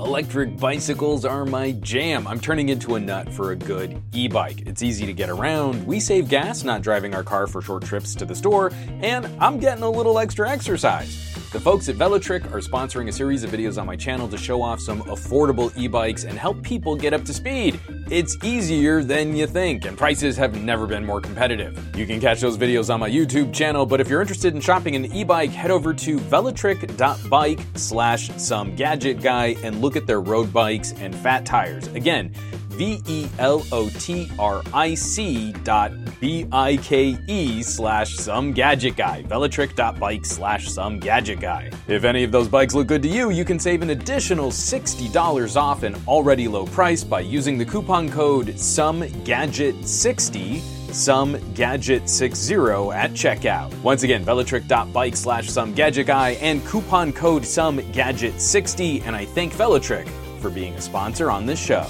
Electric bicycles are my jam. I'm turning into a nut for a good e bike. It's easy to get around, we save gas not driving our car for short trips to the store, and I'm getting a little extra exercise. The folks at Velotric are sponsoring a series of videos on my channel to show off some affordable e-bikes and help people get up to speed. It's easier than you think, and prices have never been more competitive. You can catch those videos on my YouTube channel, but if you're interested in shopping an e-bike, head over to velotric.bike slash some gadget guy and look at their road bikes and fat tires. Again, V E L O T R I C dot B I K E slash some gadget guy. Velotric.bike slash some gadget guy. If any of those bikes look good to you, you can save an additional $60 off an already low price by using the coupon code some gadget 60 some gadget 60 at checkout. Once again, velotric.bike slash some gadget guy and coupon code some gadget 60 and I thank Velotric for being a sponsor on this show.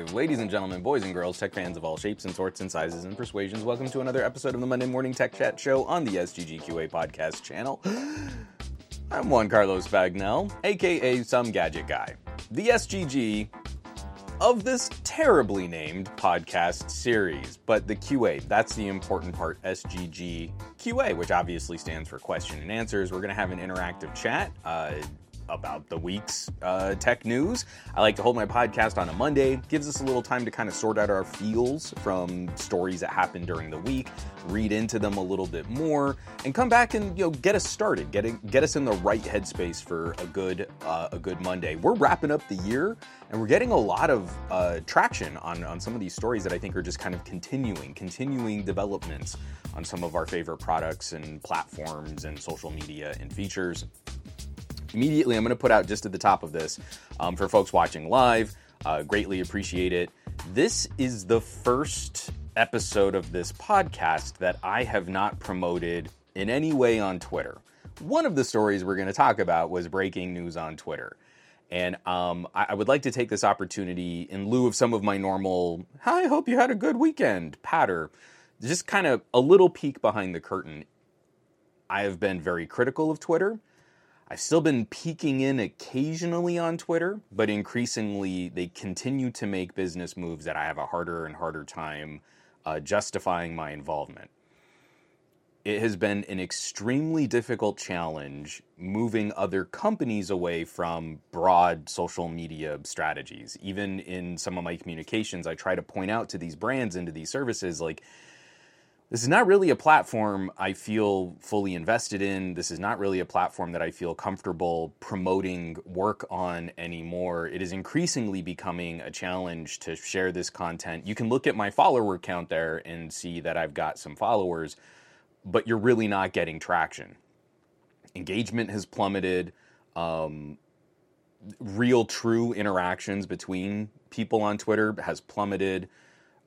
Live. Ladies and gentlemen, boys and girls, tech fans of all shapes and sorts and sizes and persuasions, welcome to another episode of the Monday Morning Tech Chat Show on the SGGQA podcast channel. I'm Juan Carlos Bagnell, aka Some Gadget Guy. The SGG of this terribly named podcast series. But the QA, that's the important part. SGG QA, which obviously stands for question and answers. We're going to have an interactive chat. Uh, about the week's uh, tech news. I like to hold my podcast on a Monday. Gives us a little time to kind of sort out our feels from stories that happened during the week, read into them a little bit more, and come back and you know get us started, get get us in the right headspace for a good uh, a good Monday. We're wrapping up the year, and we're getting a lot of uh, traction on on some of these stories that I think are just kind of continuing, continuing developments on some of our favorite products and platforms and social media and features immediately i'm going to put out just at the top of this um, for folks watching live. Uh, greatly appreciate it. This is the first episode of this podcast that i have not promoted in any way on twitter. One of the stories we're going to talk about was breaking news on twitter. And um, I, I would like to take this opportunity in lieu of some of my normal i hope you had a good weekend patter just kind of a little peek behind the curtain. I have been very critical of twitter I've still been peeking in occasionally on Twitter, but increasingly they continue to make business moves that I have a harder and harder time uh, justifying my involvement. It has been an extremely difficult challenge moving other companies away from broad social media strategies. Even in some of my communications, I try to point out to these brands and to these services like, this is not really a platform I feel fully invested in. This is not really a platform that I feel comfortable promoting work on anymore. It is increasingly becoming a challenge to share this content. You can look at my follower count there and see that I've got some followers, but you're really not getting traction. Engagement has plummeted. Um, real, true interactions between people on Twitter has plummeted.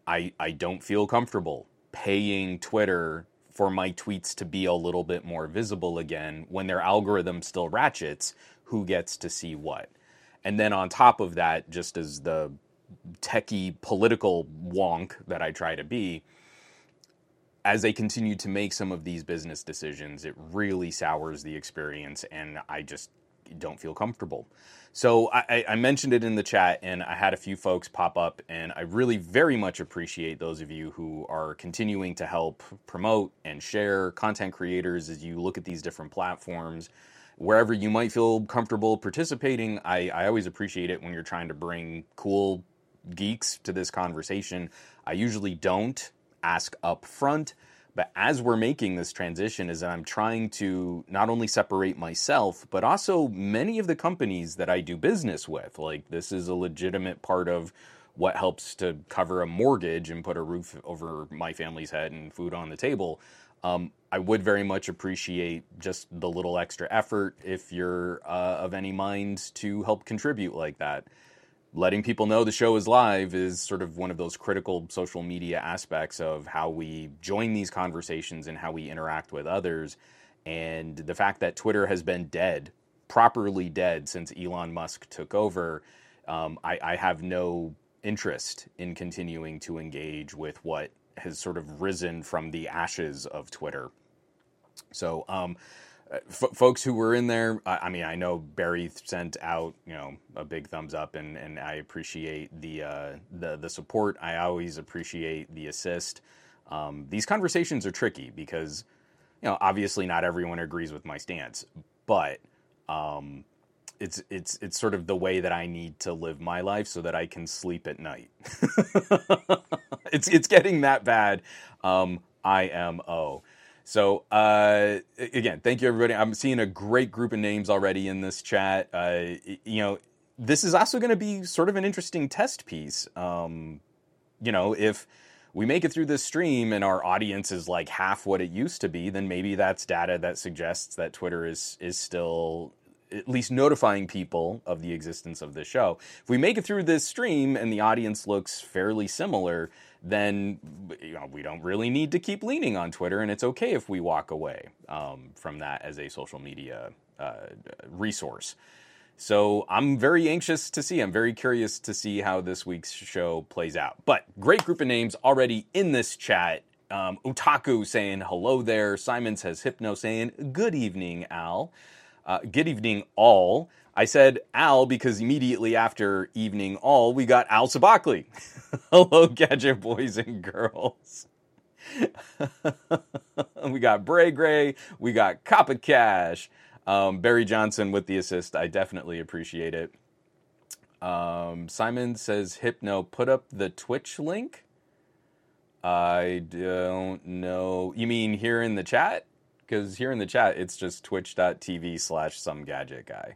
I, I don't feel comfortable paying Twitter for my tweets to be a little bit more visible again when their algorithm still ratchets who gets to see what. And then on top of that, just as the techie political wonk that I try to be, as they continue to make some of these business decisions, it really sours the experience, and I just don't feel comfortable. So I, I, mentioned it in the chat, and I had a few folks pop up, and I really very much appreciate those of you who are continuing to help promote and share content creators as you look at these different platforms. Wherever you might feel comfortable participating, I, I always appreciate it when you're trying to bring cool geeks to this conversation. I usually don't ask up front but as we're making this transition, is that I'm trying to not only separate myself, but also many of the companies that I do business with. Like, this is a legitimate part of what helps to cover a mortgage and put a roof over my family's head and food on the table. Um, I would very much appreciate just the little extra effort if you're uh, of any mind to help contribute like that letting people know the show is live is sort of one of those critical social media aspects of how we join these conversations and how we interact with others. And the fact that Twitter has been dead, properly dead, since Elon Musk took over, um, I, I, have no interest in continuing to engage with what has sort of risen from the ashes of Twitter. So, um, f- folks who were in there, I, I, mean, I know Barry sent out, you know, a big thumbs up, and, and I appreciate the uh, the the support. I always appreciate the assist. Um, these conversations are tricky because, you know, obviously not everyone agrees with my stance, but um, it's it's it's sort of the way that I need to live my life so that I can sleep at night. it's it's getting that bad. Um. So uh, again, thank you everybody. I'm seeing a great group of names already in this chat. Uh, you know, this is also going to be sort of an interesting test piece. Um, you know, if we make it through this stream and our audience is like half what it used to be, then maybe that's data that suggests that Twitter is is still at least notifying people of the existence of this show. If we make it through this stream and the audience looks fairly similar, then you know, we don't really need to keep leaning on Twitter, and it's okay if we walk away um, from that as a social media uh, resource. So I'm very anxious to see. I'm very curious to see how this week's show plays out. But great group of names already in this chat. Um, Utaku saying hello there. Simon says Hypno saying good evening, Al. Uh, good evening, all. I said Al because immediately after evening all, we got Al Sabakli. Hello, Gadget boys and girls. we got Bray Gray. We got Kappa Cash. Um, Barry Johnson with the assist. I definitely appreciate it. Um, Simon says, Hypno, put up the Twitch link. I don't know. You mean here in the chat? because here in the chat it's just twitch.tv slash some gadget guy.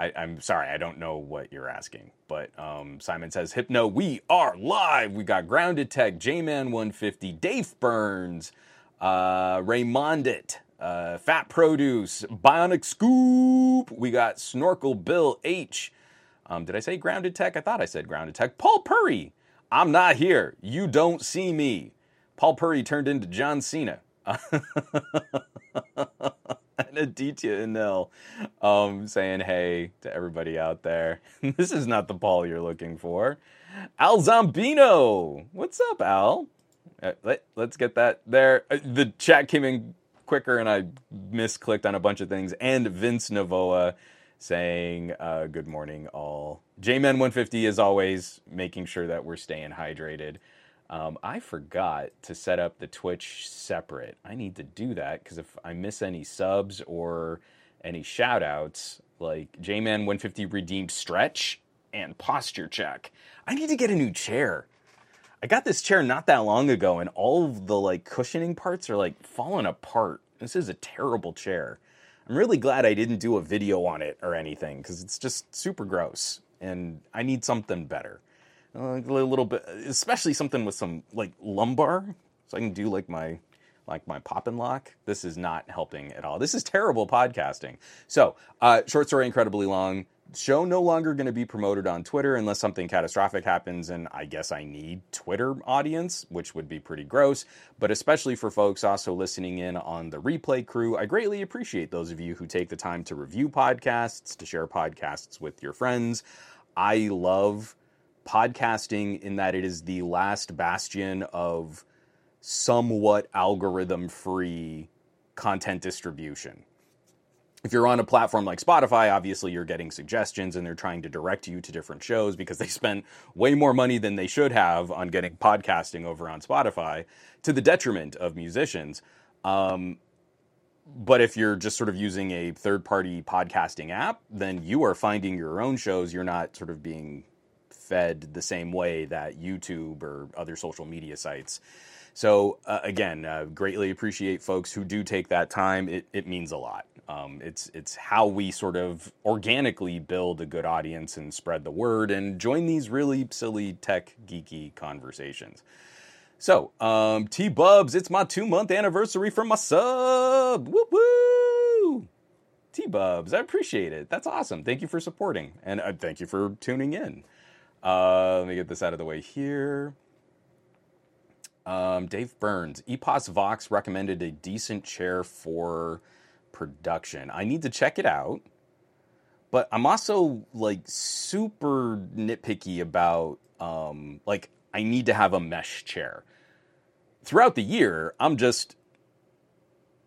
I, am sorry, I don't know what you're asking, but um, Simon says, Hypno, we are live. We got Grounded Tech, J Man 150, Dave Burns, uh, Raymondit, uh, Fat Produce, Bionic Scoop. We got Snorkel Bill H. Um, did I say Grounded Tech? I thought I said Grounded Tech. Paul Purry, I'm not here. You don't see me. Paul Purry turned into John Cena. and Aditya Inel um, saying hey to everybody out there. this is not the Paul you're looking for. Al Zambino. What's up, Al? Uh, let, us get that there. Uh, the chat came in quicker and I misclicked on a bunch of things. And Vince Navoa saying uh, good morning, all. J-Man 150 is always making sure that we're staying hydrated. Um, I forgot to set up the Twitch separate. I need to do that because if I miss any subs or any shout outs, like J Man 150 redeemed stretch and posture check, I need to get a new chair. I got this chair not that long ago, and all of the like cushioning parts are like falling apart. This is a terrible chair. I'm really glad I didn't do a video on it or anything because it's just super gross, and I need something better uh, a little bit, especially something with some like lumbar, so I can do like my like my pop and lock. This is not helping at all. This is terrible podcasting. So, uh, short story, incredibly long. Show no longer going to be promoted on Twitter unless something catastrophic happens, and I guess I need Twitter audience, which would be pretty gross. But especially for folks also listening in on the replay crew, I greatly appreciate those of you who take the time to review podcasts, to share podcasts with your friends. I love podcasting in that it is the last bastion of somewhat algorithm free content distribution. If you're on a platform like Spotify, obviously you're getting suggestions and they're trying to direct you to different shows because they spent way more money than they should have on getting podcasting over on Spotify to the detriment of musicians. Um, but if you're just sort of using a third party podcasting app, then you are finding your own shows. You're not sort of being fed the same way that YouTube or other social media sites. So uh, again, uh, greatly appreciate folks who do take that time. It, it means a lot. Um, it's it's how we sort of organically build a good audience and spread the word and join these really silly tech geeky conversations. So um, T Bubs, it's my two month anniversary from my sub. Woo woo! T Bubs, I appreciate it. That's awesome. Thank you for supporting and uh, thank you for tuning in. Uh, let me get this out of the way here. Um, Dave Burns, EposVox recommended a decent chair for production. I need to check it out, but I'm also like super nitpicky about Um, like I need to have a mesh chair. Throughout the year, I'm just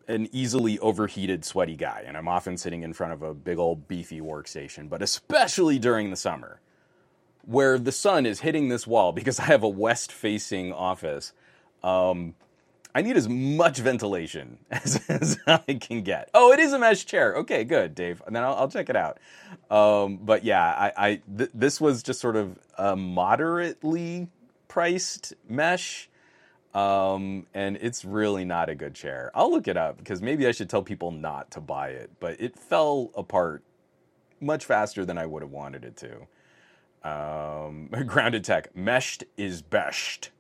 an easily overheated, sweaty guy, and I'm often sitting in front of a big old beefy workstation, but especially during the summer, where the sun is hitting this wall because I have a west facing office. Um, I need as much ventilation as, as, I can get. Oh, it is a mesh chair. Okay, good, Dave. And then I'll, I'll check it out. Um, but yeah, I, I th- this was just sort of a moderately priced mesh. Um, and it's really not a good chair. I'll look it up because maybe I should tell people not to buy it, but it fell apart much faster than I would have wanted it to. Um, grounded tech, meshed is best.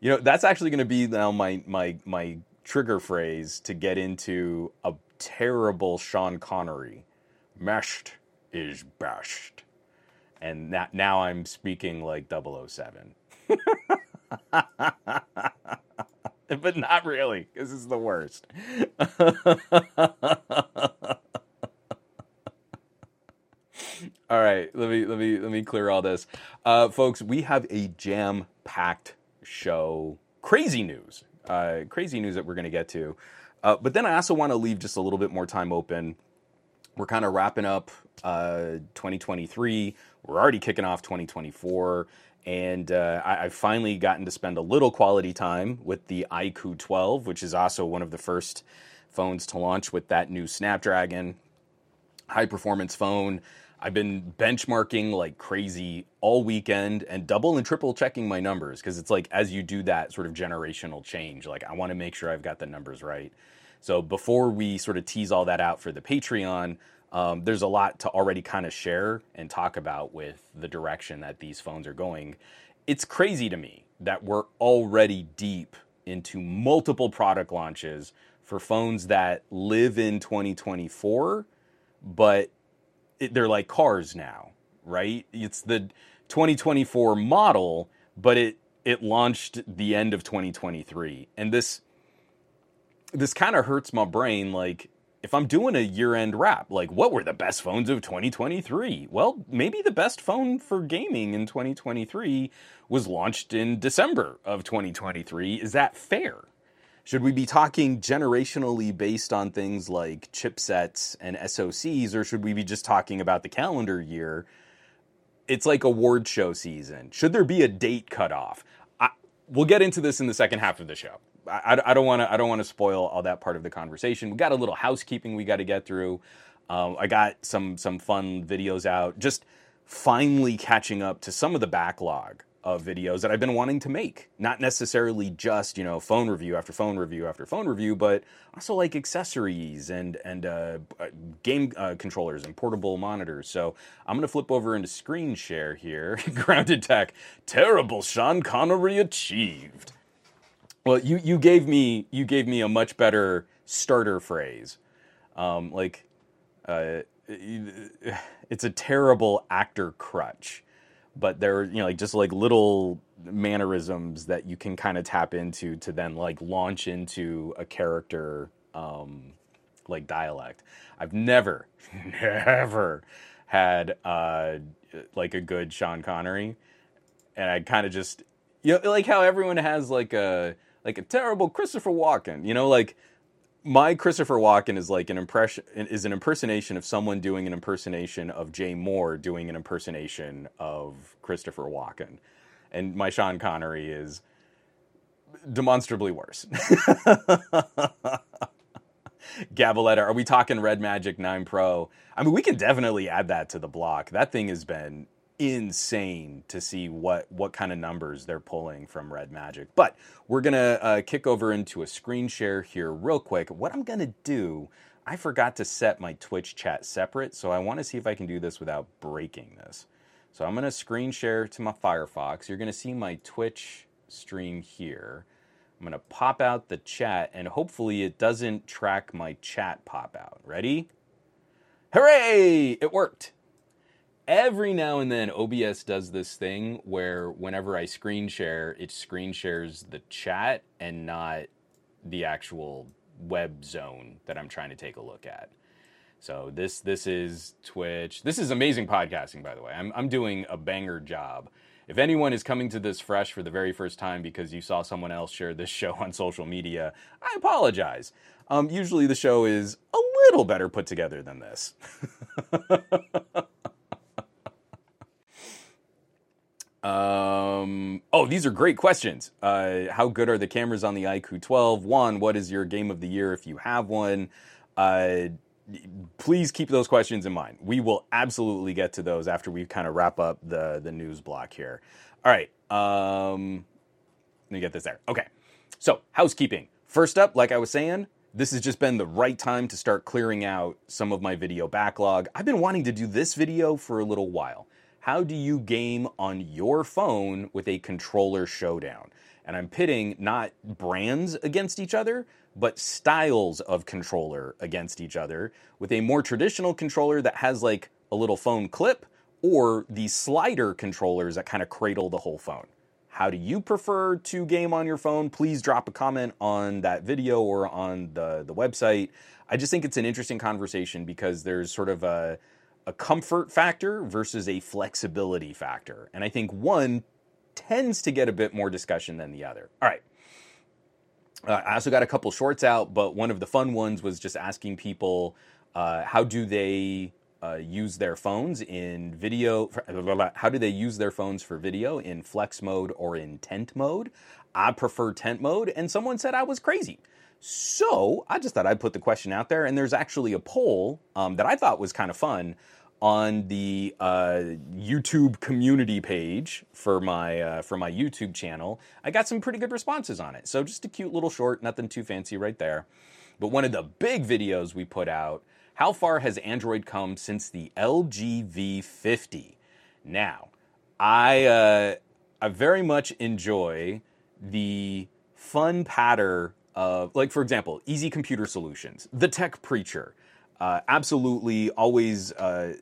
You know, that's actually going to be now my my my trigger phrase to get into a terrible Sean Connery. Meshed is best. And that now I'm speaking like 007. but not really, this is the worst. all right, let me let me let me clear all this, uh, folks. We have a jam packed show. Crazy news, uh, crazy news that we're going to get to. Uh, but then I also want to leave just a little bit more time open. We're kind of wrapping up uh, 2023. We're already kicking off 2024 and uh, I, have finally gotten to spend a little quality time with the iQOO 12, which is also one of the first phones to launch with that new Snapdragon high performance phone. I've been benchmarking like crazy all weekend and double and triple checking my numbers because it's like as you do that sort of generational change, like I want to make sure I've got the numbers right. So before we sort of tease all that out for the Patreon, um, there's a lot to already kind of share and talk about with the direction that these phones are going. It's crazy to me that we're already deep into multiple product launches for phones that live in 2024, but they're like cars now, right? It's the 2024 model, but it it launched the end of 2023, and this this kind of hurts my brain. Like if I'm doing a year end wrap, like what were the best phones of 2023? Well, maybe the best phone for gaming in 2023 was launched in December of 2023. Is that fair? Should we be talking generationally based on things like chipsets and SoCs, or should we be just talking about the calendar year? It's like award show season. Should there be a date cutoff? I, we'll get into this in the second half of the show. I, I don't want to I don't want to spoil all that part of the conversation. We got a little housekeeping we got to get through. Um, I got some some fun videos out. Just finally catching up to some of the backlog of videos that I've been wanting to make. Not necessarily just you know phone review after phone review after phone review, but also like accessories and and uh, uh game uh, controllers and portable monitors. So I'm gonna flip over into screen share here. Grounded Tech, terrible Sean Connery achieved. Well, you you gave me you gave me a much better starter phrase, um, like uh, it's a terrible actor crutch, but there you know like just like little mannerisms that you can kind of tap into to then like launch into a character um, like dialect. I've never never had uh, like a good Sean Connery, and I kind of just you know like how everyone has like a like a terrible Christopher Walken. You know, like my Christopher Walken is like an impression is an impersonation of someone doing an impersonation of Jay Mohr doing an impersonation of Christopher Walken, and my Sean Connery is demonstrably worse. Gabaletta, are we talking Red Magic 9 Pro? I mean, we can definitely add that to the block. That thing has been insane to see what what kind of numbers they're pulling from Red Magic. But we're gonna uh, kick over into a screen share here real quick. What I'm gonna do, I forgot to set my Twitch chat separate, so I want to see if I can do this without breaking this. So I'm gonna screen share to my Firefox. You're gonna see my Twitch stream here. I'm gonna pop out the chat, and hopefully it doesn't track my chat pop out. Ready? Hooray! It worked every now and then OBS does this thing where whenever I screen share, it screen shares the chat and not the actual web zone that I'm trying to take a look at. So this this is Twitch. This is amazing podcasting, by the way. I'm I'm doing a banger job. If anyone is coming to this fresh for the very first time because you saw someone else share this show on social media, I apologize. Um, usually the show is a little better put together than this. Um, oh, these are great questions. Uh, how good are the cameras on the iQOO 12? One, what is your game of the year if you have one? Uh, please keep those questions in mind. We will absolutely get to those after we kind of wrap up the the news block here. All right. Um, let me get this there. Okay. So housekeeping. First up, like I was saying, this has just been the right time to start clearing out some of my video backlog. I've been wanting to do this video for a little while how do you game on your phone with a controller showdown? And I'm pitting not brands against each other, but styles of controller against each other with a more traditional controller that has like a little phone clip or the slider controllers that kind of cradle the whole phone. How do you prefer to game on your phone? Please drop a comment on that video or on the, the website. I just think it's an interesting conversation because there's sort of a a comfort factor versus a flexibility factor. And I think one tends to get a bit more discussion than the other. All right. Uh, I also got a couple shorts out, but one of the fun ones was just asking people uh, how do they uh, use their phones in video? How do they use their phones for video in flex mode or in tent mode? I prefer tent mode, and someone said I was crazy. So I just thought I'd put the question out there, and there's actually a poll um, that I thought was kind of fun on the uh, YouTube community page for my uh, for my YouTube channel. I got some pretty good responses on it. So just a cute little short, nothing too fancy right there. But one of the big videos we put out: How far has Android come since the LG V50? Now, I uh, I very much enjoy the fun patter of, like, for example, Easy Computer Solutions, The Tech Preacher. Uh, absolutely always uh,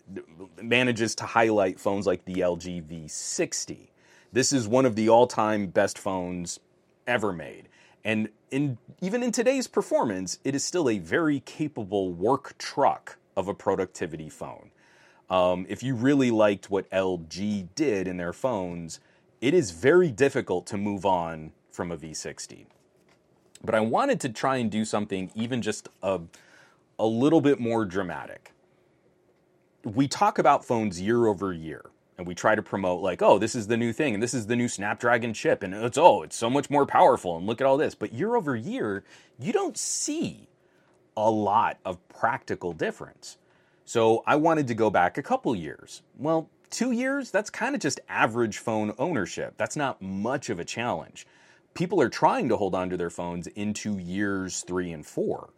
manages to highlight phones like the LG V60. This is one of the all time best phones ever made. And in, even in today's performance, it is still a very capable work truck of a productivity phone. Um, if you really liked what LG did in their phones, it is very difficult to move on from a V60. But I wanted to try and do something even just a, a little bit more dramatic. We talk about phones year over year and we try to promote like, oh, this is the new thing and this is the new Snapdragon chip and it's oh, it's so much more powerful and look at all this. But year over year, you don't see a lot of practical difference. So I wanted to go back a couple years. Well, 2 years, that's kind of just average phone ownership. That's not much of a challenge people are trying to hold on to their phones into years three and four.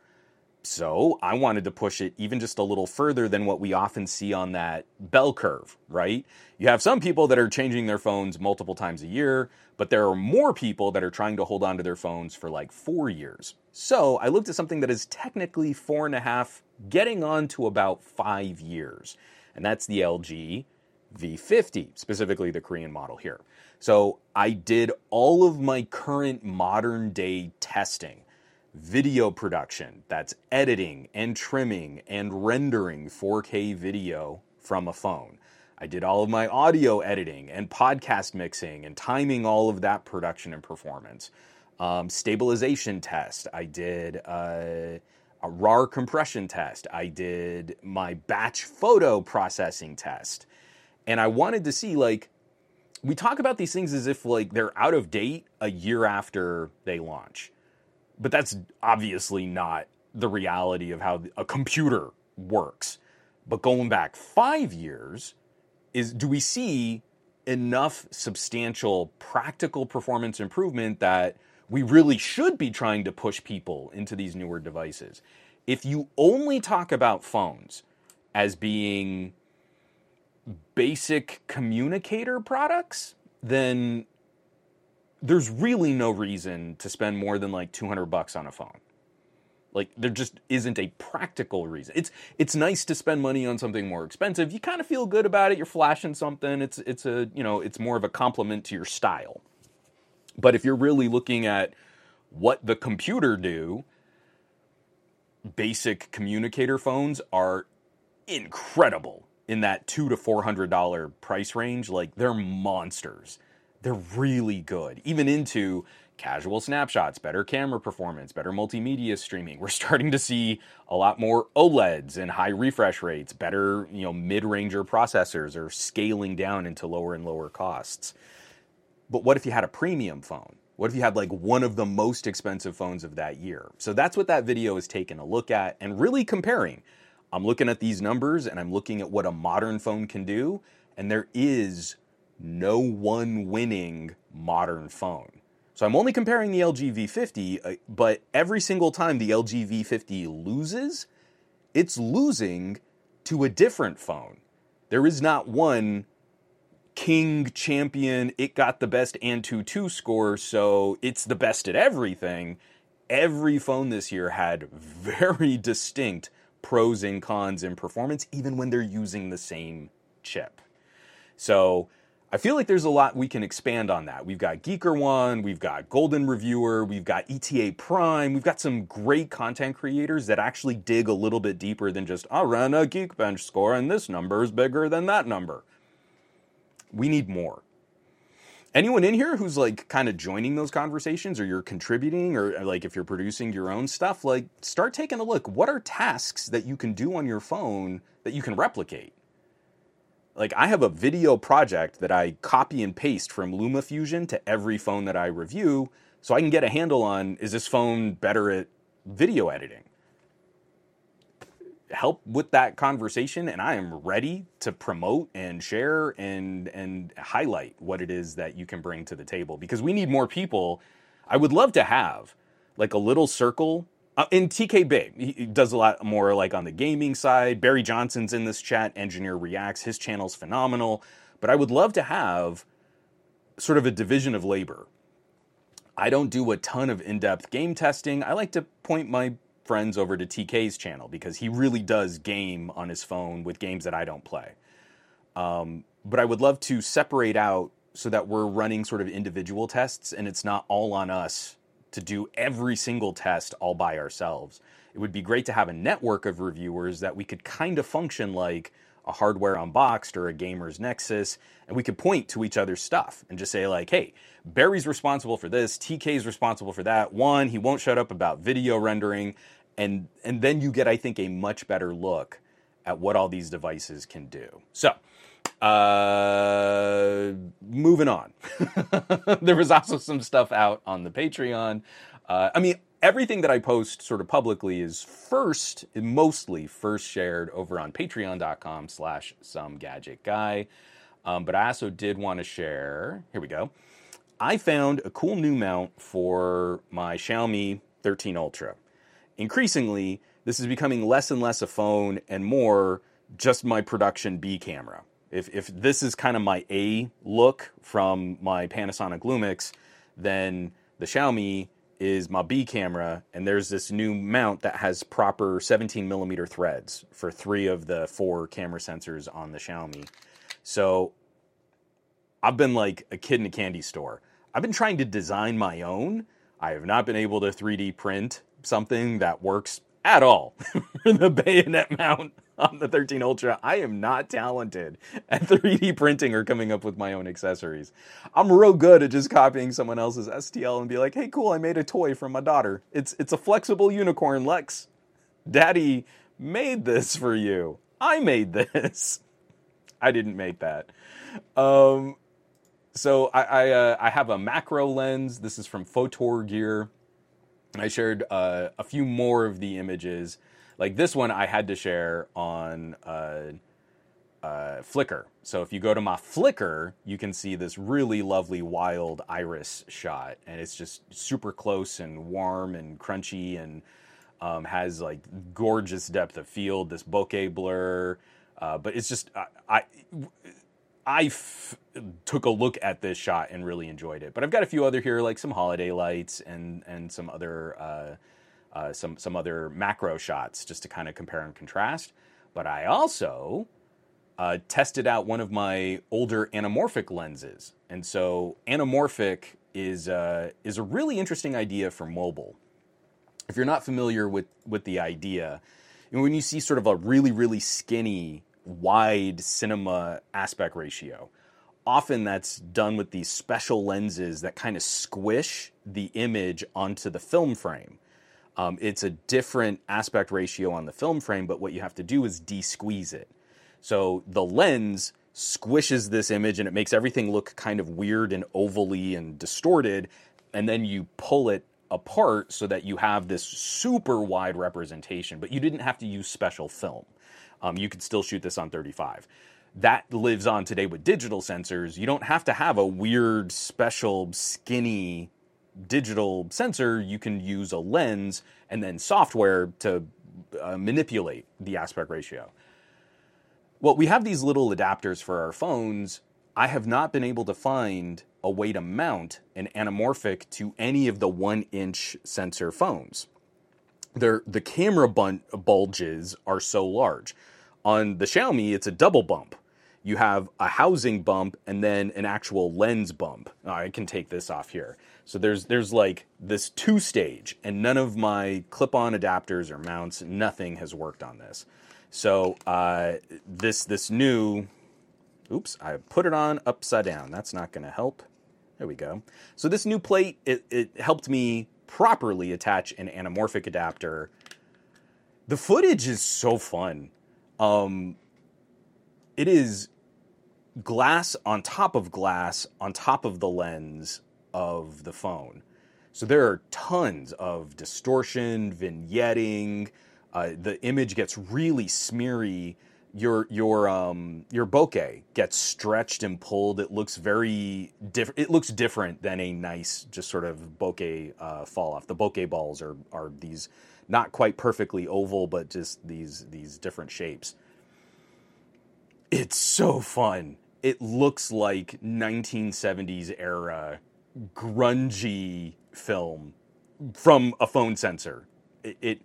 So I wanted to push it even just a little further than what we often see on that bell curve, right? You have some people that are changing their phones multiple times a year, but there are more people that are trying to hold on to their phones for like four years. So I looked at something that is technically four and a half, getting on to about five years. And that's the LG V50, specifically the Korean model here. So I did all of my current modern day testing, video production, that's editing and trimming and rendering 4K video from a phone. I did all of my audio editing and podcast mixing and timing all of that production and performance. Um, stabilization test. I did uh, a RAR compression test. I did my batch photo processing test. And I wanted to see, like, we talk about these things as if like they're out of date a year after they launch. But that's obviously not the reality of how a computer works. But going back 5 years is do we see enough substantial practical performance improvement that we really should be trying to push people into these newer devices? If you only talk about phones as being basic communicator products, then there's really no reason to spend more than like 200 bucks on a phone. Like there just isn't a practical reason. It's it's nice to spend money on something more expensive. You kind of feel good about it. You're flashing something. It's it's a, you know, it's more of a compliment to your style. But if you're really looking at what the computer do, basic communicator phones are incredible in that two to four hundred dollar price range, like they're monsters. They're really good, even into casual snapshots, better camera performance, better multimedia streaming. We're starting to see a lot more OLEDs and high refresh rates, better, you know, mid-ranger processors are scaling down into lower and lower costs. But what if you had a premium phone? What if you had like one of the most expensive phones of that year? So that's what that video is taking a look at and really comparing. I'm looking at these numbers and I'm looking at what a modern phone can do, and there is no one winning modern phone. So I'm only comparing the LG V50, uh, but every single time the LG V50 loses, it's losing to a different phone. There is not one king champion, it got the best Antutu score, so it's the best at everything. Every phone this year had very distinct pros and cons in performance, even when they're using the same chip. So I feel like there's a lot we can expand on that. We've got Geekerwan, we've got Golden Reviewer, we've got ETA Prime, we've got some great content creators that actually dig a little bit deeper than just, I'll run a Geekbench score and this number is bigger than that number. We need more. Anyone in here who's like kind of joining those conversations or you're contributing or uh, like if you're producing your own stuff, like start taking a look. What are tasks that you can do on your phone that you can replicate? like I have a video project that I copy and paste from LumaFusion to every phone that I review so I can get a handle on is this phone better at video editing? Help with that conversation and I am ready to promote and share and and highlight what it is that you can bring to the table because we need more people. I would love to have like a little circle uh, in TK Big, he does a lot more like on the gaming side. Barry Johnson's in this chat. Engineer Reacts. His channel's phenomenal. But I would love to have sort of a division of labor. I don't do a ton of in depth game testing. I like to point my friends over to TK's channel because he really does game on his phone with games that I don't play. Um, but I would love to separate out so that we're running sort of individual tests and it's not all on us to do every single test all by ourselves. It would be great to have a network of reviewers that we could kind of function like a hardware unboxed or a gamer's nexus and we could point to each other's stuff and just say like hey barry's responsible for this tk's responsible for that one he won't shut up about video rendering and and then you get i think a much better look at what all these devices can do so uh, moving on. there was also some stuff out on the Patreon. Uh, I mean, everything that I post sort of publicly is first, mostly first shared over on patreon.com slash some gadget guy. Um, but I also did want to share, here we go. I found a cool new mount for my Xiaomi 13 Ultra. Increasingly, this is becoming less and less a phone and more just my production B camera if if this is kind of my A look from my Panasonic Lumix, then the Xiaomi is my B camera, and there's this new mount that has proper 17 millimeter threads for three of the four camera sensors on the Xiaomi. So I've been like a kid in a candy store. I've been trying to design my own. I have not been able to 3D print something that works at all for the bayonet mount on the 13 Ultra. I am not talented at 3D printing or coming up with my own accessories. I'm real good at just copying someone else's STL and be like, "Hey, cool, I made a toy for my daughter. It's it's a flexible unicorn, Lex. Daddy made this for you. I made this. I didn't make that." Um so I I, uh, I have a macro lens. This is from Fotorgear. I shared uh, a few more of the images like this one I had to share on uh, uh, Flickr. So if you go to my Flickr, you can see this really lovely wild iris shot, and it's just super close and warm and crunchy, and um, has like gorgeous depth of field. This bokeh blur, uh, but it's just I. I I f- took a look at this shot and really enjoyed it. But I've got a few other here, like some holiday lights and and some other uh, uh, some some other macro shots just to kind of compare and contrast. But I also uh, tested out one of my older anamorphic lenses, and so anamorphic is uh, is a really interesting idea for mobile. If you're not familiar with with the idea, when you see sort of a really really skinny wide cinema aspect ratio. Often that's done with these special lenses that kind of squish the image onto the film frame. Um, it's a different aspect ratio on the film frame, but what you have to do is de-squeeze it. So the lens squishes this image and it makes everything look kind of weird and ovally and distorted. And then you pull it apart so that you have this super wide representation, but you didn't have to use special film. Um, you could still shoot this on 35. That lives on today with digital sensors. You don't have to have a weird, special, skinny digital sensor. You can use a lens and then software to uh, manipulate the aspect ratio. Well, we have these little adapters for our phones. I have not been able to find a way to mount an anamorphic to any of the one inch sensor phones. They're, the camera bun- bulges are so large. On the Xiaomi, it's a double bump. You have a housing bump and then an actual lens bump. I can take this off here. So there's there's like this two stage, and none of my clip-on adapters or mounts, nothing has worked on this. So uh, this this new, oops, I put it on upside down. That's not going to help. There we go. So this new plate it, it helped me properly attach an anamorphic adapter. The footage is so fun. Um, it is glass on top of glass on top of the lens of the phone. So there are tons of distortion, vignetting. Uh, the image gets really smeary. Your your um, your bokeh gets stretched and pulled. It looks very different. It looks different than a nice just sort of bokeh uh, fall off. The bokeh balls are are these not quite perfectly oval, but just these these different shapes. It's so fun. It looks like 1970s era grungy film from a phone sensor. It, it,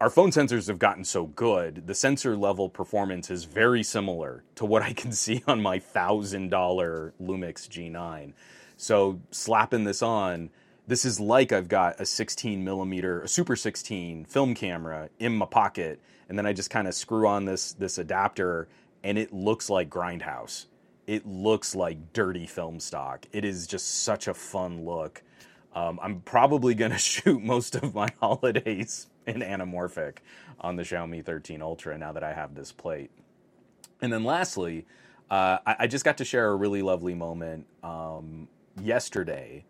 our phone sensors have gotten so good. The sensor level performance is very similar to what I can see on my thousand dollar Lumix G9. So slapping this on, this is like I've got a 16 millimeter, a Super 16 film camera in my pocket, and then I just kind of screw on this this adapter, and it looks like Grindhouse it looks like dirty film stock. It is just such a fun look. Um, I'm probably going to shoot most of my holidays in anamorphic on the Xiaomi 13 Ultra now that I have this plate. And then lastly, uh, I, I, just got to share a really lovely moment um, yesterday.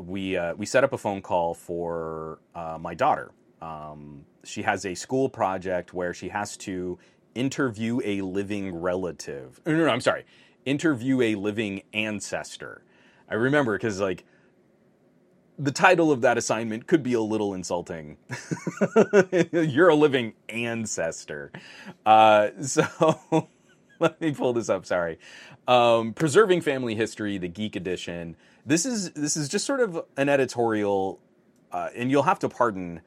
We uh, we set up a phone call for uh, my daughter. Um, she has a school project where she has to interview a living relative. No, no, I'm sorry. Interview a living ancestor. I remember because, like, the title of that assignment could be a little insulting. You're a living ancestor. Uh, so let me pull this up. Sorry. Um, Preserving Family History, the Geek Edition. This is this is just sort of an editorial, uh, and you'll have to pardon.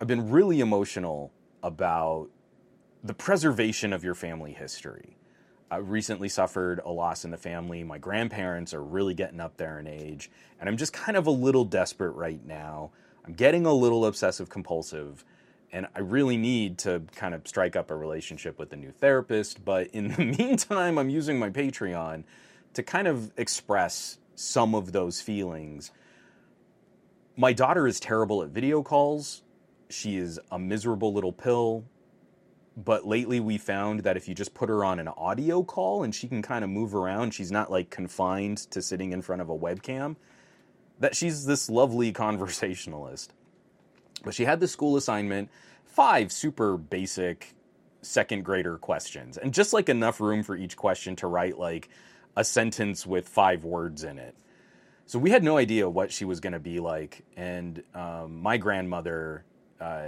I've been really emotional about the preservation of your family history. I recently suffered a loss in the family. My grandparents are really getting up there in age, and I'm just kind of a little desperate right now. I'm getting a little obsessive compulsive, and I really need to kind of strike up a relationship with a new therapist. But in the meantime, I'm using my Patreon to kind of express some of those feelings. My daughter is terrible at video calls. She is a miserable little pill but lately we found that if you just put her on an audio call and she can kind of move around, she's not like confined to sitting in front of a webcam, that she's this lovely conversationalist. But she had the school assignment, five super basic second grader questions, and just like enough room for each question to write like a sentence with five words in it. So we had no idea what she was going to be like, and um, my grandmother. Uh,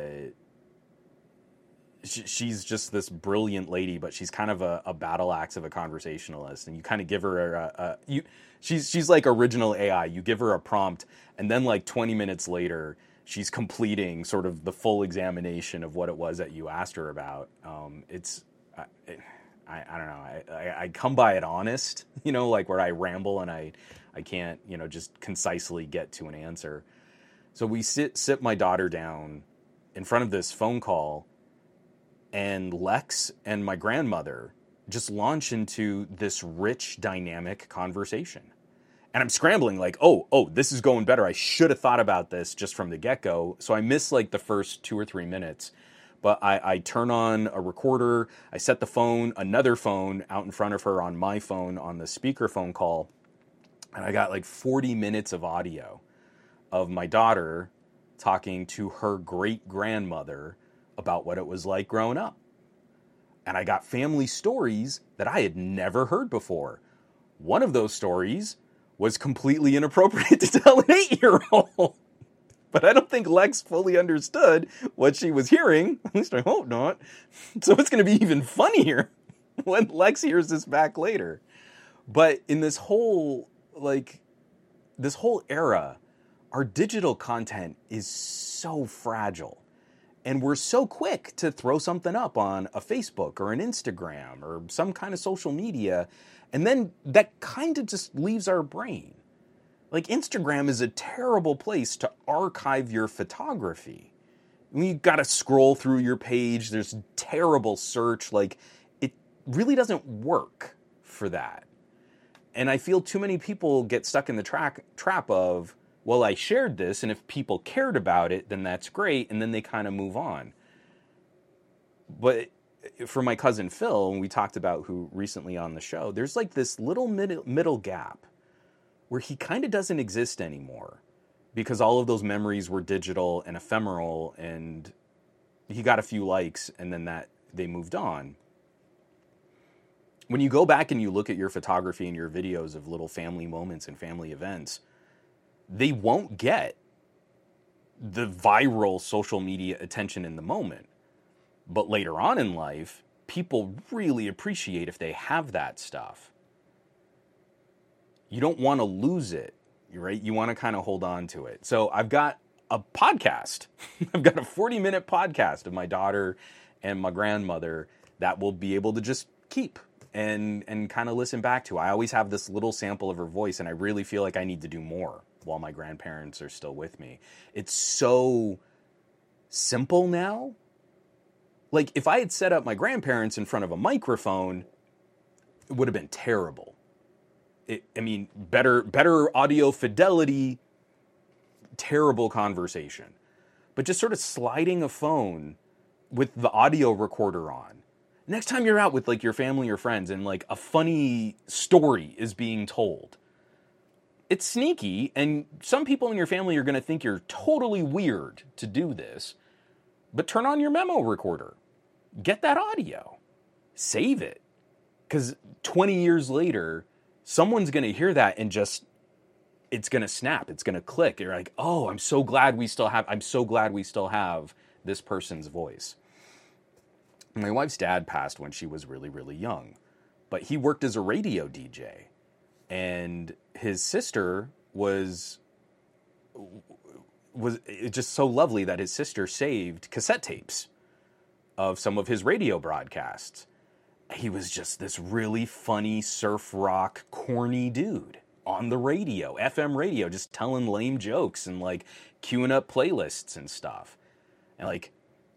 she's just this brilliant lady, but she's kind of a, a battle axe of a conversationalist, and you kind of give her a, a, you. She's she's like original AI. You give her a prompt, and then like 20 minutes later, she's completing sort of the full examination of what it was that you asked her about. Um, it's I, I, I, don't know. I, I, I come by it honest, you know, like where I ramble and I I can't you know just concisely get to an answer. So we sit sit my daughter down in front of this phone call and Lex and my grandmother just launch into this rich, dynamic conversation. And I'm scrambling, like, oh, oh, this is going better. I should have thought about this just from the get go. So I miss like the first two or three minutes. But I, I turn on a recorder, I set the phone, another phone out in front of her on my phone on the speaker phone call. And I got like 40 minutes of audio of my daughter talking to her great grandmother about what it was like growing up. And I got family stories that I had never heard before. One of those stories was completely inappropriate to tell an eight year old. But I don't think Lex fully understood what she was hearing. At least I hope not. So it's going to be even funnier when Lex hears this back later. But in this whole, like, this whole era, our digital content is so fragile. And we're so quick to throw something up on a Facebook or an Instagram or some kind of social media. And then that kind of just leaves our brain. Like, Instagram is a terrible place to archive your photography. You've got to scroll through your page, there's terrible search. Like, it really doesn't work for that. And I feel too many people get stuck in the track, trap of, well, I shared this, and if people cared about it, then that's great, and then they kind of move on. But eh, for my cousin Phil, we talked about who recently on the show, there's like this little middle, middle gap where he kind of doesn't exist anymore because all of those memories were digital and ephemeral, and he got a few likes, and then that they moved on. When you go back and you look at your photography and your videos of little family moments and family events, they won't get the viral social media attention in the moment. But later on in life, people really appreciate if they have that stuff. You don't want to lose it, right? You want to kind of hold on to it. So I've got a podcast. I've got a 40 minute podcast of my daughter and my grandmother that will be able to just keep and and kind of listen back to. I always have this little sample of her voice and I really feel like I need to do more while my grandparents are still with me. It's so simple now. Like, if I had set up my grandparents in front of a microphone, it would have been terrible. It, I mean, better, better audio fidelity, terrible conversation. But just sort of sliding a phone with the audio recorder on. Next time you're out with like your family or friends and like a funny story is being told, it's sneaky, and some people in your family are going to think you're totally weird to do this. But turn on your memo recorder, get that audio, save it. Because 20 years later, someone's going to hear that and just, it's going to snap, it's going to click. You're like, oh, I'm so glad we still have, I'm so glad we still have this person's voice. My wife's dad passed when she was really, really young, but he worked as a radio DJ and his sister was was just so lovely that his sister saved cassette tapes of some of his radio broadcasts. He was just this really funny surf rock corny dude on the radio, FM radio, just telling lame jokes and like queuing up playlists and stuff. And like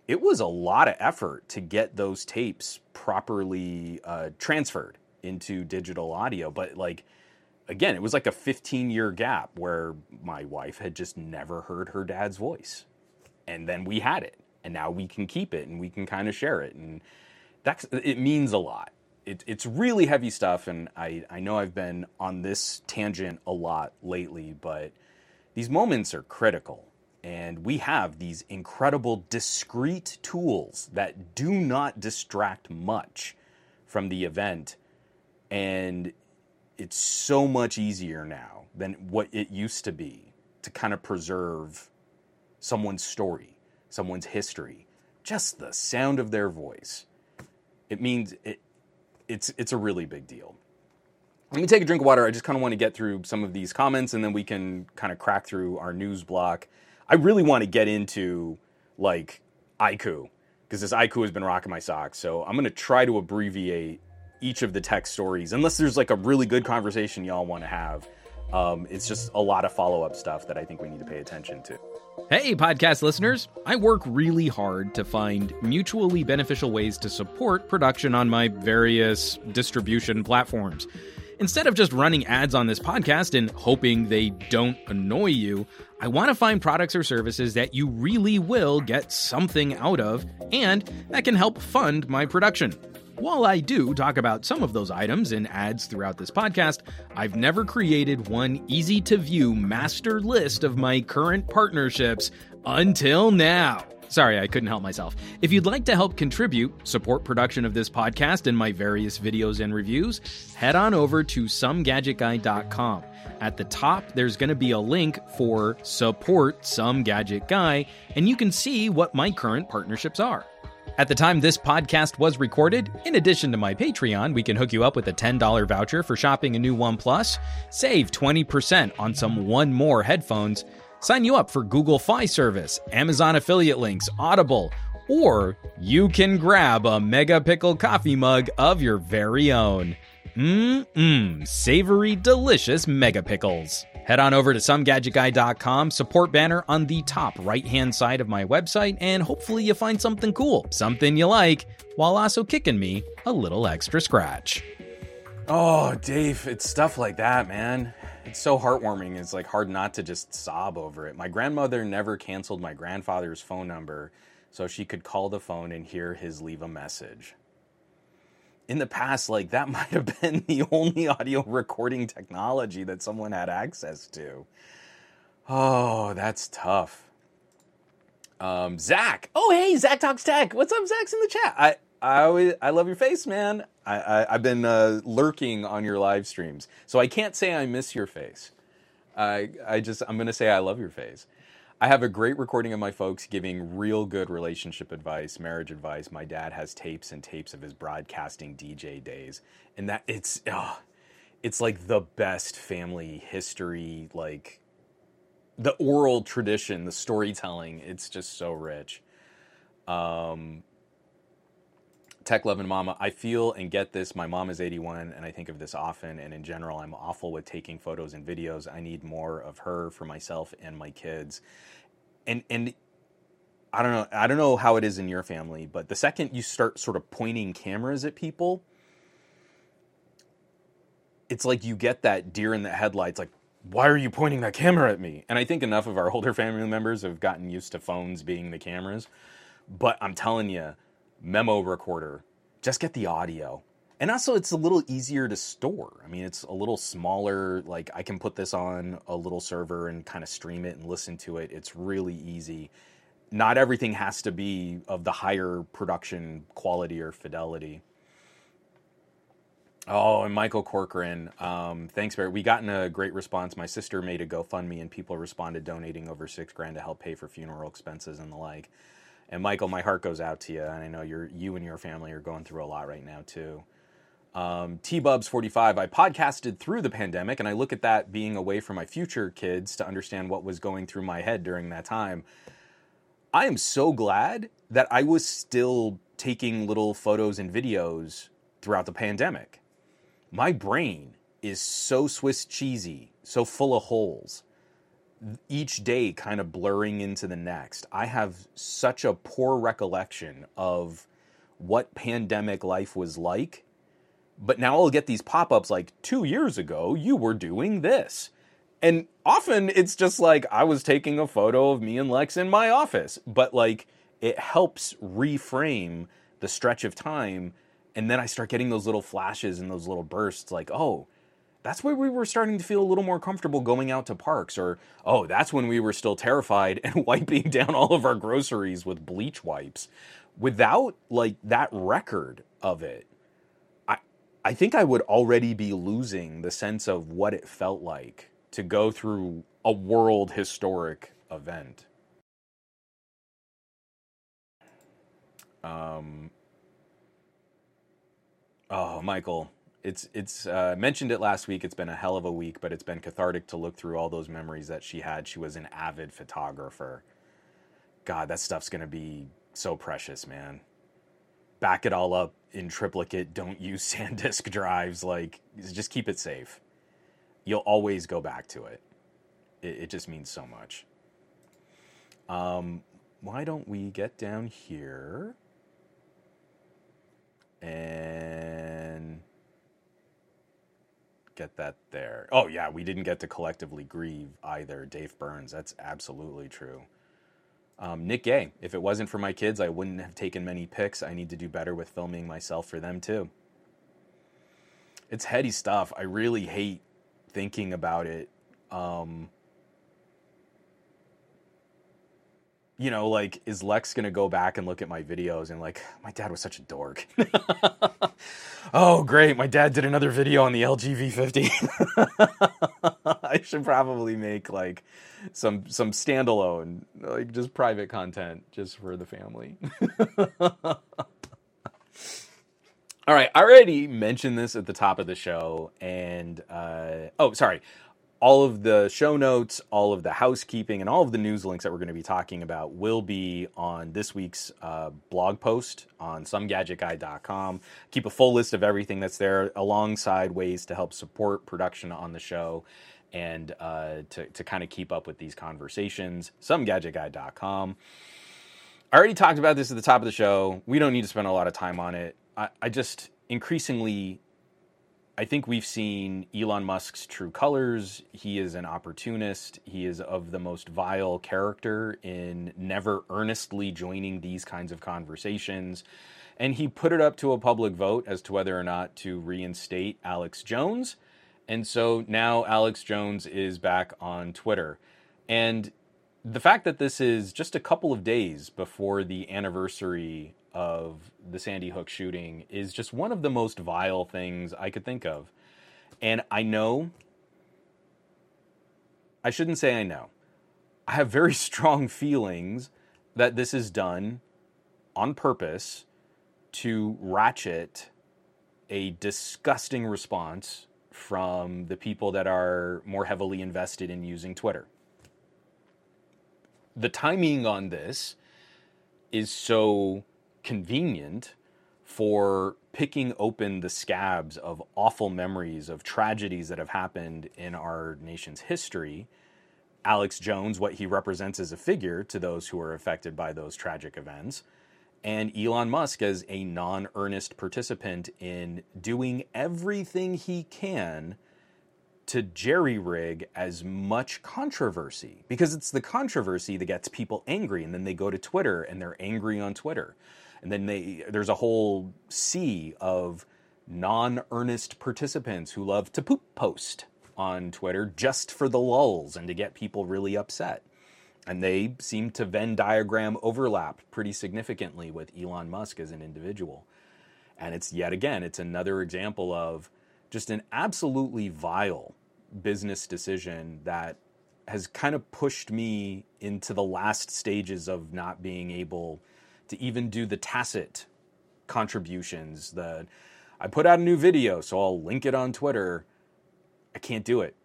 it was a lot of effort to get those tapes properly uh, transferred into digital audio, but like again, it was like a 15 year gap where my wife had just never heard her dad's voice. And then we had it. And now we can keep it and we can kind of share it. And that's, it means a lot. It, it's really heavy stuff. And I, I know I've been on this tangent a lot lately, but these moments are critical. And we have these incredible discrete tools that do not distract much from the event. And it's so much easier now than what it used to be to kind of preserve someone's story, someone's history, just the sound of their voice. It means it, it's it's a really big deal. Let me take a drink of water. I just kind of want to get through some of these comments and then we can kind of crack through our news block. I really want to get into like iQOO because this iQOO has been rocking my socks. So I'm going to try to abbreviate each of the tech stories, unless there's like a really good conversation y'all want to have. Um, it's just a lot of follow up stuff that I think we need to pay attention to. Hey, podcast listeners! I work really hard to find mutually beneficial ways to support production on my various distribution platforms. Instead of just running ads on this podcast and hoping they don't annoy you, I want to find products or services that you really will get something out of and that can help fund my production. While I do talk about some of those items in ads throughout this podcast, I've never created one easy to view master list of my current partnerships until now. Sorry, I couldn't help myself. If you'd like to help contribute, support production of this podcast and my various videos and reviews, head on over to somegadgetguy.com. At the top, there's going to be a link for Support Some Gadget Guy, and you can see what my current partnerships are. At the time this podcast was recorded, in addition to my Patreon, we can hook you up with a $10 voucher for shopping a new OnePlus, save 20% on some One More headphones, Sign you up for Google Fi Service, Amazon affiliate links, Audible, or you can grab a Mega Pickle coffee mug of your very own. Mmm, savory, delicious Mega Pickles. Head on over to somegadgetguy.com, support banner on the top right hand side of my website, and hopefully you find something cool, something you like, while also kicking me a little extra scratch. Oh, Dave, it's stuff like that, man it's so heartwarming. It's like hard not to just sob over it. My grandmother never canceled my grandfather's phone number so she could call the phone and hear his leave a message. In the past, like that might have been the only audio recording technology that someone had access to. Oh, that's tough. Um, Zach. Oh, hey, Zach talks tech. What's up, Zach's in the chat. I I always I love your face, man. I, I have been uh, lurking on your live streams, so I can't say I miss your face. I I just I'm gonna say I love your face. I have a great recording of my folks giving real good relationship advice, marriage advice. My dad has tapes and tapes of his broadcasting DJ days, and that it's oh, it's like the best family history, like the oral tradition, the storytelling. It's just so rich. Um, Tech Love and Mama, I feel and get this. My mom is 81, and I think of this often. And in general, I'm awful with taking photos and videos. I need more of her for myself and my kids. And and I don't know. I don't know how it is in your family, but the second you start sort of pointing cameras at people, it's like you get that deer in the headlights. Like, why are you pointing that camera at me? And I think enough of our older family members have gotten used to phones being the cameras. But I'm telling you memo recorder. Just get the audio. And also, it's a little easier to store. I mean, it's a little smaller. Like, I can put this on a little server and kind of stream it and listen to it. It's really easy. Not everything has to be of the higher production quality or fidelity. Oh, and Michael Corcoran, um, thanks, Barry. We gotten a great response. My sister made a GoFundMe, and people responded donating over six grand to help pay for funeral expenses and the like. And Michael, my heart goes out to you, and I know you're you and your family are going through a lot right now too. Um, T Bubs 45, I podcasted through the pandemic, and I look at that being away from my future kids to understand what was going through my head during that time. I am so glad that I was still taking little photos and videos throughout the pandemic. My brain is so Swiss cheesy, so full of holes each day kind of blurring into the next. I have such a poor recollection of what pandemic life was like. But now I'll get these pop ups like, two years ago, you were doing this. And often it's just like I was taking a photo of me and Lex in my office, but like it helps reframe the stretch of time. And then I start getting those little flashes and those little bursts like, oh, that's where we were starting to feel a little more comfortable going out to parks or oh that's when we were still terrified and wiping down all of our groceries with bleach wipes. Without like that record of it i i think i would already be losing the sense of what it felt like to go through a world historic event. Um oh michael it's it's uh, mentioned it last week. It's been a hell of a week, but it's been cathartic to look through all those memories that she had. She was an avid photographer. God, that stuff's gonna be so precious, man. Back it all up in triplicate. Don't use SanDisk drives. Like, just keep it safe. you'll always go back to it. It, it just means so much. Um, why don't we get down here and get that there? Oh, yeah, we didn't get to collectively grieve either, Dave Burns. That's absolutely true. Um, Nick Gay, if it wasn't for my kids, I wouldn't have taken many pics. I need to do better with filming myself for them too. It's heady stuff. I really hate thinking about it. Um, you know, like, is Lex going to go back and look at my videos and, like, my dad was such a dork? oh, great. My dad did another video on the LG V50. I should probably make, like, some some standalone, like just private content just for the family. All right, I already mentioned this at the top of the show, and uh, oh, sorry. All of the show notes, all of the housekeeping, and all of the news links that we're going to be talking about will be on this week's uh, blog post on somegadgetguy.com. Keep a full list of everything that's there alongside ways to help support production on the show and uh, to, to kind of keep up with these conversations. SomeGadgetGuy.com. I already talked about this at the top of the show. We don't need to spend a lot of time on it. I, I just increasingly, I think we've seen Elon Musk's true colors. He is an opportunist. He is of the most vile character in never earnestly joining these kinds of conversations. And he put it up to a public vote as to whether or not to reinstate Alex Jones and so now Alex Jones is back on Twitter. And the fact that this is just a couple of days before the anniversary of the Sandy Hook shooting is just one of the most vile things I could think of. And I know, I shouldn't say I know, I have very strong feelings that this is done on purpose to ratchet a disgusting response from the people that are more heavily invested in using Twitter. The timing on this is so convenient for picking open the scabs of awful memories of tragedies that have happened in our nation's history. Alex Jones, what he represents as a figure to those who are affected by those tragic events, and Elon Musk as a non earnest participant in doing everything he can to jerry rig as much controversy because it's the controversy that gets people angry and then they go to Twitter and they're angry on Twitter. And then they there's a whole sea of non-earnest participants who love to poop post on Twitter just for the lulls and to get people really upset. And they seem to Venn diagram overlap pretty significantly with Elon Musk as an individual. And it's yet again, it's another example of just an absolutely vile business decision that has kind of pushed me into the last stages of not being able to even do the tacit contributions. The I put out a new video, so I'll link it on Twitter. I can't do it.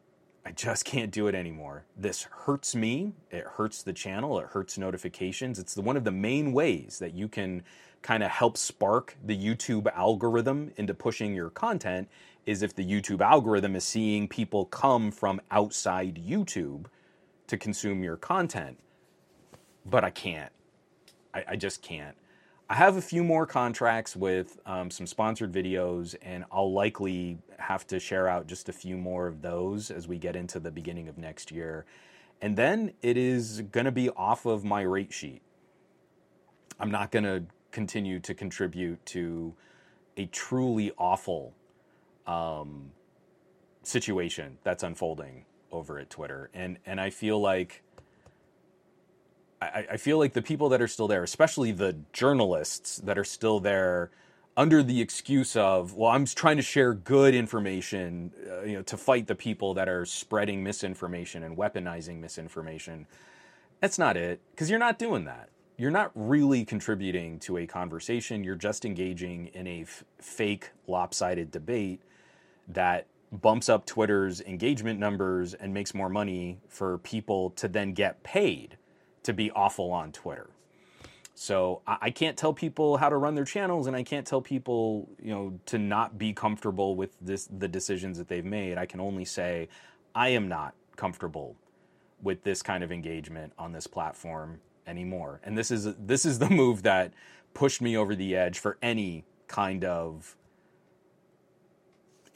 I just can't do it anymore. This hurts me. It hurts the channel. It hurts notifications. It's the, one of the main ways that you can kind of help spark the YouTube algorithm into pushing your content is if the YouTube algorithm is seeing people come from outside YouTube to consume your content. But I can't. I, I just can't. I have a few more contracts with um, some sponsored videos, and I'll likely have to share out just a few more of those as we get into the beginning of next year. And then it is going to be off of my rate sheet. I'm not going to continue to contribute to a truly awful um, situation that's unfolding over at Twitter. And, and I feel like I, I feel like the people that are still there, especially the journalists that are still there, under the excuse of, well, I'm trying to share good information, uh, you know, to fight the people that are spreading misinformation and weaponizing misinformation. That's not it, because you're not doing that. You're not really contributing to a conversation. You're just engaging in a f- fake, lopsided debate that bumps up Twitter's engagement numbers and makes more money for people to then get paid to be awful on Twitter. So I can't tell people how to run their channels, and I can't tell people, you know, to not be comfortable with this the decisions that they've made. I can only say I am not comfortable with this kind of engagement on this platform anymore. And this is this is the move that pushed me over the edge for any kind of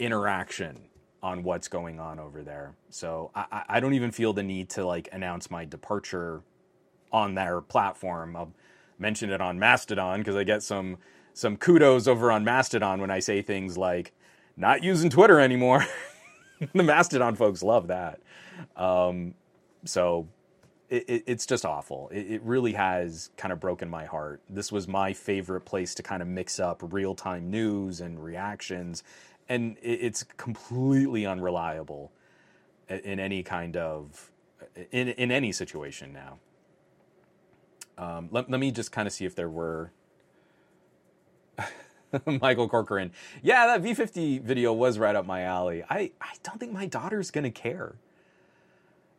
interaction on what's going on over there. So I, I don't even feel the need to like announce my departure on their platform. I'll mention it on Mastodon because I get some some kudos over on Mastodon when I say things like not using Twitter anymore. the Mastodon folks love that. Um, so it, it, it's just awful. It, it, really has kind of broken my heart. This was my favorite place to kind of mix up real time news and reactions, and it's completely unreliable in any kind of in in any situation now. Um, let, let me just kind of see if there were. Michael Corcoran. Yeah, that V50 video was right up my alley. I, I don't think my daughter's going to care.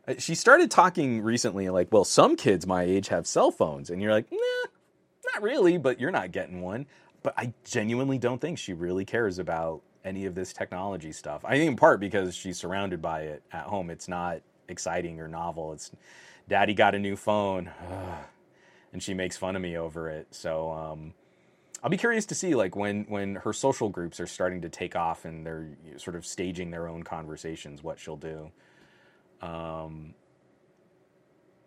Uh, she started talking recently, like, well, some kids my age have cell phones. And you're like, nah, not really, but you're not getting one. But I genuinely don't think she really cares about any of this technology stuff. I think in part because she's surrounded by it at home. It's not exciting or novel. It's daddy got a new phone. and she makes fun of me over it. So, um, I'll be curious to see like when when her social groups are starting to take off and they're sort of staging their own conversations, what she'll do. Um,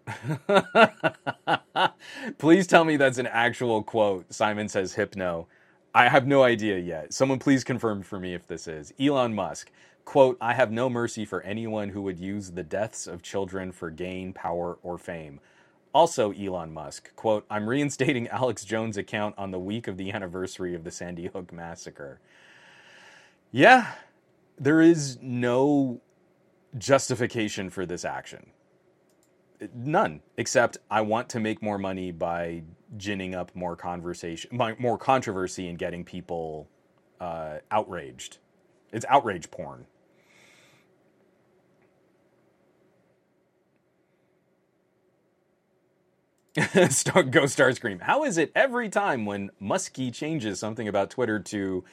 please tell me that's an actual quote. Simon says hypno. I have no idea yet. Someone please confirm for me if this is. Elon Musk, quote, I have no mercy for anyone who would use the deaths of children for gain, power, or fame. Also, Elon Musk, quote, I'm reinstating Alex Jones' account on the week of the anniversary of the Sandy Hook massacre. Yeah, there is no justification for this action. None, except I want to make more money by ginning up more conversation, more controversy, and getting people uh, outraged. It's outrage porn. Star, Go Starscream. How is it every time when Muskie changes something about Twitter to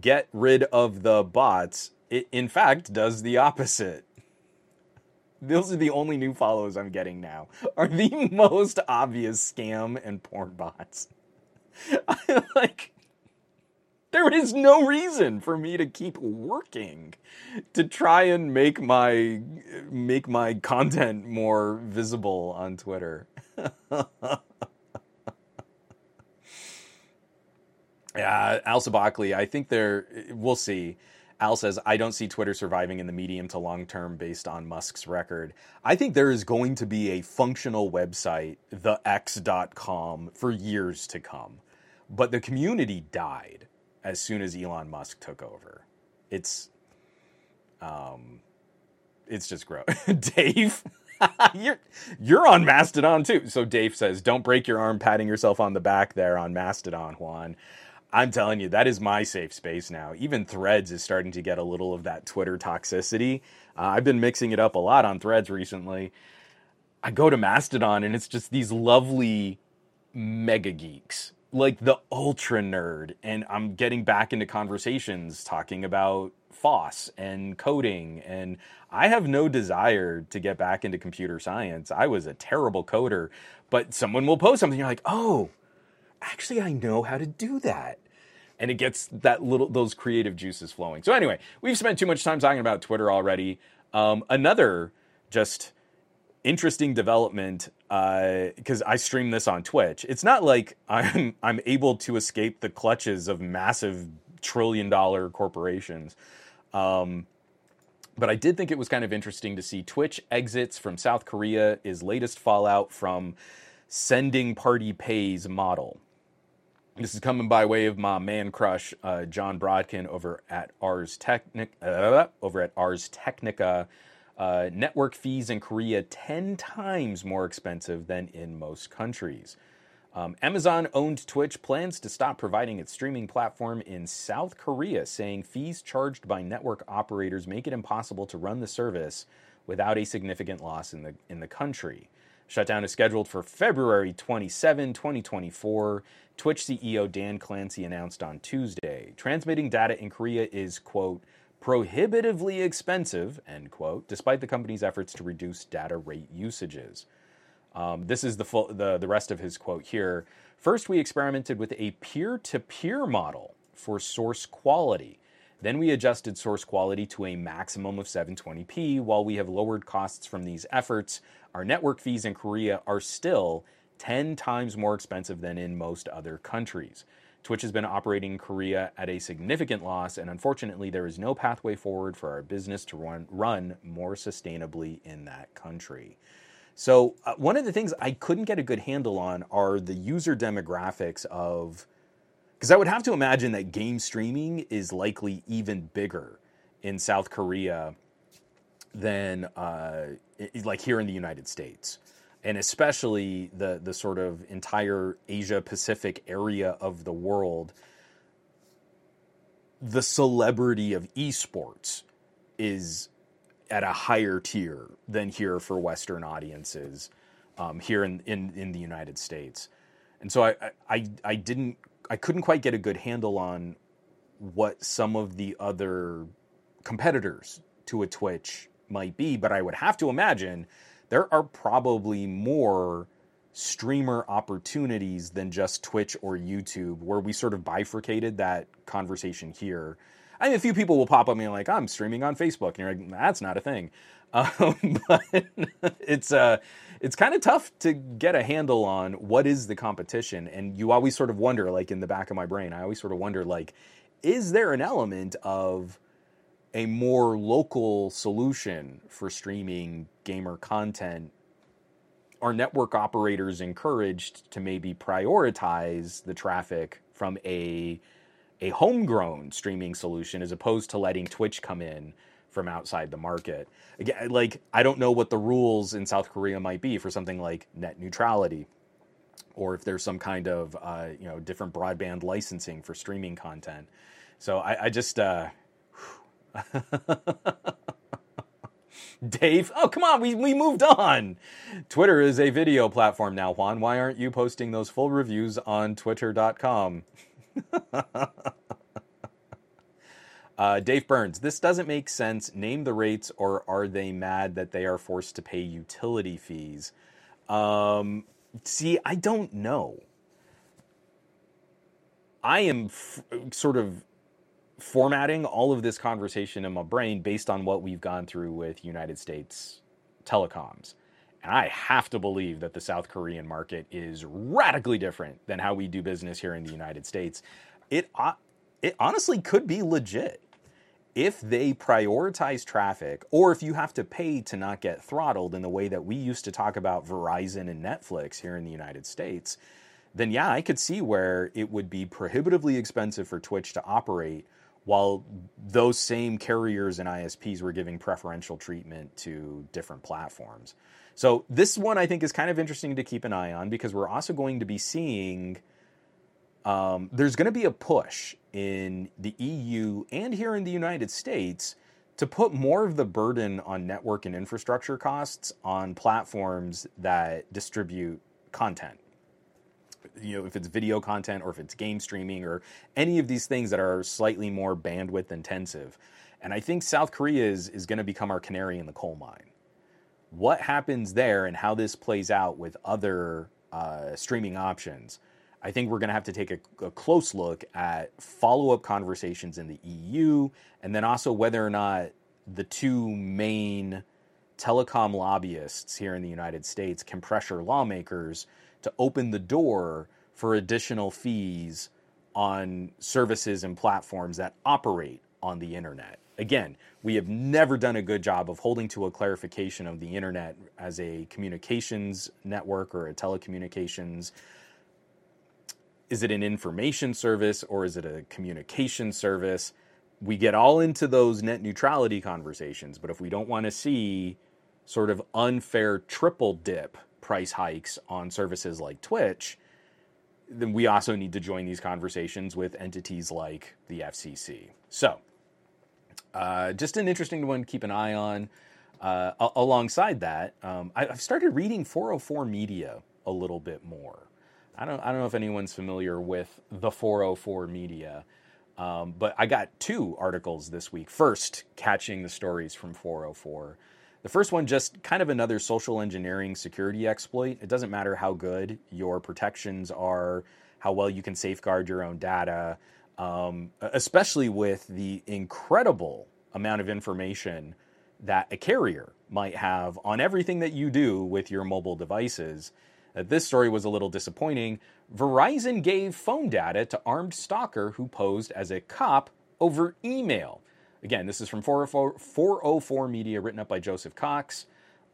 get rid of the bots, it in fact does the opposite? Those are the only new follows I'm getting now. Are the most obvious scam and porn bots. I like there is no reason for me to keep working to try and make my make my content more visible on Twitter. yeah, Al Sabachley, I think there we'll see. Al says, I don't see Twitter surviving in the medium to long term based on Musk's record. I think there is going to be a functional website, thex.com, for years to come. But the community died as soon as Elon Musk took over. It's um it's just gross. Dave you're you're on Mastodon too. So Dave says, "Don't break your arm patting yourself on the back there on Mastodon, Juan." I'm telling you, that is my safe space now. Even Threads is starting to get a little of that Twitter toxicity. Uh, I've been mixing it up a lot on Threads recently. I go to Mastodon and it's just these lovely mega geeks, like the ultra nerd, and I'm getting back into conversations talking about FOSS and coding. And I have no desire to get back into computer science. I was a terrible coder, but someone will post something, you're like, oh, actually, I know how to do that. And it gets that little those creative juices flowing. So anyway, we've spent too much time talking about Twitter already. Um, another just interesting development because uh, I stream this on Twitch. It's not like I'm I'm able to escape the clutches of massive trillion dollar corporations. Um, but I did think it was kind of interesting to see Twitch exits from South Korea is latest fallout from sending party pays model. This is coming by way of my man crush, uh, Jon Brodkin, over at Ars Technica. Uh, over at Ars Technica. Uh, network fees in Korea 10 times more expensive than in most countries. Um, Amazon owned Twitch plans to stop providing its streaming platform in South Korea, saying fees charged by network operators make it impossible to run the service without a significant loss in the in the country. Shutdown is scheduled for February 27, 2024. Twitch CEO Dan Clancy announced on Tuesday. Transmitting data in Korea is, quote, prohibitively expensive, end quote, despite the company's efforts to reduce data rate usages. Um, this is the, full, the, the rest of his quote here. First, we experimented with a peer to peer model for source quality. Then we adjusted source quality to a maximum of 720p. While we have lowered costs from these efforts, our network fees in Korea are still 10 times more expensive than in most other countries. Twitch has been operating in Korea at a significant loss, and unfortunately, there is no pathway forward for our business to run, run more sustainably in that country. So, uh, one of the things I couldn't get a good handle on are the user demographics of because I would have to imagine that game streaming is likely even bigger in South Korea than uh, like here in the United States, and especially the the sort of entire Asia Pacific area of the world. The celebrity of esports is at a higher tier than here for Western audiences um, here in, in in the United States, and so I I I didn't I couldn't quite get a good handle on what some of the other competitors to a Twitch might be, but I would have to imagine there are probably more streamer opportunities than just Twitch or YouTube, where we sort of bifurcated that conversation here. I mean, a few people will pop up and be like, I'm streaming on Facebook. And you're like, that's not a thing. Um, but it's, uh, it's kind of tough to get a handle on what is the competition. And you always sort of wonder, like in the back of my brain, I always sort of wonder, like, is there an element of a more local solution for streaming gamer content? Are network operators encouraged to maybe prioritize the traffic from a a homegrown streaming solution as opposed to letting Twitch come in from outside the market. Again, like I don't know what the rules in South Korea might be for something like net neutrality, or if there's some kind of uh, you know different broadband licensing for streaming content. So I, I just. Uh, Dave, oh come on, we, we moved on. Twitter is a video platform now, Juan. Why aren't you posting those full reviews on twitter.com? Uh, Dave Burns, this doesn't make sense. Name the rates, or are they mad that they are forced to pay utility fees? Um, see, I don't know. I am f- sort of formatting all of this conversation in my brain based on what we've gone through with United States telecoms. And I have to believe that the South Korean market is radically different than how we do business here in the United States. It, uh, it honestly could be legit if they prioritize traffic, or if you have to pay to not get throttled in the way that we used to talk about Verizon and Netflix here in the United States, then yeah, I could see where it would be prohibitively expensive for Twitch to operate while those same carriers and ISPs were giving preferential treatment to different platforms. So this one I think is kind of interesting to keep an eye on because we're also going to be seeing um, there's going to be a push in the EU and here in the United States to put more of the burden on network and infrastructure costs on platforms that distribute content. You know, if it's video content or if it's game streaming or any of these things that are slightly more bandwidth intensive. And I think South Korea is, is going to become our canary in the coal mine. What happens there and how this plays out with other uh, streaming options I think we're going to have to take a, a close look at follow up conversations in the EU, and then also whether or not the two main telecom lobbyists here in the United States can pressure lawmakers to open the door for additional fees on services and platforms that operate on the internet. Again, we have never done a good job of holding to a clarification of the internet as a communications network or a telecommunications is it an information service or is it a communication service? We get all into those net neutrality conversations, but if we don't want to see sort of unfair triple dip price hikes on services like Twitch, then we also need to join these conversations with entities like the FCC. So, uh, just an interesting one to keep an eye on. Uh, alongside that, um, I've started reading 404 Media a little bit more. I don't I don't know if anyone's familiar with the 404 Media. Um, but I got two articles this week. First, catching the stories from 404. The first one, just kind of another social engineering security exploit. It doesn't matter how good your protections are, how well you can safeguard your own data, um, especially with the incredible amount of information that a carrier might have on everything that you do with your mobile devices. Uh, this story was a little disappointing. Verizon gave phone data to armed stalker who posed as a cop over email. Again, this is from 404, 404 Media, written up by Joseph Cox.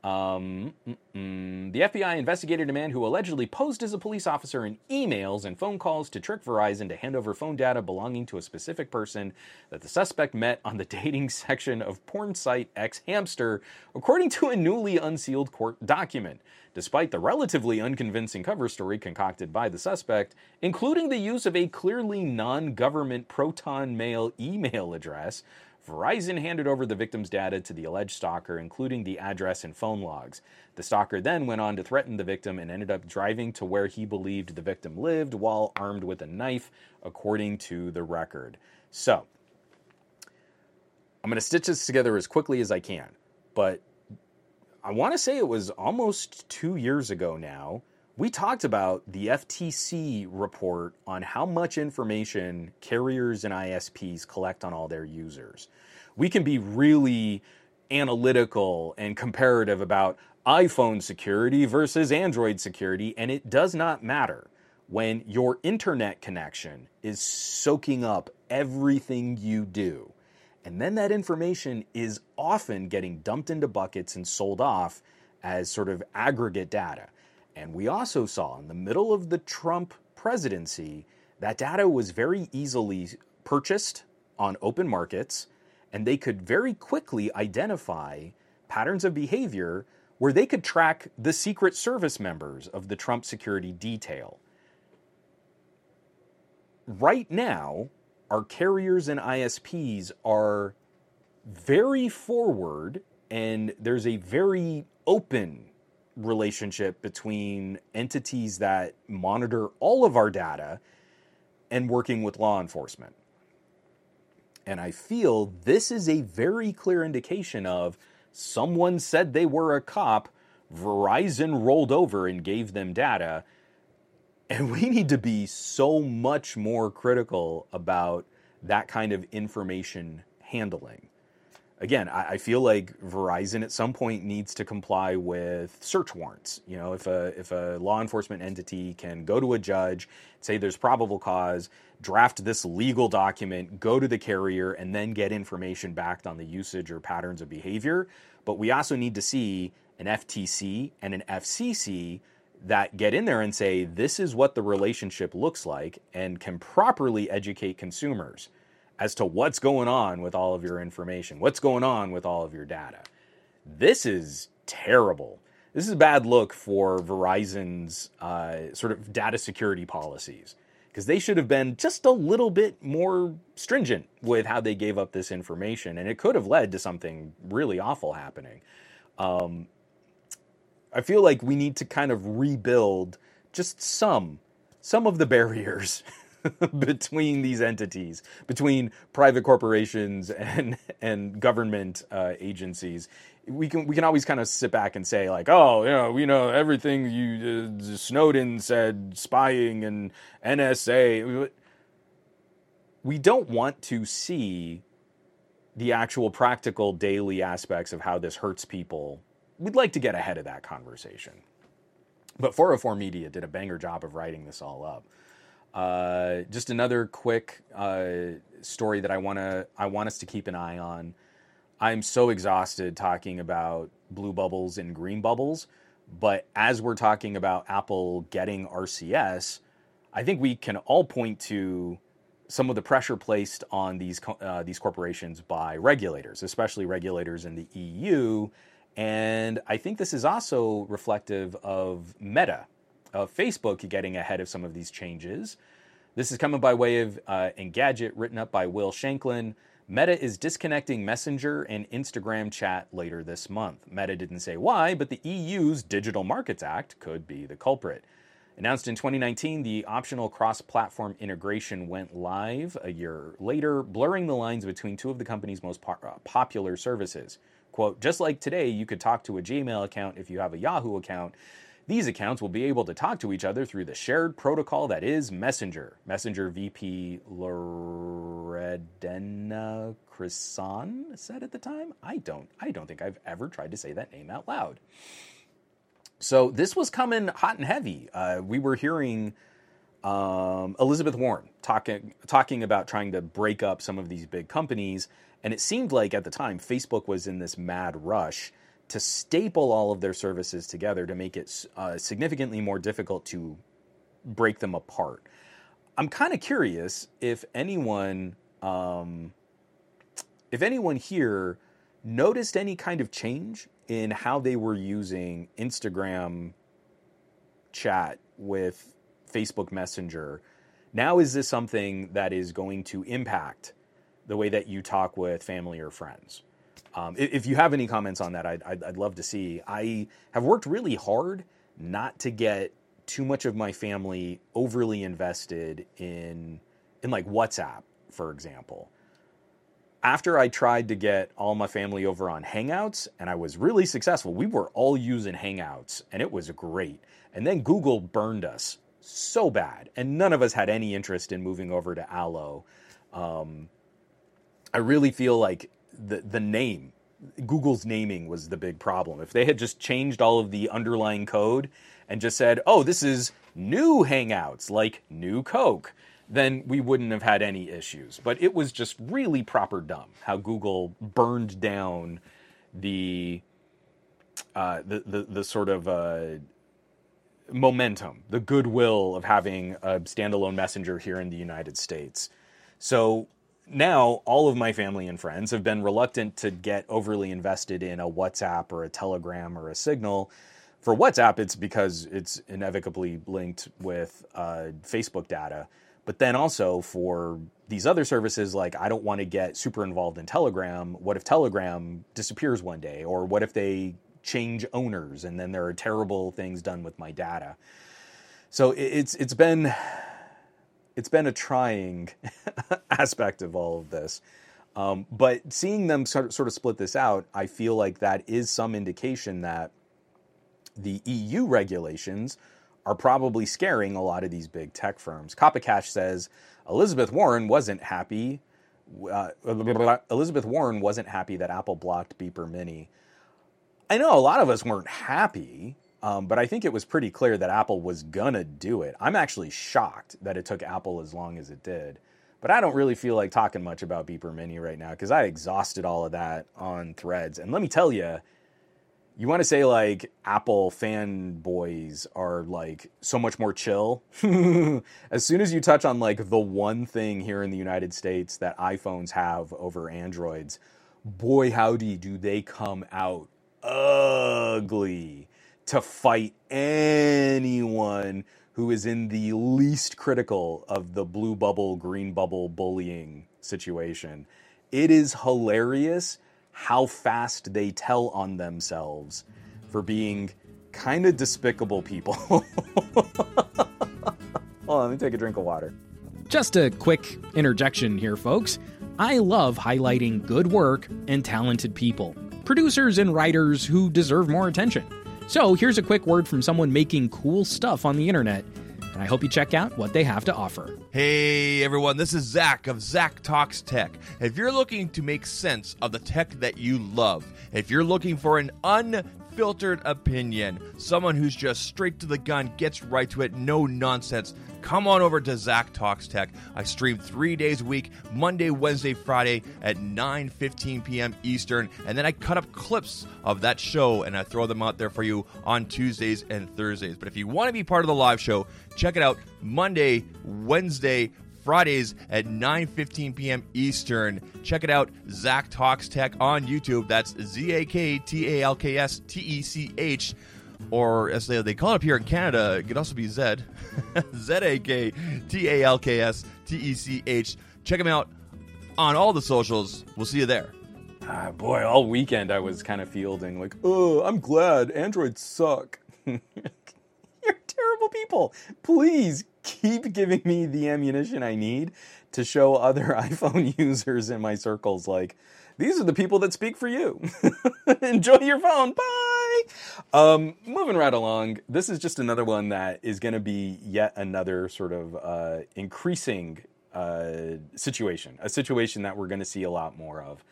Um, the FBI investigated a man who allegedly posed as a police officer in emails and phone calls to trick Verizon to hand over phone data belonging to a specific person that the suspect met on the dating section of porn site xHamster, according to a newly unsealed court document. Despite the relatively unconvincing cover story concocted by the suspect, including the use of a clearly non government Proton Mail email address, Verizon handed over the victim's data to the alleged stalker, including the address and phone logs. The stalker then went on to threaten the victim and ended up driving to where he believed the victim lived while armed with a knife, according to the record. So, I'm going to stitch this together as quickly as I can, but I want to say it was almost two years ago now we talked about the FTC report on how much information carriers and ISPs collect on all their users. We can be really analytical and comparative about iPhone security versus Android security, and it does not matter when your internet connection is soaking up everything you do. And then that information is often getting dumped into buckets and sold off as sort of aggregate data. And we also saw in the middle of the Trump presidency that data was very easily purchased on open markets, and they could very quickly identify patterns of behavior where they could track the Secret Service members of the Trump security detail. Right now, our carriers and ISPs are very forward, and there's a very open relationship between entities that monitor all of our data and working with law enforcement. And I feel this is a very clear indication of someone said they were a cop, Verizon rolled over and gave them data. And we need to be so much more critical about that kind of information handling again, I, I, feel like Verizon at some point needs to comply with search warrants. You know, if a if a law enforcement entity can go to a judge, say there's probable cause, draft this legal document, go to the carrier, and then get information backed on the usage or patterns of behavior. But we also need to see an FTC and an FCC that get in there and say this is what the relationship looks like and can properly educate consumers as to what's going on with all of your information, what's going on with all of your data. This is terrible. This is a bad look for Verizon's uh, sort of data security policies because they should have been just a little bit more stringent with how they gave up this information, and it could have led to something really awful happening. Um, I feel like we need to kind of rebuild just some some of the barriers between these entities, between private corporations and and government uh, agencies. We can we can always kind of sit back and say like, oh, you know, we know everything you uh, Snowden said, spying and NSA. We don't want to see the actual practical daily aspects of how this hurts people. We'd like to get ahead of that conversation. But 404 Media did a banger job of writing this all up. Uh, just another quick uh, story that I want to I want us to keep an eye on. I'm so exhausted talking about blue bubbles and green bubbles, but as we're talking about Apple getting RCS, I think we can all point to some of the pressure placed on these uh, these corporations by regulators, especially regulators in the EU. And I think this is also reflective of Meta of Facebook getting ahead of some of these changes. This is coming by way of uh, Engadget, written up by Will Shanklin. Meta is disconnecting Messenger and Instagram chat later this month. Meta didn't say why, but the EU's Digital Markets Act could be the culprit. Announced in 2019, the optional cross platform integration went live a year later, blurring the lines between two of the company's most po- uh, popular services. Quote, just like today, you could talk to a Gmail account if you have a Yahoo account. These accounts will be able to talk to each other through the shared protocol that is Messenger. Messenger VP Loredana Crisan said at the time. I don't I don't think I've ever tried to say that name out loud. So this was coming hot and heavy. Uh, we were hearing um, Elizabeth Warren talking talking about trying to break up some of these big companies, and it seemed like at the time Facebook was in this mad rush to staple all of their services together to make it uh, significantly more difficult to break them apart. I'm kind of curious if anyone, um, if anyone here noticed any kind of change in how they were using Instagram chat with Facebook Messenger. Now, is this something that is going to impact the way that you talk with family or friends? Um, if you have any comments on that, I'd, I'd, I'd love to see. I have worked really hard not to get too much of my family overly invested in in like WhatsApp, for example. After I tried to get all my family over on Hangouts and I was really successful, we were all using Hangouts and it was great. And then Google burned us so bad, and none of us had any interest in moving over to Allo. Um, I really feel like the the name Google's naming was the big problem. If they had just changed all of the underlying code and just said, "Oh, this is new Hangouts, like new Coke," then we wouldn't have had any issues. But it was just really proper dumb how Google burned down the uh, the, the the sort of uh, momentum, the goodwill of having a standalone messenger here in the United States. So now all of my family and friends have been reluctant to get overly invested in a WhatsApp or a Telegram or a Signal. For WhatsApp, it's because it's inevitably linked with uh, Facebook data. But then also for these other services, like I don't want to get super involved in Telegram. What if Telegram disappears one day? Or what if they change owners and then there are terrible things done with my data? So it's it's been it's been a trying aspect of all of this. Um, but seeing them sort of split this out, I feel like that is some indication that the EU regulations are probably scaring a lot of these big tech firms. Copycash says Elizabeth Warren wasn't happy. Uh, Elizabeth Warren wasn't happy that Apple blocked Beeper Mini. I know a lot of us weren't happy, um, but I think it was pretty clear that Apple was gonna do it. I'm actually shocked that it took Apple as long as it did. But I don't really feel like talking much about Beeper Mini right now because I exhausted all of that on threads. And let me tell you, you want to say like Apple fanboys are like so much more chill. as soon as you touch on like the one thing here in the United States that iPhones have over Androids, boy howdy do they come out ugly to fight anyone who is in the least critical of the blue bubble, green bubble bullying situation. It is hilarious how fast they tell on themselves for being kind of despicable people. Hold on, let me take a drink of water. Just a quick interjection here, folks. I love highlighting good work and talented people, producers and writers who deserve more attention. So here's a quick word from someone making cool stuff on the internet, and I hope you check out what they have to offer. Hey everyone, this is Zach of Zach Talks Tech. If you're looking to make sense of the tech that you love, if you're looking for an unfiltered opinion, someone who's just straight to the gun, gets right to it, no nonsense, come on over to Zach Talks Tech. I stream three days a week, Monday, Wednesday, Friday at 9 15 p.m. Eastern, and then I cut up clips of that show and I throw them out there for you on Tuesdays and Thursdays. But if you want to be part of the live show, check it out Monday, Wednesday, Fridays at 9:15 p.m. Eastern. Check it out, Zach Talks Tech on YouTube. That's Z A K T A L K S T E C H or as they, they call it up here in Canada, it could also be Zed. Z A K T A L K S T E C H. Check them out on all the socials. We'll see you there. Ah, boy, all weekend I was kind of fielding like, oh, I'm glad Androids suck. You're terrible people. Please keep giving me the ammunition I need to show other iPhone users in my circles like these are the people that speak for you. Enjoy your phone. Bye. Um, moving right along, this is just another one that is going to be yet another sort of uh, increasing uh, situation, a situation that we're going to see a lot more of.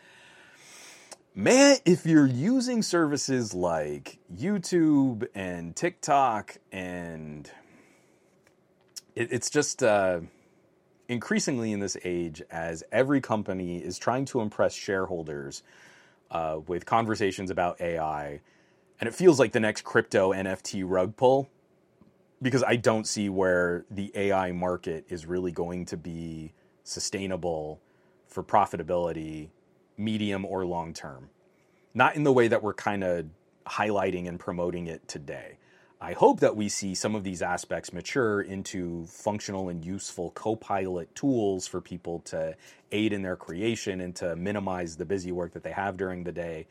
Man, if you're using services like YouTube and TikTok, and it, it's just. Uh, increasingly in this age as every company is trying to impress shareholders uh, with conversations about AI, and it feels like the next crypto NFT rug pull because I don't see where the AI market is really going to be sustainable for profitability, medium or long term. Not in the way that we're kind of highlighting and promoting it today. I hope that we see some of these aspects mature into functional and useful co pilot tools for people to aid in their creation and to minimize the busy work that they have during the day.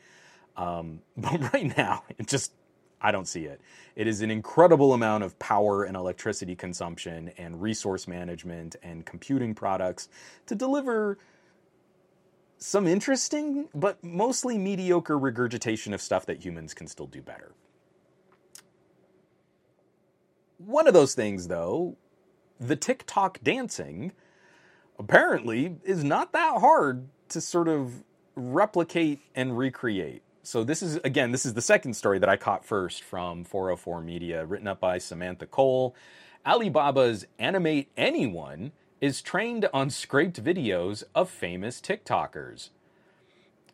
Um, but right now, it just, I don't see it. It is an incredible amount of power and electricity consumption and resource management and computing products to deliver some interesting but mostly mediocre regurgitation of stuff that humans can still do better. One of those things, though, the TikTok dancing, apparently is not that hard to sort of replicate and recreate. So this is again, this is the second story that I caught first from 404 Media, written up by Samantha Cole. Alibaba's Animate Anyone is trained on scraped videos of famous TikTokers.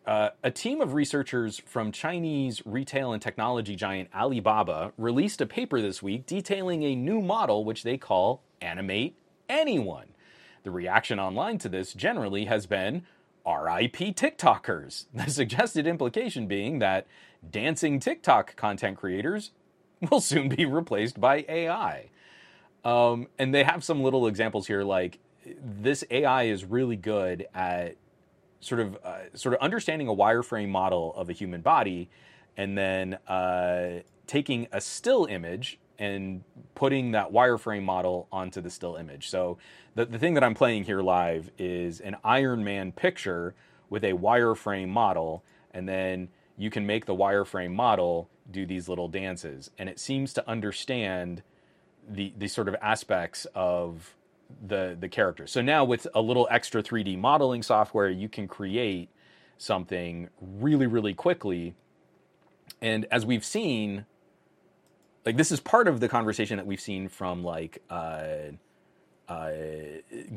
Uh, a team of researchers from Chinese retail and technology giant Alibaba released a paper this week detailing a new model which they call Animate Anyone. The reaction online to this generally has been RIP TikTokers, the suggested implication being that dancing TikTok content creators will soon be replaced by AI. Um, and they have some little examples here like this AI is really good at sort of uh, sort of understanding a wireframe model of a human body, and then uh, taking a still image and putting that wireframe model onto the still image. So the, the thing that I'm playing here live is an Iron Man picture with a wireframe model, and then you can make the wireframe model do these little dances, and it seems to understand the the sort of aspects of the the character. So now with a little extra 3D modeling software, you can create something really really quickly. And as we've seen, like this is part of the conversation that we've seen from like uh, uh,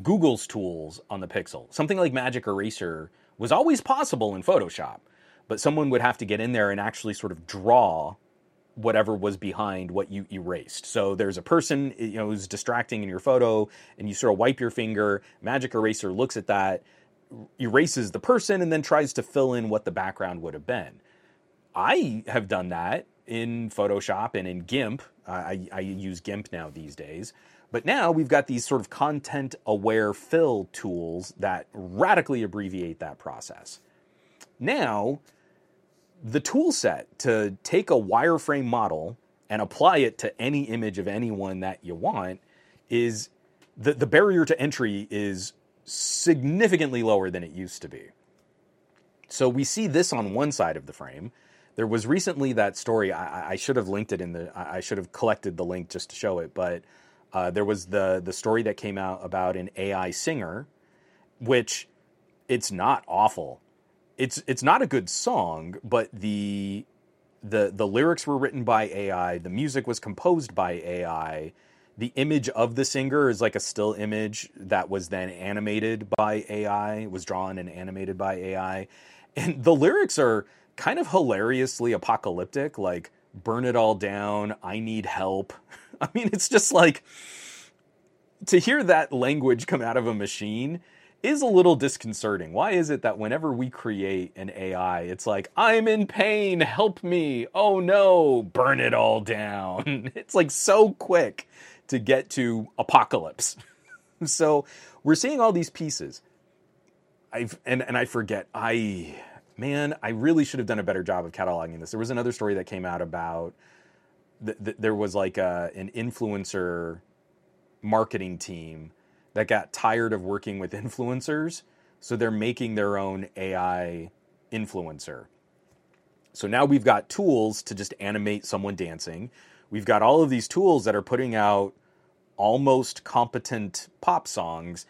Google's tools on the Pixel. Something like Magic Eraser was always possible in Photoshop, but someone would have to get in there and actually sort of draw whatever was behind what you erased. So there's a person eh, you know who's distracting in your photo, and you sort of wipe your finger. Magic Eraser looks at that, erases the person, and then tries to fill in what the background would have been. I have done that in Photoshop and in GIMP. I, I use GIMP now these days. But now we've got these sort of content aware fill tools that radically abbreviate that process. Now, the tool set to take a wireframe model and apply it to any image of anyone that you want is the, the barrier to entry is significantly lower than it used to be. So we see this on one side of the frame. There was recently that story. I, I should have linked it in the. I should have collected the link just to show it. But uh, there was the the story that came out about an AI singer, which it's not awful it's it's not a good song, but the the the lyrics were written by AI, the music was composed by AI. The image of the singer is like a still image that was then animated by AI, was drawn and animated by AI. And the lyrics are kind of hilariously apocalyptic, like burn it all down, I need help. I mean, it's just like to hear that language come out of a machine is a little disconcerting. Why is it that whenever we create an AI, it's like, I'm in pain, help me. Oh no, burn it all down. It's like so quick to get to apocalypse. so we're seeing all these pieces. I've and, and I forget, I man, I really should have done a better job of cataloging this. There was another story that came out about th- th- there was like a, an influencer marketing team that got tired of working with influencers, so they're making their own AI influencer. So now we've got tools to just animate someone dancing. We've got all of these tools that are putting out almost competent pop songs,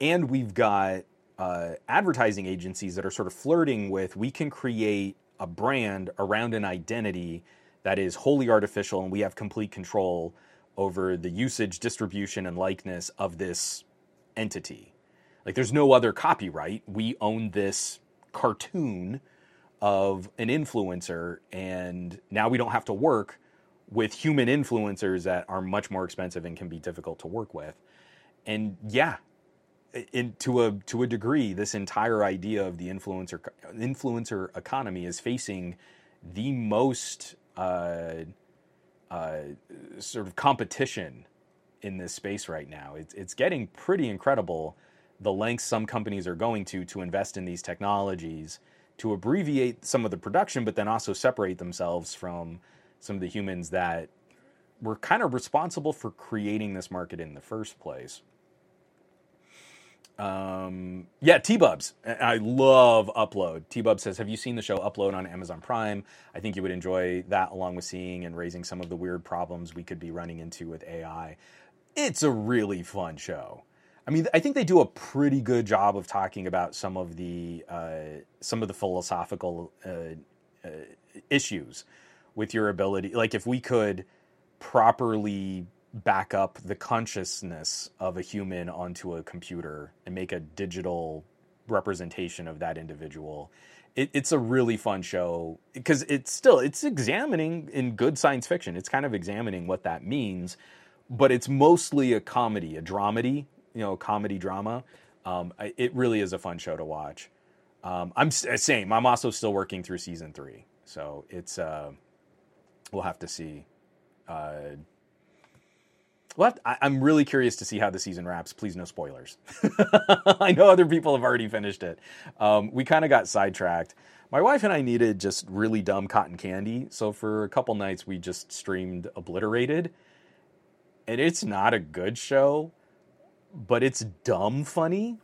and we've got uh, advertising agencies that are sort of flirting with we can create a brand around an identity that is wholly artificial, and we have complete control over the usage, distribution, and likeness of this entity. Like, there's no other copyright. We own this cartoon of an influencer, and now we don't have to work with human influencers that are much more expensive and can be difficult to work with. And yeah, in, to a to a degree, this entire idea of the influencer influencer economy is facing the most uh, uh, sort of competition in this space right now. It's it's getting pretty incredible the lengths some companies are going to to invest in these technologies to abbreviate some of the production, but then also separate themselves from some of the humans that were kind of responsible for creating this market in the first place. Um, yeah, T Bubs. I love Upload. T Bub says, Have you seen the show Upload on Amazon Prime? I think you would enjoy that along with seeing and raising some of the weird problems we could be running into with AI. It's a really fun show. I mean, I think they do a pretty good job of talking about some of the uh, some of the philosophical uh, uh, issues with your ability. Like, if we could properly back up the consciousness of a human onto a computer and make a digital representation of that individual, it, it's a really fun show because it's still it's examining in good science fiction. It's kind of examining what that means, but it's mostly a comedy, a dramedy you know comedy drama. Um, it really is a fun show to watch. Um, I'm uh, same. I'm also still working through season three, so it's uh, we'll have to see. Uh, what I, am really curious to see how the season wraps. Please, no spoilers. I know other people have already finished it. Um, we kind of got sidetracked. My wife and I needed just really dumb cotton candy, so for a couple nights we just streamed Obliterated, and it's not a good show but it's dumb funny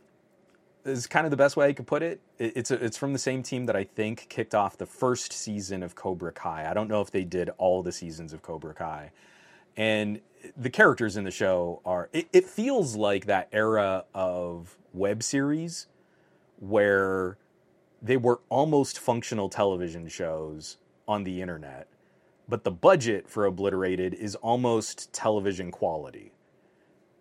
is kind of the best way I could put it. It's a, it's from the same team that I think kicked off the first season of Cobra Kai. I don't know if they did all the seasons of Cobra Kai, and the characters in the show are. It, it feels like that era of web series where they were almost functional television shows on the internet, but the budget for Obliterated is almost television quality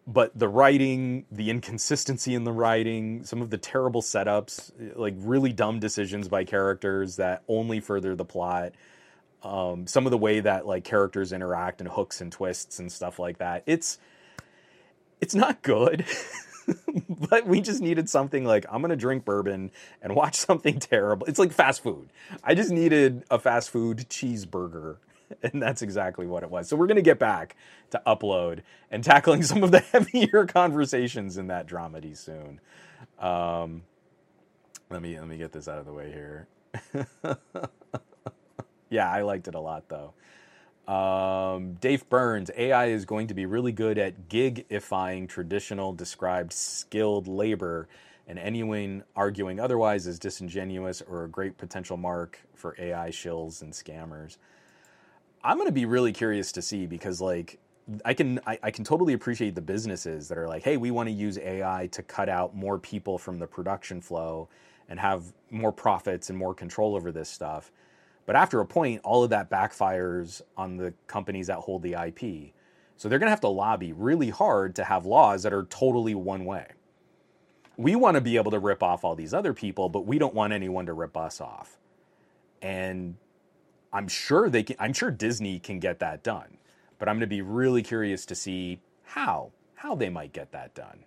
but the writing, the inconsistency in the writing, some of the terrible setups, like really dumb decisions by characters that only further the plot. Um, some of the way that like characters interact and hooks and twists and stuff like that. It's it's not good. but we just needed something like I'm gonna drink bourbon and watch something terrible. It's like fast food. I just needed a fast food cheeseburger and that's exactly what it was. So we're to get back to upload and tackling some of the heavier conversations in that dramedy soon. Um, let me let me get this out of the way here. Yeah, I liked it a lot though. Um, Dave Burns, AI is going to be really good at gigifying traditional described skilled labor, and anyone arguing otherwise is disingenuous or a great potential mark for AI shills and scammers. I'm going to be really curious to see because like I can I, I, can totally appreciate the businesses that are like, hey, we want to use AI to cut out more people from the production flow and have more profits and more control over this stuff. But after a point, all of that backfires on the companies that hold the IP. So they're going to have to lobby really hard to have laws that are totally one way. We want to be able to rip off all these other people, but we don't want anyone to rip us off. And I'm sure they can, I'm sure Disney can get that done, but I'm going to be really curious to see how how they might get that done.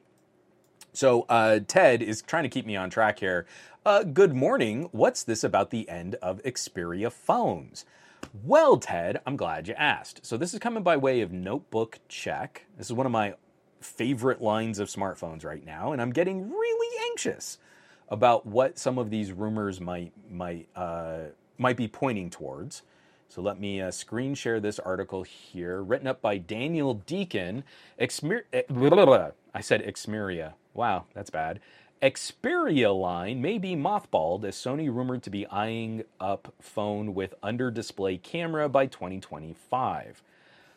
So uh, Ted is trying to keep me on track here. Uh, good morning. What's this about the end of Xperia phones? Well, Ted, I'm glad you asked. So this is coming by way of notebook check. This is one of my favorite lines of smartphones right now, and I'm getting really anxious about what some of these rumors might might uh, might be pointing towards. So let me uh, screen share this article here, written up by Daniel Deacon. Eh. I said Xperia. Wow, that's bad. Xperia line may be mothballed as Sony rumored to be eyeing up phone with under display camera by 2025.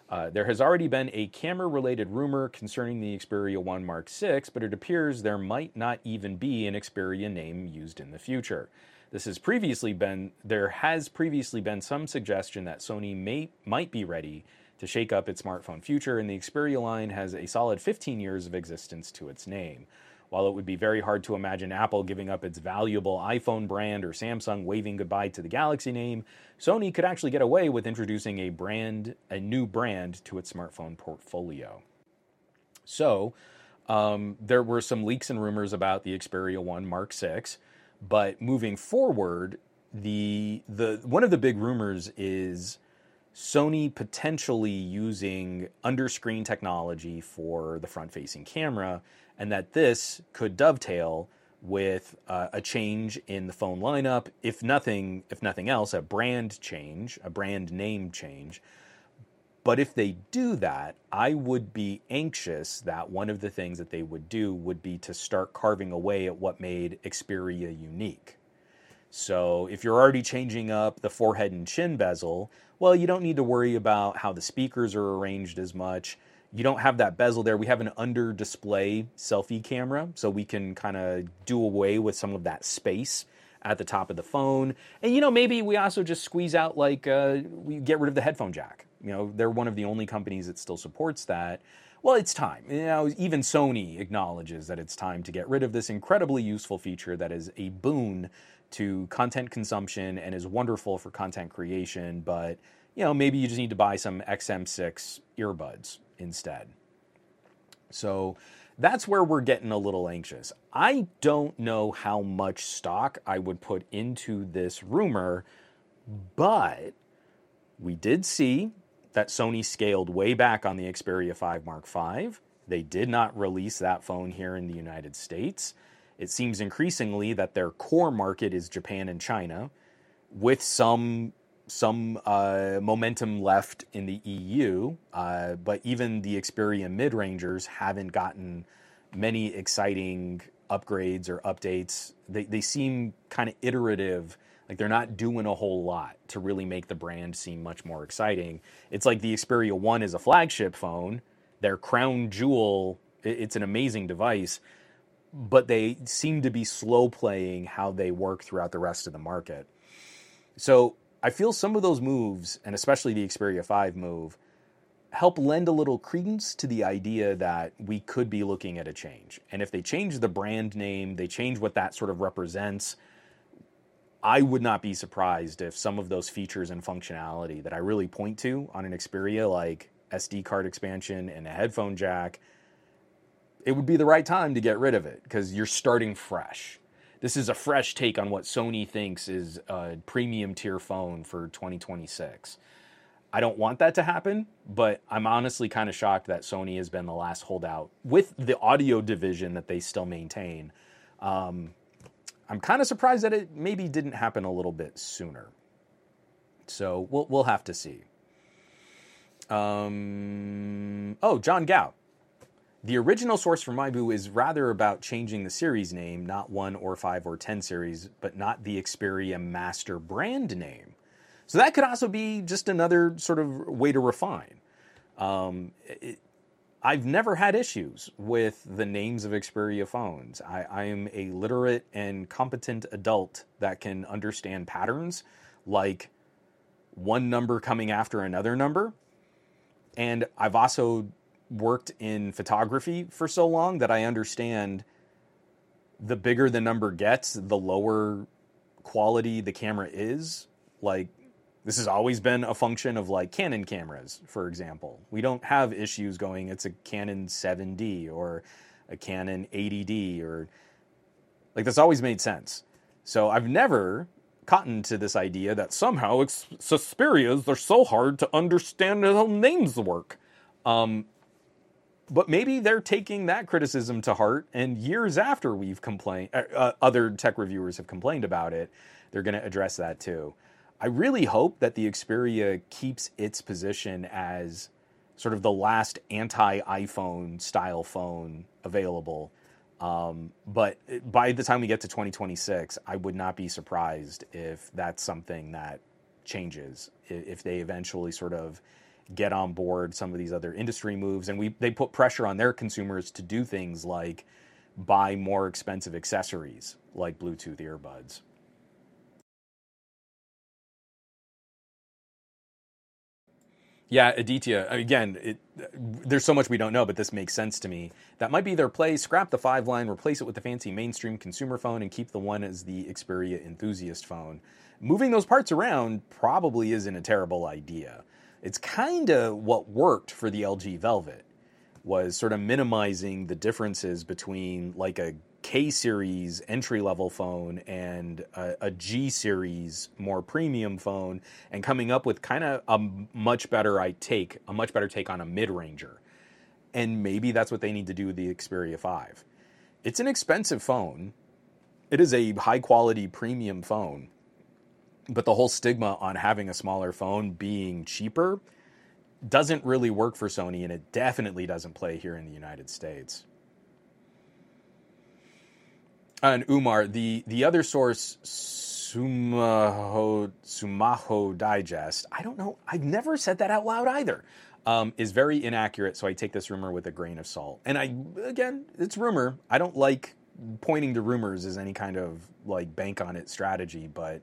Uh, there has already been a camera related rumor concerning the Xperia 1 Mark VI, but it appears there might not even be an Xperia name used in the future. This has previously been there has previously been some suggestion that Sony may might be ready to shake up its smartphone future, and the Xperia line has a solid 15 years of existence to its name. While it would be very hard to imagine Apple giving up its valuable iPhone brand or Samsung waving goodbye to the Galaxy name, Sony could actually get away with introducing a brand, a new brand to its smartphone portfolio. So, um, there were some leaks and rumors about the Xperia 1 Mark 6, but moving forward, the the one of the big rumors is Sony potentially using underscreen technology for the front facing camera, and that this could dovetail with uh, a change in the phone lineup, if nothing, if nothing else, a brand change, a brand name change. But if they do that, I would be anxious that one of the things that they would do would be to start carving away at what made Xperia unique. So if you're already changing up the forehead and chin bezel, well, you don't need to worry about how the speakers are arranged as much. You don't have that bezel there. We have an under display selfie camera, so we can kind of do away with some of that space at the top of the phone. And you know, maybe we also just squeeze out like uh, we get rid of the headphone jack. You know, they're one of the only companies that still supports that. Well, it's time. You know, even Sony acknowledges that it's time to get rid of this incredibly useful feature that is a boon to content consumption and is wonderful for content creation, but you know, maybe you just need to buy some XM6 earbuds instead. So that's where we're getting a little anxious. I don't know how much stock I would put into this rumor, but we did see that Sony scaled way back on the Xperia 5 Mark V. They did not release that phone here in the United States. It seems increasingly that their core market is Japan and China, with some some uh, momentum left in the EU. Uh, but even the Xperia mid rangers haven't gotten many exciting upgrades or updates. They they seem kind of iterative. Like they're not doing a whole lot to really make the brand seem much more exciting. It's like the Xperia 1 is a flagship phone, their crown jewel, it's an amazing device, but they seem to be slow playing how they work throughout the rest of the market. So I feel some of those moves, and especially the Xperia 5 move, help lend a little credence to the idea that we could be looking at a change. And if they change the brand name, they change what that sort of represents, I would not be surprised if some of those features and functionality that I really point to on an Xperia, like SD card expansion and a headphone jack, it would be the right time to get rid of it because you're starting fresh. This is a fresh take on what Sony thinks is a premium tier phone for 2026. I don't want that to happen, but I'm honestly kind of shocked that Sony has been the last holdout with the audio division that they still maintain. Um, I'm kind of surprised that it maybe didn't happen a little bit sooner. So we'll we'll have to see. Um, oh, John Gao. The original source for Maibu is rather about changing the series name, not one or five or ten series, but not the Xperia master brand name. So that could also be just another sort of way to refine. Um, it, I've never had issues with the names of Xperia phones. I, I, am a literate and competent adult that can understand patterns like one number coming after another number. And I've also worked in photography for so long that I understand the bigger the number gets, the lower quality the camera is. Like this has always been a function of like Canon cameras, for example. We don't have issues going, it's a Canon 7D or a Canon 80D or like that's always made sense. So I've never cottoned to this idea that somehow Xperias they're so hard to understand how names work. Um, but maybe they're taking that criticism to heart, and years after we've complained, uh, uh other tech reviewers have complained about it, they're going to address that too. I really hope that the Xperia keeps its position as sort of the last anti iPhone style phone available. Um, but by the time we get to 2026, I would not be surprised if that's something that changes, if they eventually sort of get on board some of these other industry moves and we they put pressure on their consumers to do things like buy more expensive accessories like Bluetooth earbuds. Yeah, Aditya. Again, it, there's so much we don't know, but this makes sense to me. That might be their play. Scrap the five line, replace it with the fancy mainstream consumer phone, and keep the one as the Xperia enthusiast phone. Moving those parts around probably isn't a terrible idea. It's kind of what worked for the LG Velvet was sort of minimizing the differences between like a K series entry level phone and a, a G series more premium phone, and coming up with kind of a much better I take a much better take on a mid ranger, and maybe that's what they need to do with the Xperia Five. It's an expensive phone. It is a high quality premium phone, but the whole stigma on having a smaller phone being cheaper doesn't really work for Sony, and it definitely doesn't play here in the United States. And Umar, the the other source, Sumaho Sumaho Digest. I don't know. I've never said that out loud either. Um, is very inaccurate, so I take this rumor with a grain of salt. And I, again, it's rumor. I don't like pointing to rumors as any kind of like bank on it strategy, but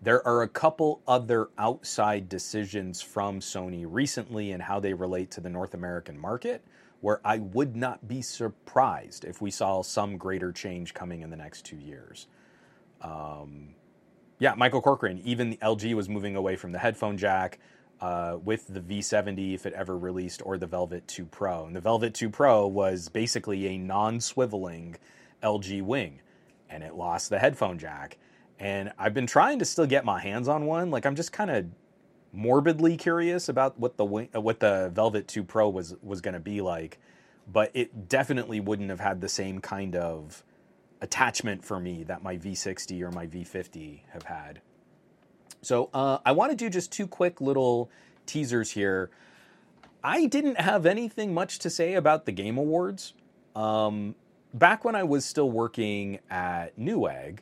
there are a couple other outside decisions from Sony recently and how they relate to the North American market where I would not be surprised if we saw some greater change coming in the next two years. Um, yeah, Michael Corcoran, even LG was moving away from the headphone jack uh, with the V70 if it ever released, or the Velvet 2 Pro. And the Velvet 2 Pro was basically a non swiveling LG wing, and it lost the headphone jack. And I've been trying to still get my hands on one. Like, I'm just kind of morbidly curious about what the uh, what the Velvet 2 Pro was was going to be like, but it definitely wouldn't have had the same kind of attachment for me that my V60 or my V50 have had. So uh, I want to do just two quick little teasers here. I didn't have anything much to say about the Game Awards. Um, back when I was still working at Newegg,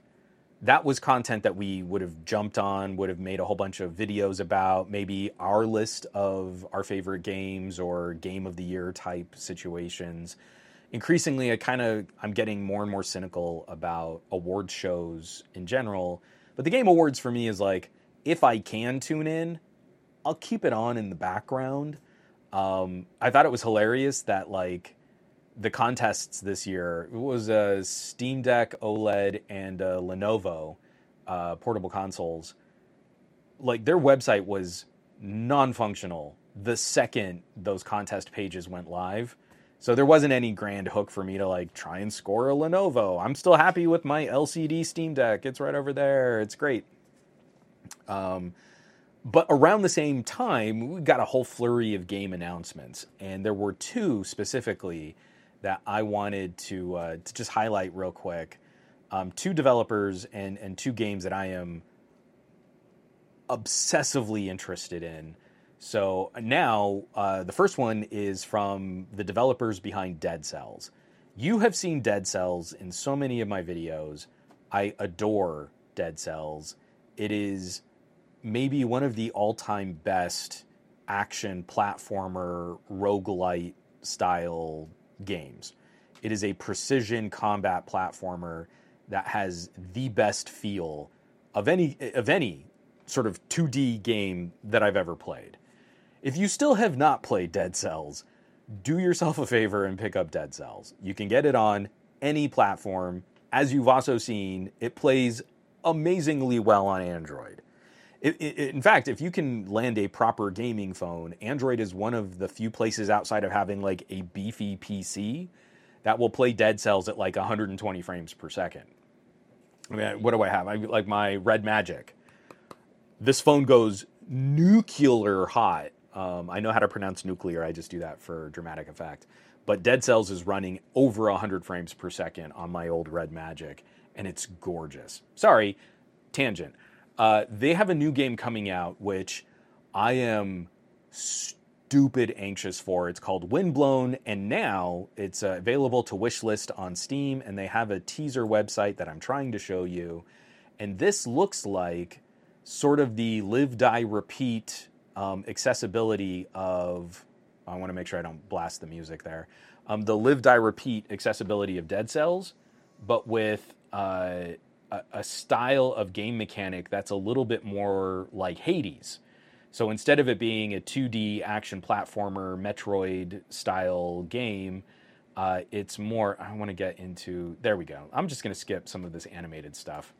that was content that we would have jumped on, would have made a whole bunch of videos about, maybe our list of our favorite games or game of the year type situations. Increasingly, I kind of I'm getting more and more cynical about award shows in general. But the game awards for me is like if I can tune in, I'll keep it on in the background. Um, I thought it was hilarious that like the contests this year. It was a Steam Deck OLED and Lenovo uh, portable consoles. Like their website was non-functional the second those contest pages went live. So there wasn't any grand hook for me to like try and score a Lenovo. I'm still happy with my LCD Steam Deck. It's right over there. It's great. Um, but around the same time, we got a whole flurry of game announcements, and there were two specifically that I wanted to uh, to just highlight real quick. Um, two developers and and two games that I am obsessively interested in. So now uh, the first one is from the developers behind Dead Cells. You have seen Dead Cells in so many of my videos. I adore Dead Cells. It is maybe one of the all-time best action platformer roguelite style games. It is a precision combat platformer that has the best feel of any of any sort of 2D game that I've ever played. If you still have not played Dead Cells, do yourself a favor and pick up Dead Cells. You can get it on any platform. As you've also seen, it plays amazingly well on Android. In fact, if you can land a proper gaming phone, Android is one of the few places outside of having like a beefy PC that will play Dead Cells at like 120 frames per second. I mean, what do I have? I like my Red Magic. This phone goes nuclear hot. Um, I know how to pronounce nuclear. I just do that for dramatic effect. But Dead Cells is running over 100 frames per second on my old Red Magic, and it's gorgeous. Sorry, tangent. Uh, they have a new game coming out, which I am stupid anxious for. It's called Windblown, and now it's uh, available to wishlist on Steam, and they have a teaser website that I'm trying to show you. And this looks like sort of the live, die, repeat um, accessibility of. I want to make sure I don't blast the music there. Um, the live, die, repeat accessibility of Dead Cells, but with uh, a, a style of game mechanic that's a little bit more like Hades. So instead of it being a 2D action platformer, Metroid style game, uh, it's more. I want to get into. There we go. I'm just going to skip some of this animated stuff.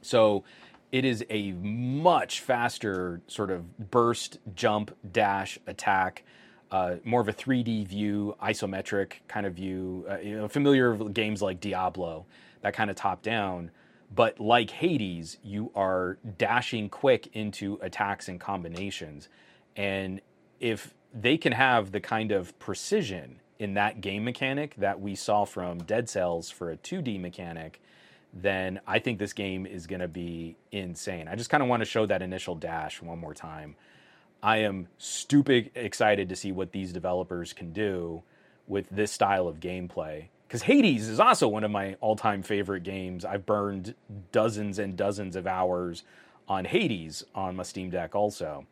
So it is a much faster sort of burst, jump, dash, attack. Uh, more of a 3D view, isometric kind of view. Uh, you know, familiar games like Diablo, that kind of top down. But like Hades, you are dashing quick into attacks and combinations. And if they can have the kind of precision in that game mechanic that we saw from Dead Cells for a 2D mechanic, then I think this game is going to be insane. I just kind of want to show that initial dash one more time. I am stupid excited to see what these developers can do with this style of gameplay. Because Hades is also one of my all time favorite games. I've burned dozens and dozens of hours on Hades on my Steam Deck also.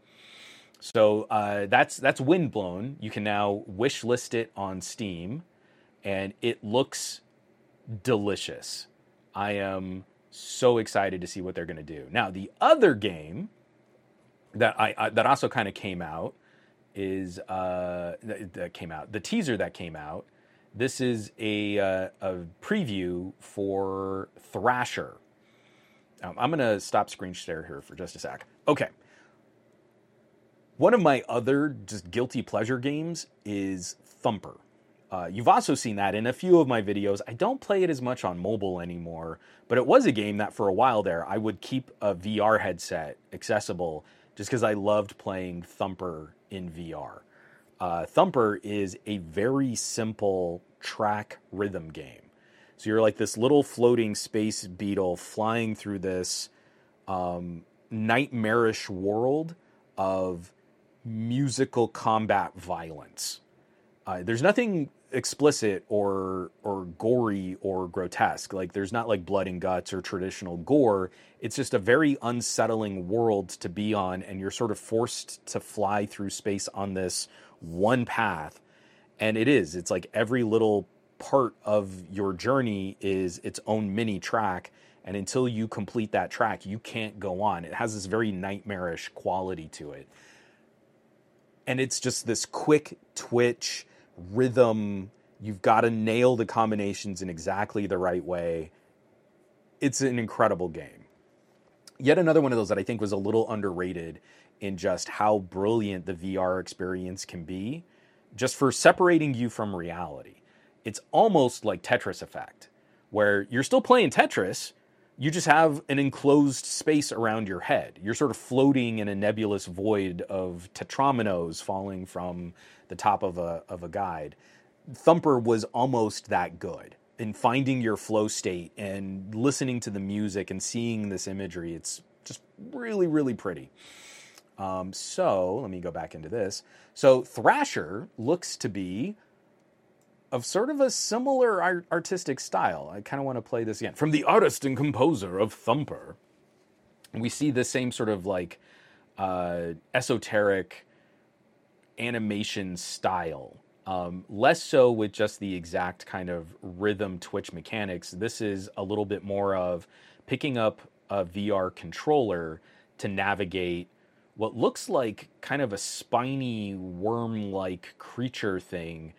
So uh, that's that's Windblown. You can now wish list it on Steam, and it looks delicious. I am so excited to see what they're going to do. Now, the other game that I, I that also kind of came out is uh, that, that, came out the teaser that came out. This is a uh, a preview for Thrasher. Um, I'm going to stop screen share here for just a sec. Okay. One of my other just guilty pleasure games is Thumper. Uh, you've also seen that in a few of my videos. I don't play it as much on mobile anymore, but it was a game that for a while there I would keep a VR headset accessible just because I loved playing Thumper in VR. Uh, Thumper is a very simple track rhythm game. So you're like this little floating space beetle flying through this um, nightmarish world of musical combat violence. Uh, there's nothing explicit or or gory or grotesque. Like there's not like blood and guts or traditional gore. It's just a very unsettling world to be on, and you're sort of forced to fly through space on this one path. And it is. It's like every little part of your journey is its own mini track. And until you complete that track, you can't go on. It has this very nightmarish quality to it. And it's just this quick twitch rhythm. You've got to nail the combinations in exactly the right way. It's an incredible game. Yet another one of those that I think was a little underrated in just how brilliant the VR experience can be, just for separating you from reality. It's almost like Tetris Effect, where you're still playing Tetris, you just have an enclosed space around your head. You're sort of floating in a nebulous void of tetrominoes falling from the top of a of a guide. Thumper was almost that good in finding your flow state and listening to the music and seeing this imagery. It's just really really pretty. Um, so let me go back into this. So Thrasher looks to be of sort of a similar art- artistic style. I kind of want to play this again. From the artist and composer of Thumper, we see the same sort of like uh, esoteric animation style. Um, less so with just the exact kind of rhythm twitch mechanics. This is a little bit more of picking up a VR controller to navigate what looks like kind of a spiny worm like creature thing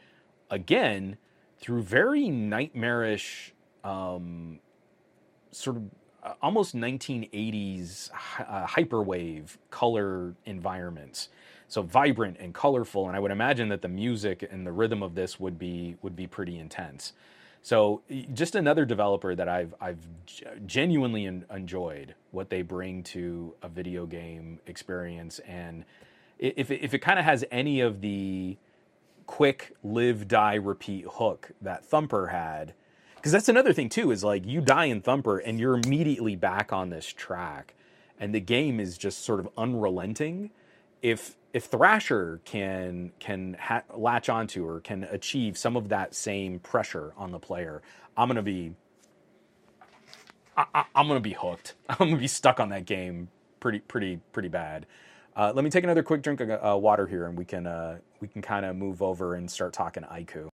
again through very nightmarish, um, sort of uh, almost 1980s uh, hyperwave color environments. So vibrant and colorful, and I would imagine that the music and the rhythm of this would be would be pretty intense. So just another developer that I've I've genuinely enjoyed what they bring to a video game experience, and if if it kind of has any of the quick live die repeat hook that Thumper had because that's another thing too is like you die in Thumper and you're immediately back on this track, and the game is just sort of unrelenting. If if Thrasher can can ha- latch onto or can achieve some of that same pressure on the player, I'm gonna be I, am gonna be hooked. I'm gonna be stuck on that game pretty pretty pretty bad. Uh, let me take another quick drink of uh, water here, and we can uh, we can kind of move over and start talking iQOO.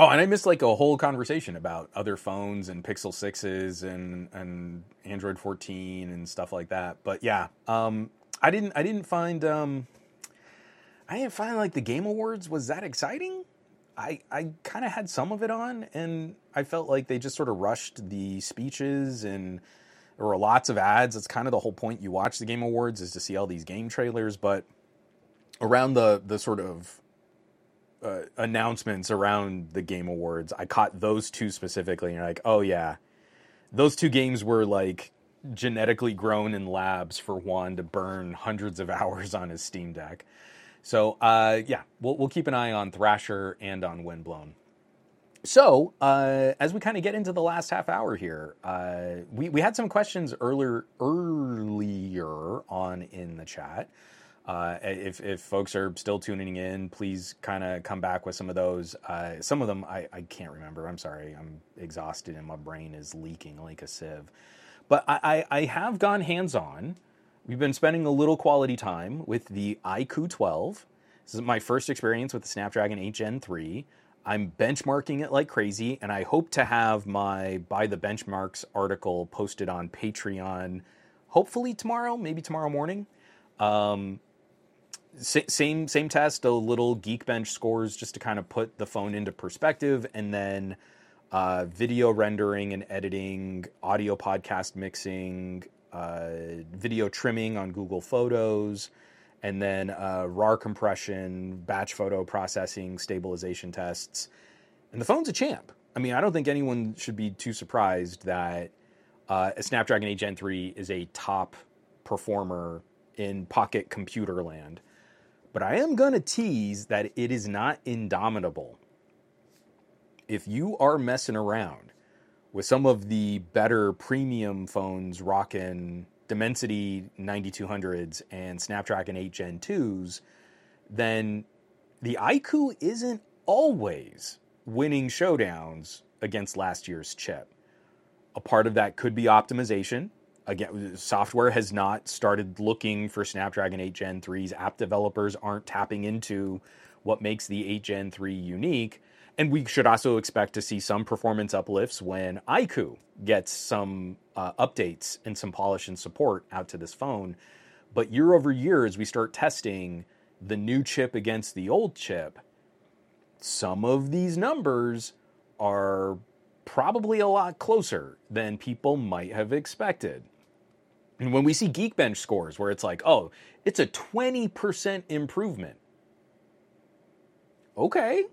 Oh, and I missed like a whole conversation about other phones and Pixel sixes and and Android 14 and stuff like that. But yeah, um, I didn't I didn't find um, I didn't find like the Game Awards was that exciting. I I kind of had some of it on, and I felt like they just sort of rushed the speeches and there were lots of ads. That's kind of the whole point. You watch the Game Awards is to see all these game trailers, but around the the sort of uh, announcements around the Game Awards, I caught those two specifically, and you're like, oh yeah, those two games were like genetically grown in labs for Juan to burn hundreds of hours on his Steam Deck. So uh, yeah, we'll we'll keep an eye on Thrasher and on Windblown. So uh, as we kind of get into the last half hour here, uh, we we had some questions earlier earlier on in the chat. Uh, if, if folks are still tuning in, please kind of come back with some of those. Uh, some of them I, I can't remember. I'm sorry. I'm exhausted and my brain is leaking like a sieve. But I, I, I have gone hands on. We've been spending a little quality time with the iQOO 12. This is my first experience with the Snapdragon 8 Gen 3. I'm benchmarking it like crazy, and I hope to have my By the Benchmarks article posted on Patreon hopefully tomorrow, maybe tomorrow morning. Um, same same test, a little Geekbench scores just to kind of put the phone into perspective, and then uh, video rendering and editing, audio podcast mixing, uh, video trimming on Google Photos, and then uh, RAR compression, batch photo processing, stabilization tests. And the phone's a champ. I mean, I don't think anyone should be too surprised that uh, a Snapdragon 8 Gen 3 is a top performer in pocket computer land. But I am going to tease that it is not indomitable. If you are messing around with some of the better premium phones rocking Dimensity 9200s and Snapdragon 8 Gen 2s, then the iQOO isn't always winning showdowns against last year's chip. A part of that could be optimization again, software has not started looking for Snapdragon 8 Gen 3s. App developers aren't tapping into what makes the 8 Gen 3 unique. And we should also expect to see some performance uplifts when iQOO gets some uh, updates and some polish and support out to this phone. But year over year, as we start testing the new chip against the old chip, some of these numbers are probably a lot closer than people might have expected. And when we see Geekbench scores where it's like, oh, it's a 20% improvement. Okay,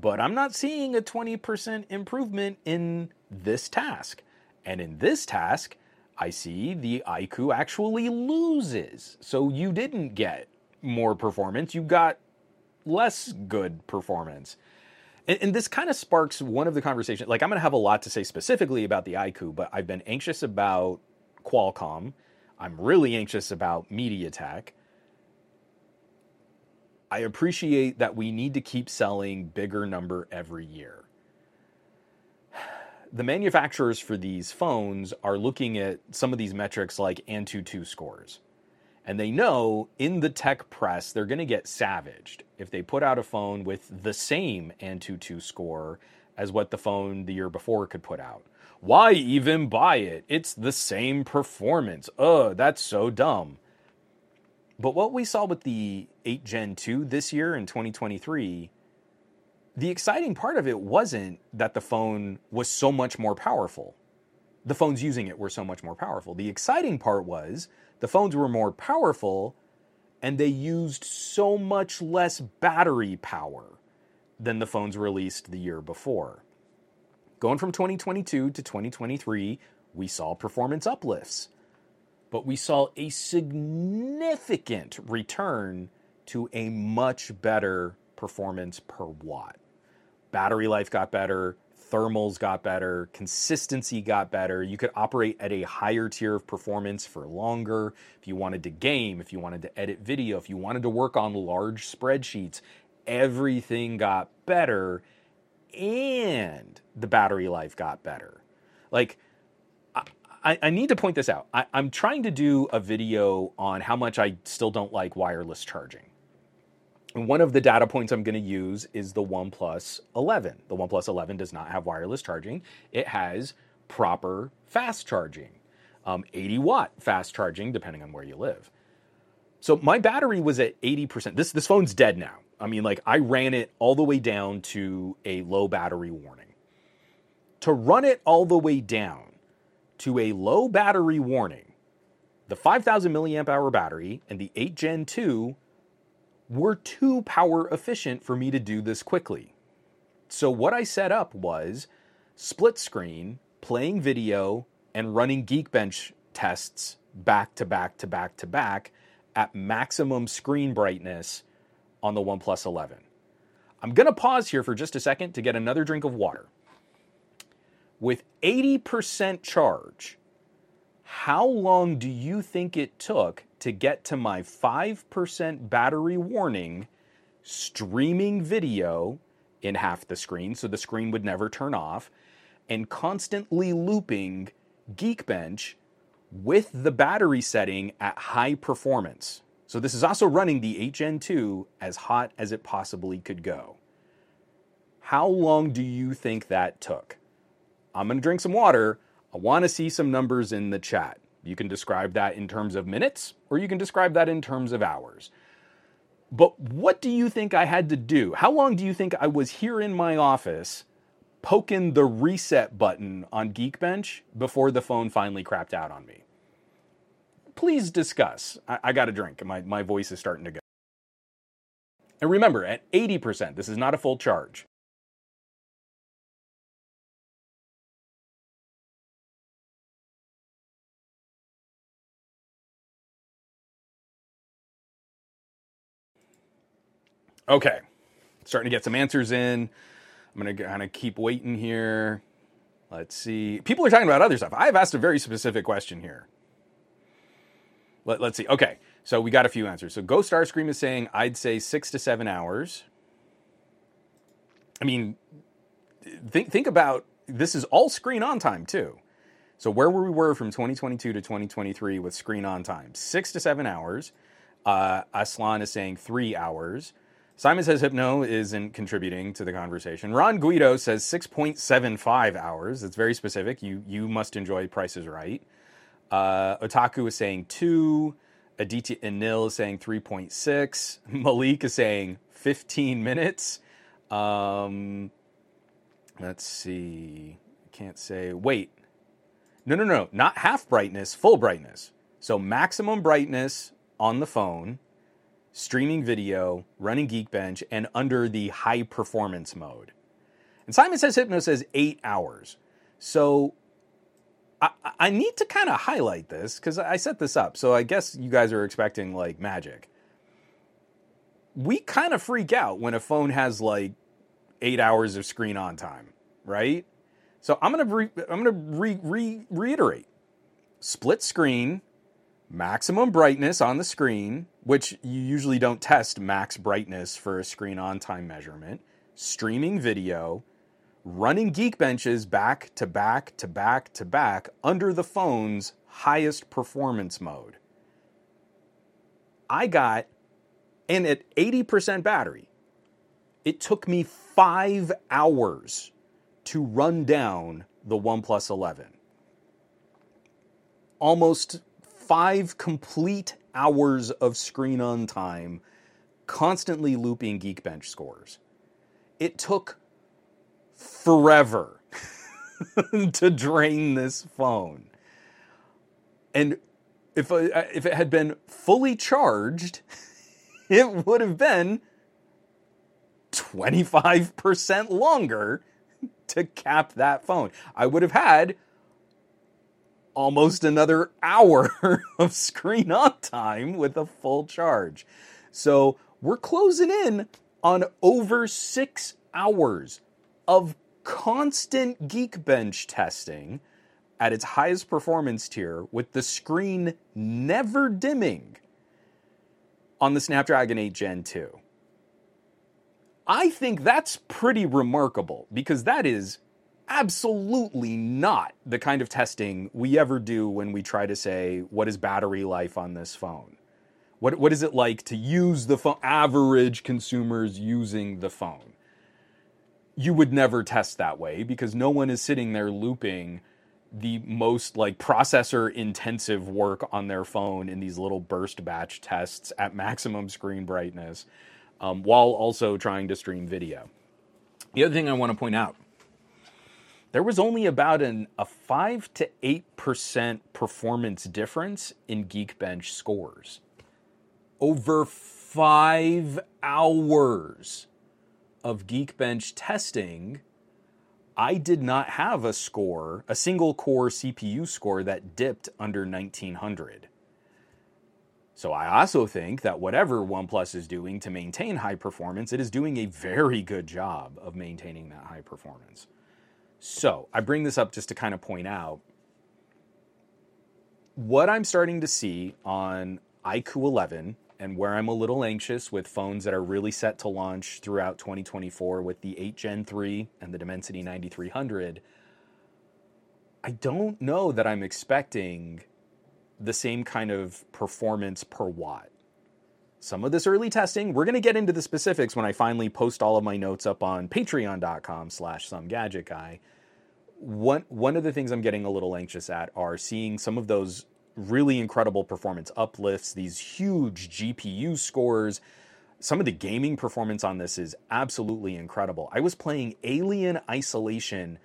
but I'm not seeing a 20% improvement in this task. And in this task, I see the iQOO actually loses. So you didn't get more performance, you got less good performance. And, and this kind of sparks one of the conversations. Like, I'm going to have a lot to say specifically about the iQOO, but I've been anxious about Qualcomm. I'm really anxious about MediaTek. I appreciate that we need to keep selling bigger number every year. The manufacturers for these phones are looking at some of these metrics like Antutu scores. And they know in the tech press they're going to get savaged if they put out a phone with the same Antutu score as what the phone the year before could put out. Why even buy it? It's the same performance. Ugh, that's so dumb. But what we saw with the 8 Gen 2 this year in 2023, the exciting part of it wasn't that the phone was so much more powerful. The phones using it were so much more powerful. The exciting part was the phones were more powerful and they used so much less battery power than the phones released the year before. Going from 2022 to 2023, we saw performance uplifts. but we saw a significant return to a much better performance per watt. Battery life got better, thermals got better, consistency got better. You could operate at a higher tier of performance for longer. If you wanted to game, if you wanted to edit video, if you wanted to work on large spreadsheets, everything got better and the battery life got better. Like, I, I need to point this out. I, I'm trying to do a video on how much I still don't like wireless charging. And one of the data points I'm going to use is the OnePlus 11. The OnePlus 11 does not have wireless charging, it has proper fast charging, um, 80 watt fast charging, depending on where you live. So my battery was at 80%. This, this phone's dead now. I mean, like, I ran it all the way down to a low battery warning. To run it all the way down to a low battery warning, the 5000 milliamp hour battery and the 8 Gen 2 were too power efficient for me to do this quickly. So, what I set up was split screen, playing video, and running Geekbench tests back to back to back to back at maximum screen brightness on the OnePlus 11. I'm going to pause here for just a second to get another drink of water. With 80% charge, how long do you think it took to get to my 5% battery warning streaming video in half the screen so the screen would never turn off and constantly looping Geekbench with the battery setting at high performance? So this is also running the 8 Gen 2 as hot as it possibly could go. How long do you think that took? I'm going to drink some water. I want to see some numbers in the chat. You can describe that in terms of minutes or you can describe that in terms of hours. But what do you think I had to do? How long do you think I was here in my office poking the reset button on Geekbench before the phone finally crapped out on me? Please discuss. I, I got a drink. My, my voice is starting to go. And remember, at 80%, this is not a full charge. Okay, starting to get some answers in. I'm going to kind of keep waiting here. Let's see. People are talking about other stuff. I've asked a very specific question here. Let, us see. Okay, so we got a few answers. So Ghost Starscream is saying I'd say six to seven hours. I mean, think think about this is all screen on time too. So where we were from 2022 to 2023 with screen on time, six to seven hours. Uh, Aslan is saying three hours. Simon says Hypno isn't contributing to the conversation. Ron Guido says 6.75 hours. It's very specific. You you must enjoy Price is Right. Uh, Otaku is saying two. Aditya Anil is saying 3.6. Malik is saying 15 minutes. Um, let's see. Can't say. Wait. No, no, no. Not half brightness, full brightness. So maximum brightness on the phone streaming video, running Geekbench, and under the high performance mode. And Simon says Hypno says eight hours. So I, I need to kind of highlight this because I set this up. So I guess you guys are expecting like magic. We kind of freak out when a phone has like eight hours of screen on time, right? So I'm gonna re- I'm gonna re- re- reiterate: split screen, maximum brightness on the screen, which you usually don't test max brightness for a screen on time measurement, streaming video, running Geekbenches back to back to back to back under the phone's highest performance mode. I got, and at 80% battery, it took me five hours to run down the OnePlus 11. Almost five complete hours of screen on time, constantly looping Geekbench scores. It took forever to drain this phone. And if, if it had been fully charged, it would have been 25% longer to cap that phone. I would have had almost another hour of screen on time with a full charge. So we're closing in on over six hours of constant Geekbench testing at its highest performance tier with the screen never dimming on the Snapdragon 8 Gen 2. I think that's pretty remarkable because that is absolutely not the kind of testing we ever do when we try to say, what is battery life on this phone? What, what is it like to use the phone? Average consumers using the phone. You would never test that way because no one is sitting there looping the most like processor intensive work on their phone in these little burst batch tests at maximum screen brightness um, while also trying to stream video. The other thing I want to point out there was only about an, a 5 to 8% performance difference in Geekbench scores. Over five hours of Geekbench testing, I did not have a score, a single core CPU score that dipped under 1900. So I also think that whatever OnePlus is doing to maintain high performance, it is doing a very good job of maintaining that high performance. So I bring this up just to kind of point out what I'm starting to see on iQOO 11 and where I'm a little anxious with phones that are really set to launch throughout 2024 with the 8 Gen 3 and the Dimensity 9300. I don't know that I'm expecting the same kind of performance per watt some of this early testing. We're going to get into the specifics when I finally post all of my notes up on patreon.com slash some gadget guy. One, one of the things I'm getting a little anxious at are seeing some of those really incredible performance uplifts, these huge GPU scores. Some of the gaming performance on this is absolutely incredible. I was playing Alien Isolation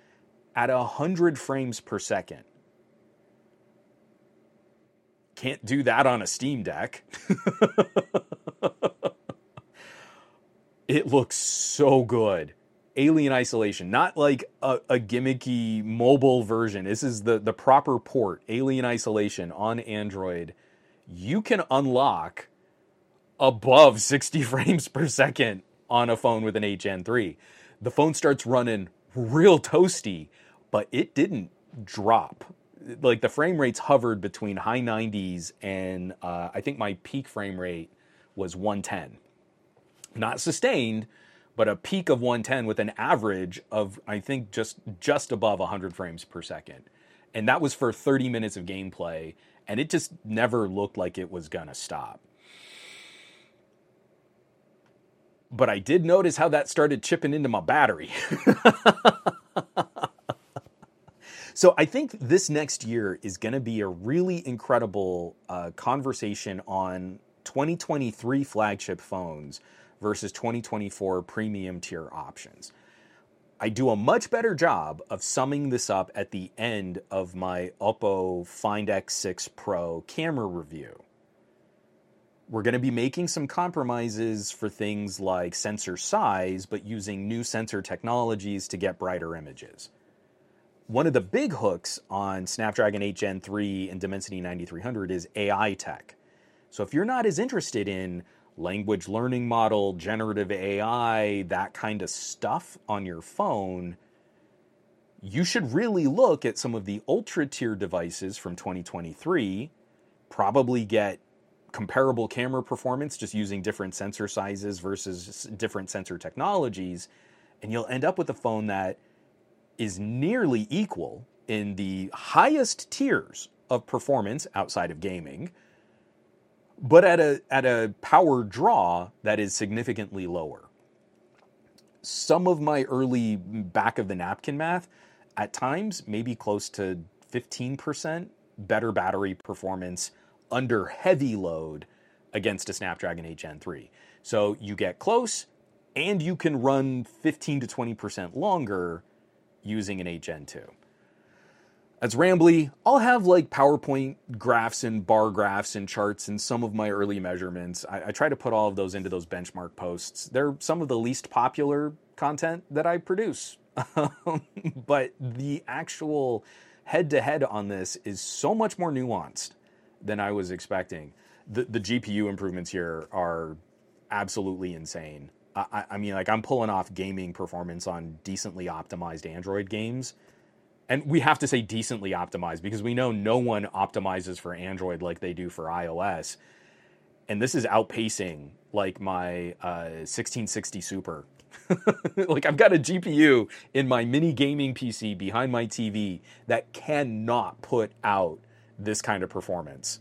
at 100 frames per second. Can't do that on a Steam Deck. it looks so good. Alien Isolation, not like a, a, gimmicky mobile version. This is the, the proper port, Alien Isolation on Android. You can unlock above 60 frames per second on a phone with an 8 Gen 3. The phone starts running real toasty, but it didn't drop. Like the frame rates hovered between high 90s and uh, I think my peak frame rate was 110 not sustained, but a peak of 110 with an average of I think just just above 100 frames per second. And that was for 30 minutes of gameplay and it just never looked like it was going to stop. But I did notice how that started chipping into my battery. so I think this next year is going to be a really incredible uh, conversation on 2023 flagship phones versus 2024 premium tier options. I do a much better job of summing this up at the end of my Oppo Find X6 Pro camera review. We're going to be making some compromises for things like sensor size, but using new sensor technologies to get brighter images. One of the big hooks on Snapdragon 8 Gen 3 and Dimensity 9300 is AI tech. So if you're not as interested in language learning model, generative AI, that kind of stuff on your phone, you should really look at some of the ultra tier devices from 2023, probably get comparable camera performance just using different sensor sizes versus different sensor technologies, and you'll end up with a phone that is nearly equal in the highest tiers of performance outside of gaming but at a at a power draw that is significantly lower. Some of my early back of the napkin math at times maybe close to 15% better battery performance under heavy load against a Snapdragon 8 Gen 3. So you get close and you can run 15 to 20% longer using an 8 Gen 2 as rambly. I'll have like PowerPoint graphs and bar graphs and charts and some of my early measurements. I, I, try to put all of those into those benchmark posts. They're some of the least popular content that I produce. but the actual head to head on this is so much more nuanced than I was expecting. The the GPU improvements here are absolutely insane. I, I mean, like I'm pulling off gaming performance on decently optimized Android games, and we have to say decently optimized because we know no one optimizes for Android like they do for iOS, and this is outpacing like my uh, 1660 Super. like I've got a GPU in my mini gaming PC behind my TV that cannot put out this kind of performance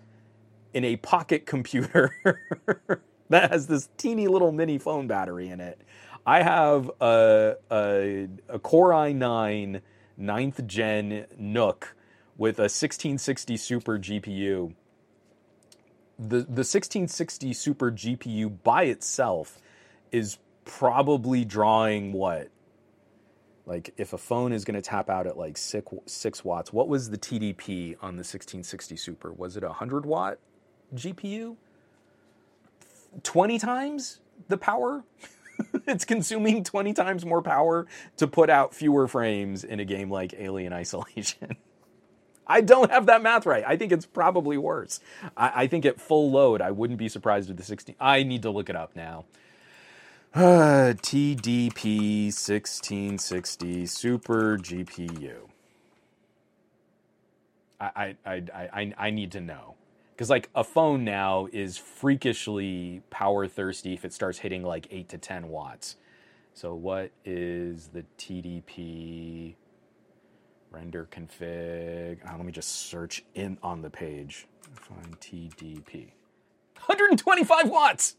in a pocket computer that has this teeny little mini phone battery in it. I have a, a, a Core i9 9th gen NUC with a 1660 Super GPU. The, the 1660 Super GPU by itself is probably drawing what? Like, if a phone is going to tap out at like six, six watts, what was the TDP on the 1660 Super? Was it a 100 watt GPU? 20 times the power. it's consuming 20 times more power to put out fewer frames in a game like Alien Isolation. I don't have that math right. I think it's probably worse. I, I, think at full load, I wouldn't be surprised with the 16. I need to look it up now. Uh, TDP 1660 Super GPU. I, I, I, I, I need to know because like a phone now is freakishly power thirsty if it starts hitting like 8 to 10 watts. So what is the tdp render config? Oh, let me just search in on the page. Find tdp 125 watts!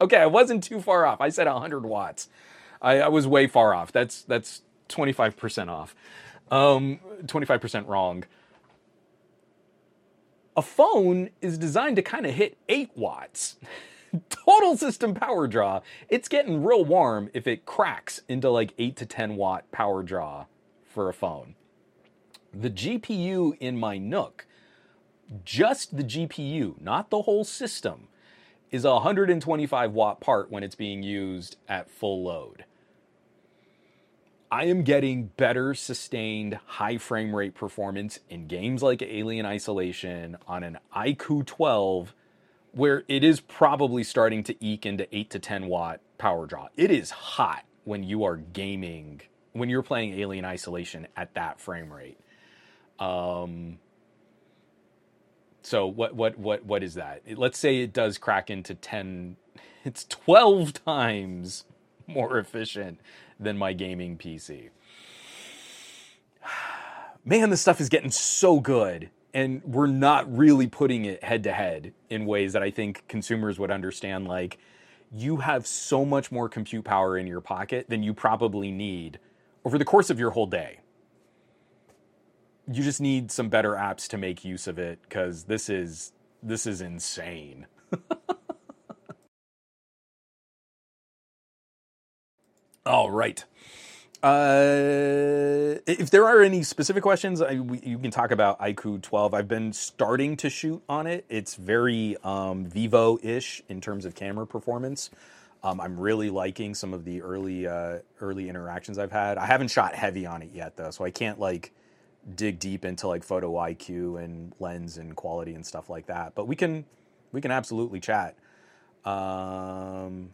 Okay i wasn't too far off. I said 100 watts. I, I was way far off. That's that's 25% off. Um, 25% wrong a phone is designed to kind of hit 8 watts. Total system power draw. It's getting real warm if it cracks into like 8 to 10 watt power draw for a phone. The GPU in my NUC, just the GPU, not the whole system, is a 125 watt part when it's being used at full load. I am getting better sustained high frame rate performance in games like Alien Isolation on an iQOO 12 where it is probably starting to eke into 8 to 10 watt power draw. It is hot when you are gaming, when you're playing Alien Isolation at that frame rate. Um, so what what what what is that? Let's say it does crack into 10 it's 12 times more efficient than my gaming PC. Man, this stuff is getting so good. And we're not really putting it head to head in ways that I think consumers would understand. Like, you have so much more compute power in your pocket than you probably need over the course of your whole day. You just need some better apps to make use of it because this is this is insane. All right. Uh, if there are any specific questions, I, we, you can talk about iQOO 12. I've been starting to shoot on it. It's very um, Vivo ish in terms of camera performance. Um, I'm really liking some of the early uh, early interactions I've had. I haven't shot heavy on it yet though, so I can't like dig deep into like photo IQ and lens and quality and stuff like that. But we can we can absolutely chat. Um,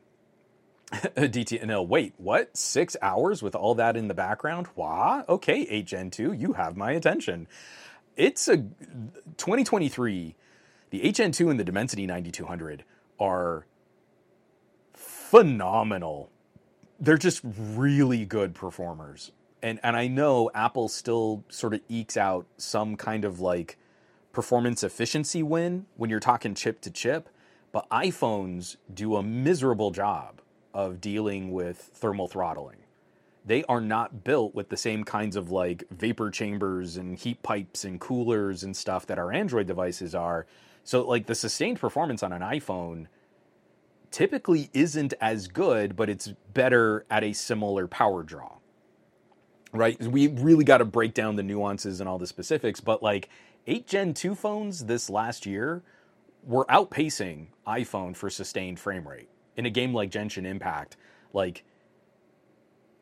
DTNL, wait, what? Six hours with all that in the background? Wah? Okay, 8 Gen 2, you have my attention. It's a 2023. The 8 Gen 2 and the Dimensity 9200 are phenomenal. They're just really good performers. And and I know Apple still sort of ekes out some kind of like performance efficiency win when you're talking chip to chip, but iPhones do a miserable job of dealing with thermal throttling. They are not built with the same kinds of like vapor chambers and heat pipes and coolers and stuff that our Android devices are. So, like, the sustained performance on an iPhone typically isn't as good, but it's better at a similar power draw. Right? We really got to break down the nuances and all the specifics, but like 8 Gen 2 phones this last year were outpacing iPhone for sustained frame rate in a game like Genshin Impact, like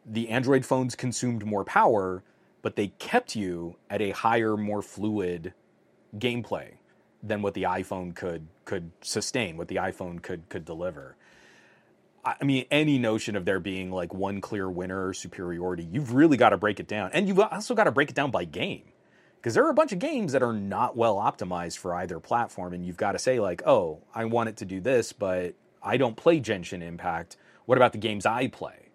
the Android phones consumed more power, but they kept you at a higher, more fluid gameplay than what the iPhone could could sustain, what the iPhone could could deliver. I mean, any notion of there being like one clear winner or superiority, you've really got to break it down, and you've also got to break it down by game, because there are a bunch of games that are not well optimized for either platform, and you've got to say like, oh, I want it to do this, but I don't play Genshin Impact. What about the games I play?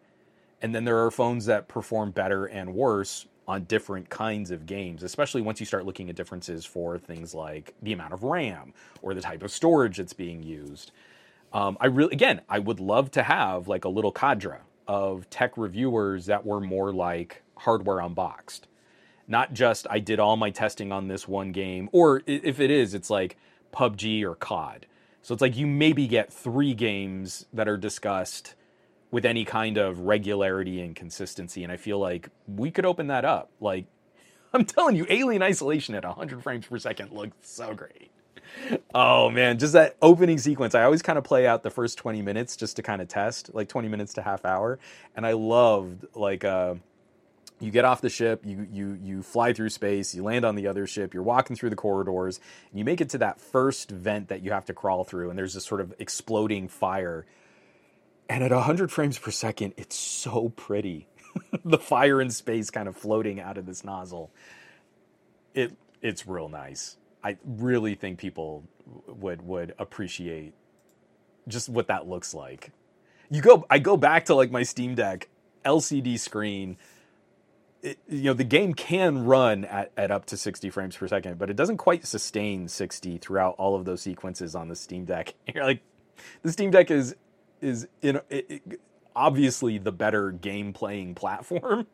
And then there are phones that perform better and worse on different kinds of games, especially once you start looking at differences for things like the amount of RAM or the type of storage that's being used. Um, I really, again, I would love to have like a little cadre of tech reviewers that were more like hardware unboxed, not just I did all my testing on this one game, or if it is, it's like PUBG or COD. So it's like you maybe get three games that are discussed with any kind of regularity and consistency. And I feel like we could open that up. Like, I'm telling you, Alien Isolation at 100 frames per second looked so great. Oh man, just that opening sequence. I always kind of play out the first 20 minutes just to kind of test, like 20 minutes to half hour. And I loved like uh you get off the ship, you you you fly through space, you land on the other ship, you're walking through the corridors, and you make it to that first vent that you have to crawl through, and there's this sort of exploding fire and at 100 frames per second, it's so pretty. the fire in space kind of floating out of this nozzle. It it's real nice. I really think people would would appreciate just what that looks like. You go I go back to like my Steam Deck LCD screen. It, you know the game can run at, at up to 60 frames per second but it doesn't quite sustain 60 throughout all of those sequences on the steam deck you're like the steam deck is is in it, it, obviously the better game playing platform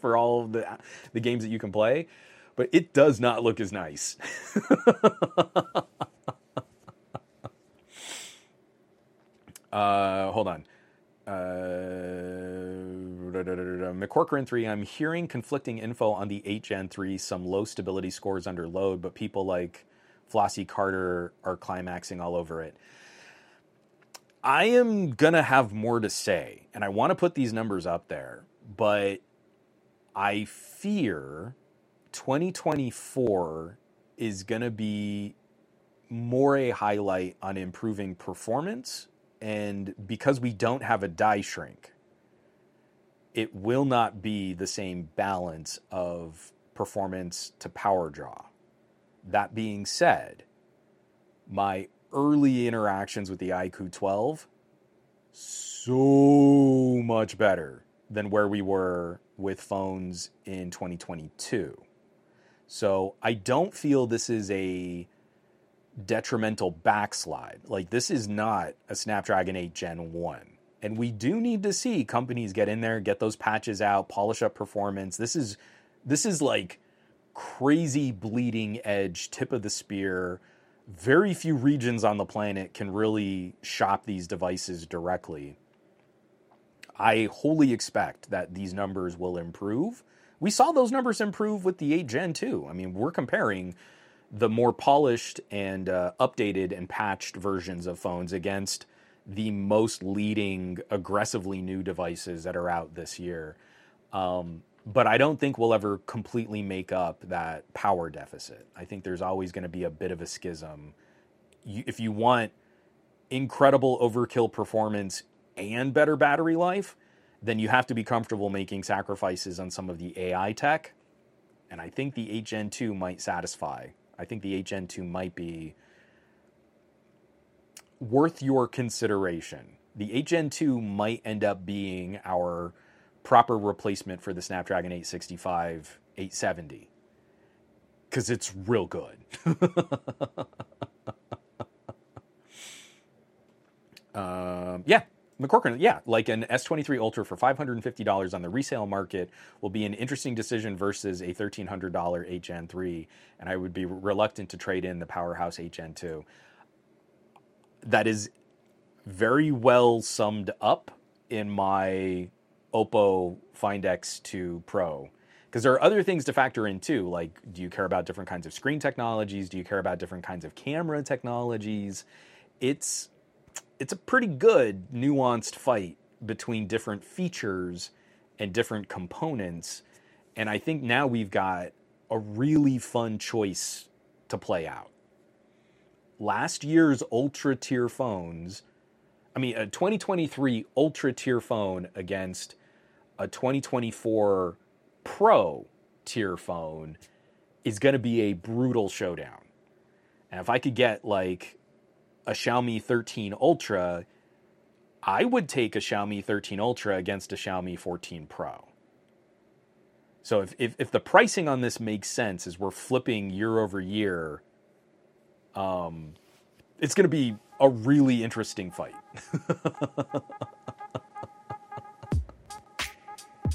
for all of the the games that you can play, but it does not look as nice. uh, hold on. Uh, McCorcoran 3, I'm hearing conflicting info on the 8 Gen 3, some low stability scores under load, but people like Flossy Carter are climaxing all over it. I am going to have more to say, and I want to put these numbers up there, but I fear 2024 is going to be more a highlight on improving performance. And because we don't have a die shrink, it will not be the same balance of performance to power draw. That being said, my early interactions with the iQOO 12 so much better than where we were with phones in 2022. So I don't feel this is a detrimental backslide. Like this is not a Snapdragon 8 Gen 1. And we do need to see companies get in there, get those patches out, polish up performance. This is this is like crazy bleeding edge, tip of the spear very few regions on the planet can really shop these devices directly. I wholly expect that these numbers will improve. We saw those numbers improve with the 8 Gen 2. I mean, we're comparing the more polished and uh, updated and patched versions of phones against the most leading, aggressively new devices that are out this year. Um, but I don't think we'll ever completely make up that power deficit. I think there's always going to be a bit of a schism. You, if you want incredible overkill performance and better battery life, then you have to be comfortable making sacrifices on some of the AI tech. And I think the 8 Gen 2 might satisfy. I think the 8 Gen 2 might be worth your consideration. The 8 Gen 2 might end up being our proper replacement for the Snapdragon 865 870 because it's real good. um, yeah, McCorcoran, yeah, like an S23 Ultra for $550 on the resale market will be an interesting decision versus a $1,300 8 Gen 3, and I would be reluctant to trade in the powerhouse 8 Gen 2. That is very well summed up in my Oppo Find X2 Pro. Because there are other things to factor in too, like do you care about different kinds of screen technologies? Do you care about different kinds of camera technologies? It's it's a pretty good nuanced fight between different features and different components. And I think now we've got a really fun choice to play out. Last year's ultra tier phones, I mean, a 2023 ultra tier phone against a 2024 Pro tier phone is going to be a brutal showdown. And if I could get like a Xiaomi 13 Ultra, I would take a Xiaomi 13 Ultra against a Xiaomi 14 Pro. So if, if, if the pricing on this makes sense as we're flipping year over year, um, it's going to be a really interesting fight.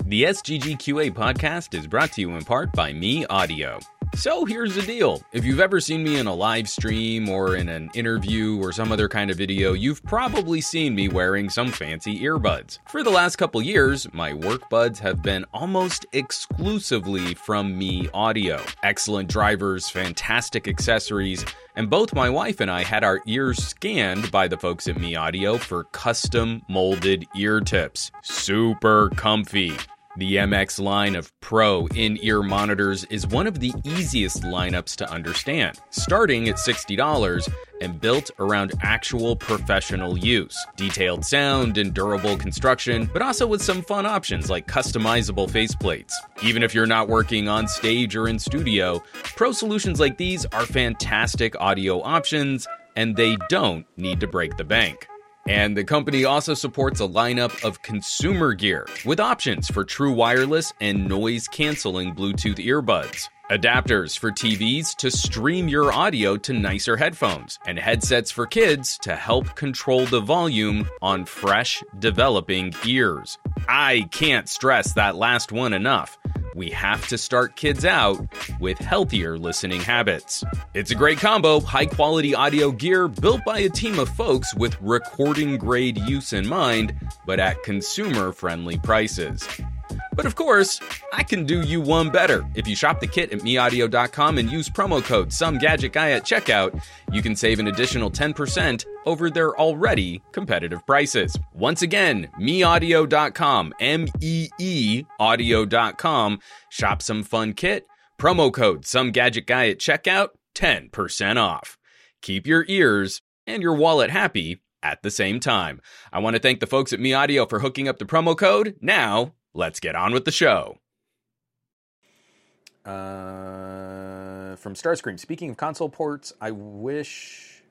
The SGGQA podcast is brought to you in part by MEE audio. So here's the deal. If you've ever seen me in a live stream or in an interview or some other kind of video, you've probably seen me wearing some fancy earbuds. For the last couple years, my work buds have been almost exclusively from MEE audio. Excellent drivers, fantastic accessories, and both my wife and I had our ears scanned by the folks at MEE audio for custom molded ear tips. Super comfy. The MX line of Pro in ear monitors is one of the easiest lineups to understand, starting at $60 and built around actual professional use. Detailed sound and durable construction, but also with some fun options like customizable faceplates. Even if you're not working on stage or in studio, Pro solutions like these are fantastic audio options and they don't need to break the bank. And the company also supports a lineup of consumer gear with options for true wireless and noise canceling Bluetooth earbuds. Adapters for TVs to stream your audio to nicer headphones, and headsets for kids to help control the volume on fresh, developing ears. I can't stress that last one enough we have to start kids out with healthier listening habits. It's a great combo, high quality audio gear built by a team of folks with recording grade use in mind, but at consumer friendly prices. But of course, I can do you one better. If you shop the kit at meeaudio.com and use promo code SomeGadgetGuy at checkout, you can save an additional 10% over their already competitive prices. Once again, meaudio.com, M E E audio.com. Shop some fun kit, promo code SomeGadgetGuy at checkout, 10% off. Keep your ears and your wallet happy at the same time. I want to thank the folks at MEE audio for hooking up the promo code. Now, let's get on with the show. Uh, from Starscream. Speaking of console ports, I wish.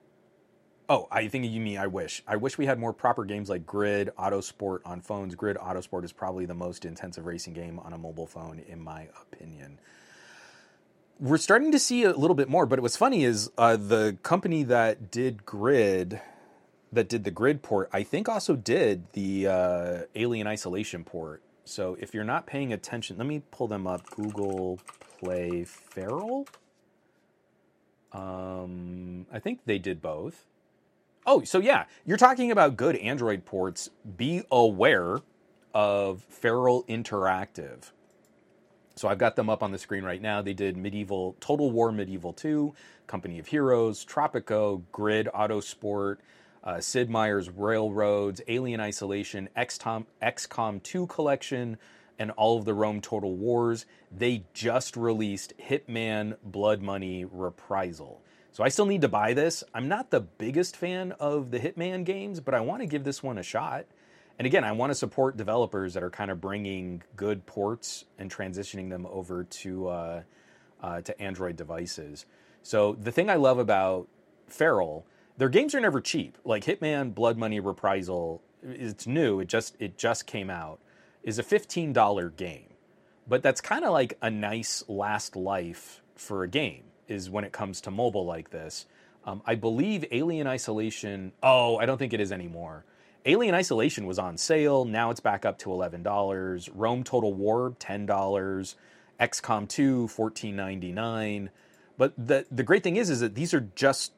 Oh, I think you mean I wish. I wish we had more proper games like Grid Autosport on phones. Grid Autosport is probably the most intensive racing game on a mobile phone, in my opinion. We're starting to see a little bit more, but what's funny is uh, the company that did Grid, that did the Grid port, I think also did the uh, Alien Isolation port. So if you're not paying attention, let me pull them up. Google Play Feral. Um, I think they did both. Oh, so yeah, you're talking about good Android ports. Be aware of Feral Interactive. So I've got them up on the screen right now. They did Medieval Total War Medieval 2, Company of Heroes, Tropico, Grid Autosport, uh, Sid Meier's Railroads, Alien Isolation, XCOM, XCOM 2 Collection, and all of the Rome Total Wars. They just released Hitman Blood Money Reprisal. So I still need to buy this. I'm not the biggest fan of the Hitman games, but I want to give this one a shot. And again, I want to support developers that are kind of bringing good ports and transitioning them over to uh, uh, to Android devices. So the thing I love about Feral, their games are never cheap. Like Hitman Blood Money Reprisal, it's new. It just it just came out. Is a fifteen dollar game, but that's kind of like a nice last life for a game. Is when it comes to mobile like this. Um, I believe Alien Isolation. Oh, I don't think it is anymore. Alien Isolation was on sale. Now it's back up to eleven dollars. Rome Total War ten dollars. XCOM 2 14.99. But the the great thing is is that these are just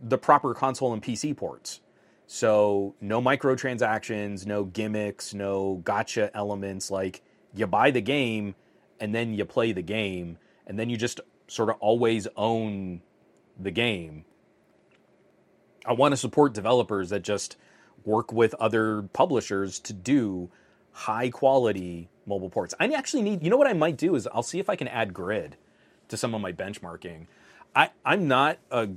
the proper console and PC ports. So no microtransactions, no gimmicks, no gotcha elements. Like you buy the game and then you play the game, and then you just sort of always own the game. I want to support developers that just work with other publishers to do high quality mobile ports. I actually need. You know what I might do is I'll see if I can add grid to some of my benchmarking. I I'm not a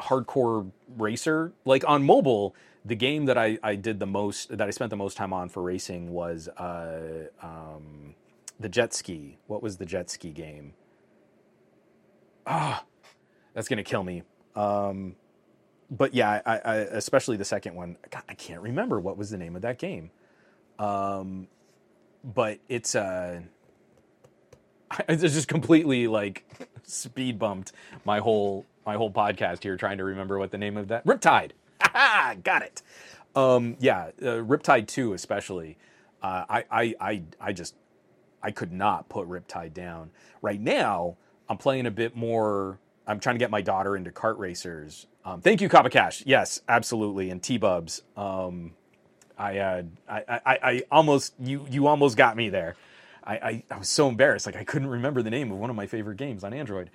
hardcore racer. Like on mobile, the game that I, I did the most that I spent the most time on for racing was uh, um, the jet ski. What was the jet ski game? Ah, that's gonna kill me. Um, but yeah, I, I, especially the second one. God, I can't remember what was the name of that game. Um, but it's uh, I just completely like speed bumped my whole my whole podcast here trying to remember what the name of that Riptide. Got it. Um, yeah, uh, Riptide two especially. Uh, I, I I I just I could not put Riptide down. Right now, I'm playing a bit more. I'm trying to get my daughter into kart racers. Um, thank you, Kapa Cash. Yes, absolutely, and T Bubs. Um, I, uh, I, I, I almost you you almost got me there. I, I, I, was so embarrassed, like I couldn't remember the name of one of my favorite games on Android.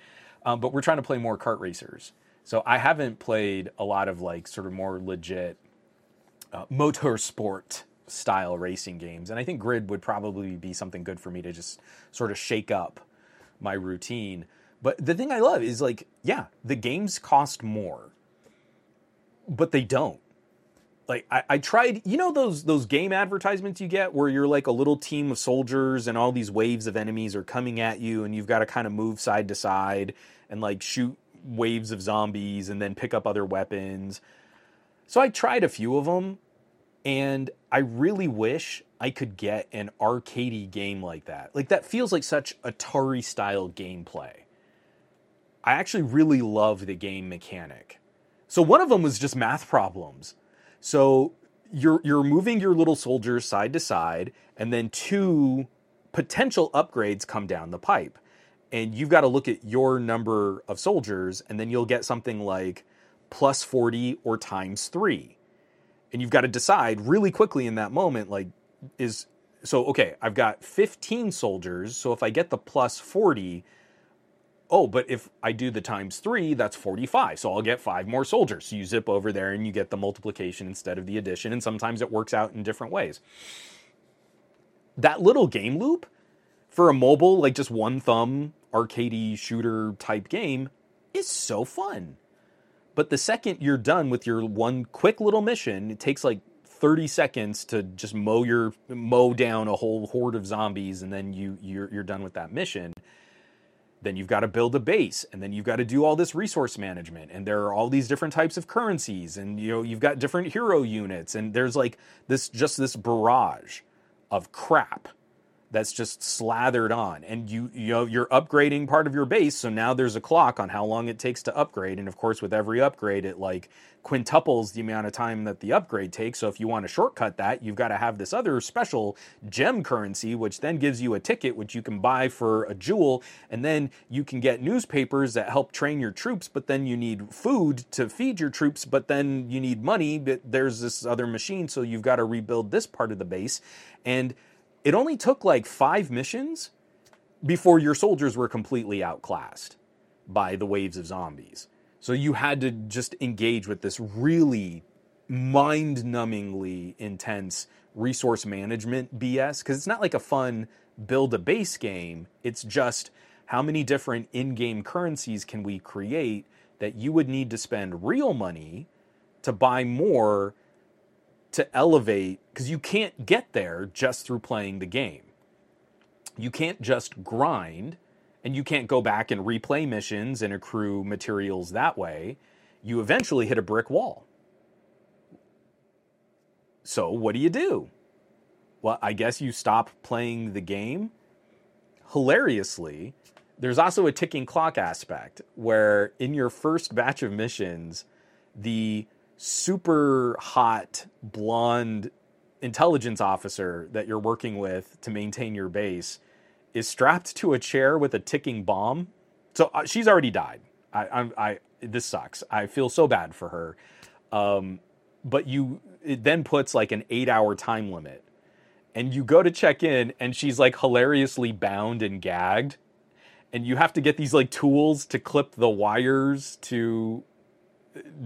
Um, but we're trying to play more kart racers. So I haven't played a lot of like sort of more legit uh, motorsport style racing games, and I think Grid would probably be something good for me to just sort of shake up my routine. But the thing I love is like, yeah, the games cost more, but they don't like I, I, tried you know those those game advertisements you get where you're like a little team of soldiers and all these waves of enemies are coming at you and you've got to kind of move side to side and like shoot waves of zombies and then pick up other weapons. So i tried a few of them and i really wish i could get an arcadey game like that. Like that feels like such atari style gameplay. I actually really love the game mechanic. So one of them was just math problems. So you're you're moving your little soldiers side to side, and then two potential upgrades come down the pipe. And you've got to look at your number of soldiers, and then you'll get something like plus 40 or times three. And you've got to decide really quickly in that moment, like, is so okay, I've got 15 soldiers. So if I get the plus 40, oh, but if I do the times three, that's 45. So I'll get five more soldiers. So you zip over there and you get the multiplication instead of the addition. And sometimes it works out in different ways. That little game loop for a mobile, like just one thumb arcadey shooter type game, is so fun. But the second you're done with your one quick little mission, it takes like 30 seconds to just mow your mow down a whole horde of zombies and then you you're, you're done with that mission then you've got to build a base and then you've got to do all this resource management and there are all these different types of currencies and you know you've got different hero units and there's like this just this barrage of crap that's just slathered on. And you you know you're upgrading part of your base so now there's a clock on how long it takes to upgrade. And of course with every upgrade it like quintuples the amount of time that the upgrade takes. So if you want to shortcut that you've got to have this other special gem currency which then gives you a ticket which you can buy for a jewel. And then you can get newspapers that help train your troops but then you need food to feed your troops but then you need money. But there's this other machine so you've got to rebuild this part of the base. And it only took like five missions before your soldiers were completely outclassed by the waves of zombies. So you had to just engage with this really mind numbingly intense resource management BS because it's not like a fun build a base game. It's just how many different in game currencies can we create that you would need to spend real money to buy more to elevate because you can't get there just through playing the game. You can't just grind and you can't go back and replay missions and accrue materials that way. You eventually hit a brick wall. So, what do you do? Well, I guess you stop playing the game. Hilariously, there's also a ticking clock aspect where in your first batch of missions, the super hot blonde intelligence officer that you're working with to maintain your base is strapped to a chair with a ticking bomb. So uh, she's already died. I, I, I, this sucks. I feel so bad for her. Um, but you, it then puts like an eight hour time limit. And you go to check in, and she's like hilariously bound and gagged. And you have to get these like tools to clip the wires to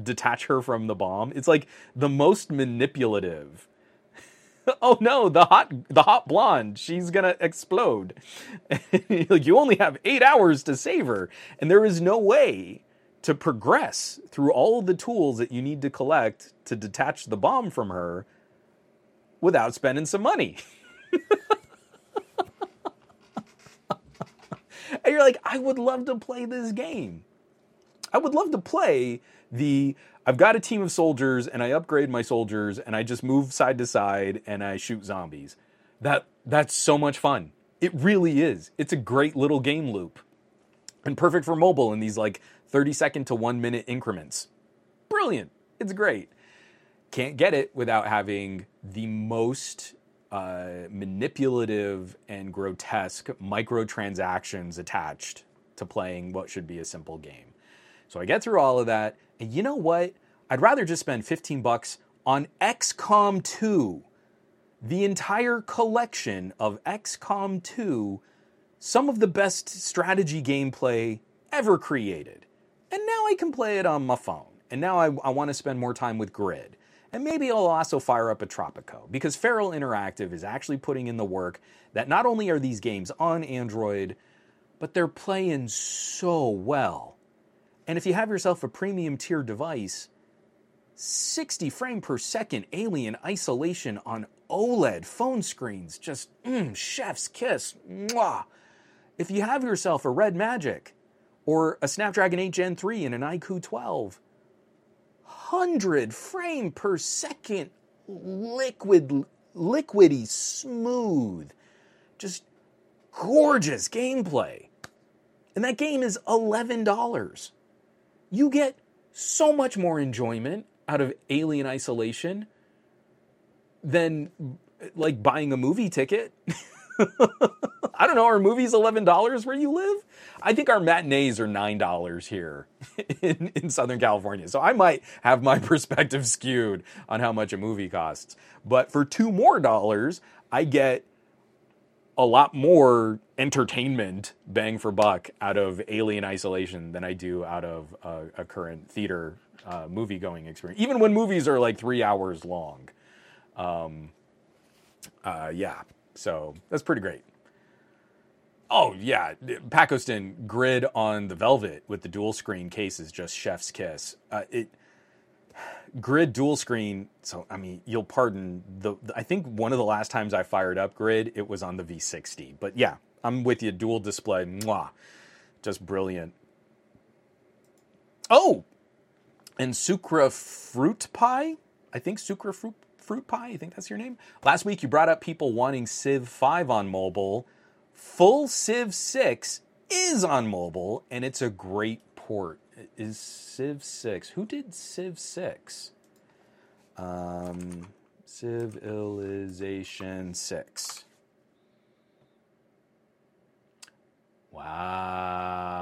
detach her from the bomb. It's like the most manipulative oh no, the hot the hot blonde, she's gonna explode. like you only have eight hours to save her, and there is no way to progress through all the tools that you need to collect to detach the bomb from her without spending some money. and you're like, I would love to play this game. I would love to play the I've got a team of soldiers and I upgrade my soldiers and I just move side to side and I shoot zombies. That that's so much fun. It really is. It's a great little game loop. And perfect for mobile in these like 30 second to 1 minute increments. Brilliant. It's great. Can't get it without having the most uh, manipulative and grotesque microtransactions attached to playing what should be a simple game. So I get through all of that, and you know what? I'd rather just spend 15 bucks on XCOM 2. The entire collection of XCOM 2, some of the best strategy gameplay ever created. And now I can play it on my phone. And now I, I want to spend more time with Grid. And maybe I'll also fire up a Tropico because Feral Interactive is actually putting in the work that not only are these games on Android, but they're playing so well. And if you have yourself a premium tier device, 60 frame per second alien isolation on OLED phone screens, just mm, chef's kiss. Mwah. If you have yourself a Red Magic or a Snapdragon 8 Gen 3 and an iQOO 12, 100 frame per second liquid liquidy smooth just gorgeous gameplay and that game is $11 you get so much more enjoyment out of alien isolation than like buying a movie ticket I don't know. Are movies eleven dollars where you live? I think our matinees are nine dollars here in, in Southern California. So I might have my perspective skewed on how much a movie costs. But for two more dollars, I get a lot more entertainment bang for buck out of Alien Isolation than I do out of a, current theater uh, movie going experience. Even when movies are like three hours long. Um, uh, yeah, so that's pretty great. Oh yeah, Pacoston grid on the Velvet with the dual screen case is just chef's kiss. Uh, it grid dual screen. So I mean, you'll pardon the. I think one of the last times I fired up grid, it was on the V60. But yeah, I'm with you. Dual display, mwah, just brilliant. Oh, and Sucra fruit pie. I think Sucra fruit fruit pie. I think that's your name. Last week you brought up people wanting Civ 5 on mobile full Civ 6 is on mobile, and it's a great port. Is Civ 6? Who did Civ 6? Um, Civilization 6. Wow.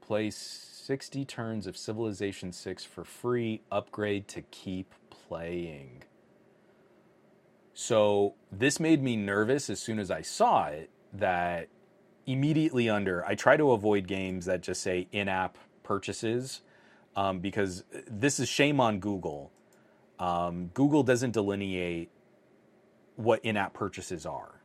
Play 60 turns of Civilization 6 for free, upgrade to keep playing. So this made me nervous as soon as I saw it that immediately under, I try to avoid games that just say in app purchases um, because this is shame on Google. Um, Google doesn't delineate what in app purchases are.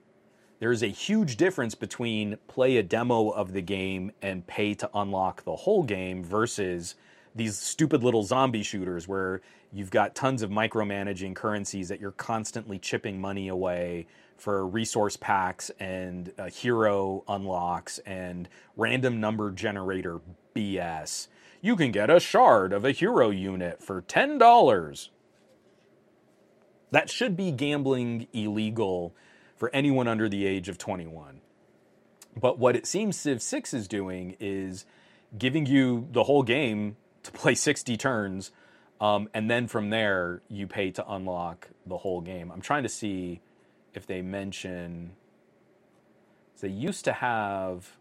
There is a huge difference between play a demo of the game and pay to unlock the whole game versus these stupid little zombie shooters where you've got tons of micromanaging currencies that you're constantly chipping money away for resource packs and uh, hero unlocks and random number generator BS. You can get a shard of a hero unit for $10. That should be gambling illegal for anyone under the age of 21. But what it seems Civ 6 is doing is giving you the whole game to play 60 turns, um, and then from there you pay to unlock the whole game. I'm trying to see if they mention. They used to have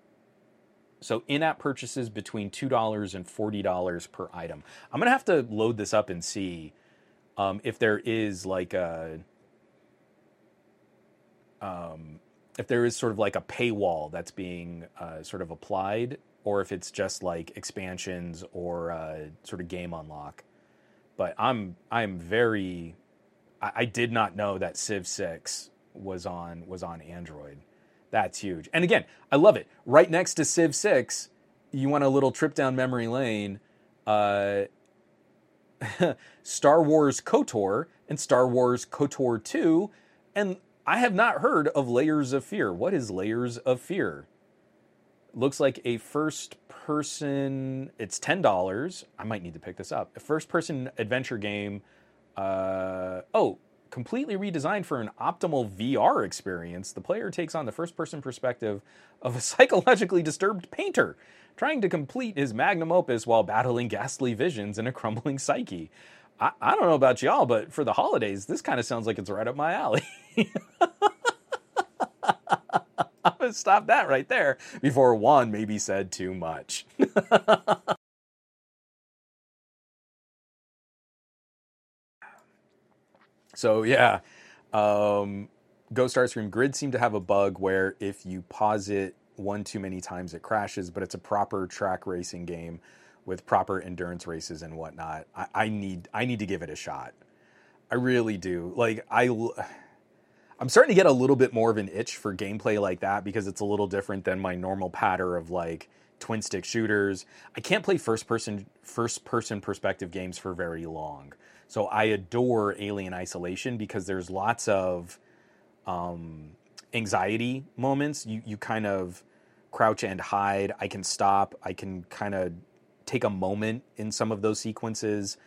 so in-app purchases between two dollars and forty dollars per item. I'm gonna have to load this up and see um, if there is like a um, if there is sort of like a paywall that's being uh, sort of applied or if it's just like expansions or uh, sort of game unlock. But I'm I'm very I, did not know that Civ Six was on was on Android. That's huge. And again, I love it. Right next to Civ Six, you want a little trip down memory lane. Uh, Star Wars KOTOR and Star Wars KOTOR 2. And I have not heard of Layers of Fear. What is Layers of Fear? Looks like a first person, it's $10. I might need to pick this up. A first person adventure game. Uh, oh, completely redesigned for an optimal VR experience. The player takes on the first person perspective of a psychologically disturbed painter trying to complete his magnum opus while battling ghastly visions and a crumbling psyche. I, I don't know about y'all, but for the holidays, this kind of sounds like it's right up my alley. I'm going to stop that right there before Juan maybe said too much. so, yeah. Um, Ghost Starscream Grid seemed to have a bug where if you pause it one too many times, it crashes, but it's a proper track racing game with proper endurance races and whatnot. I, I need I need to give it a shot. I really do. Like I I'm starting to get a little bit more of an itch for gameplay like that because it's a little different than my normal patter of like twin stick shooters. I can't play first person first person perspective games for very long. So I adore Alien Isolation because there's lots of um, anxiety moments. You you kind of crouch and hide. I can stop. I can kind of take a moment in some of those sequences.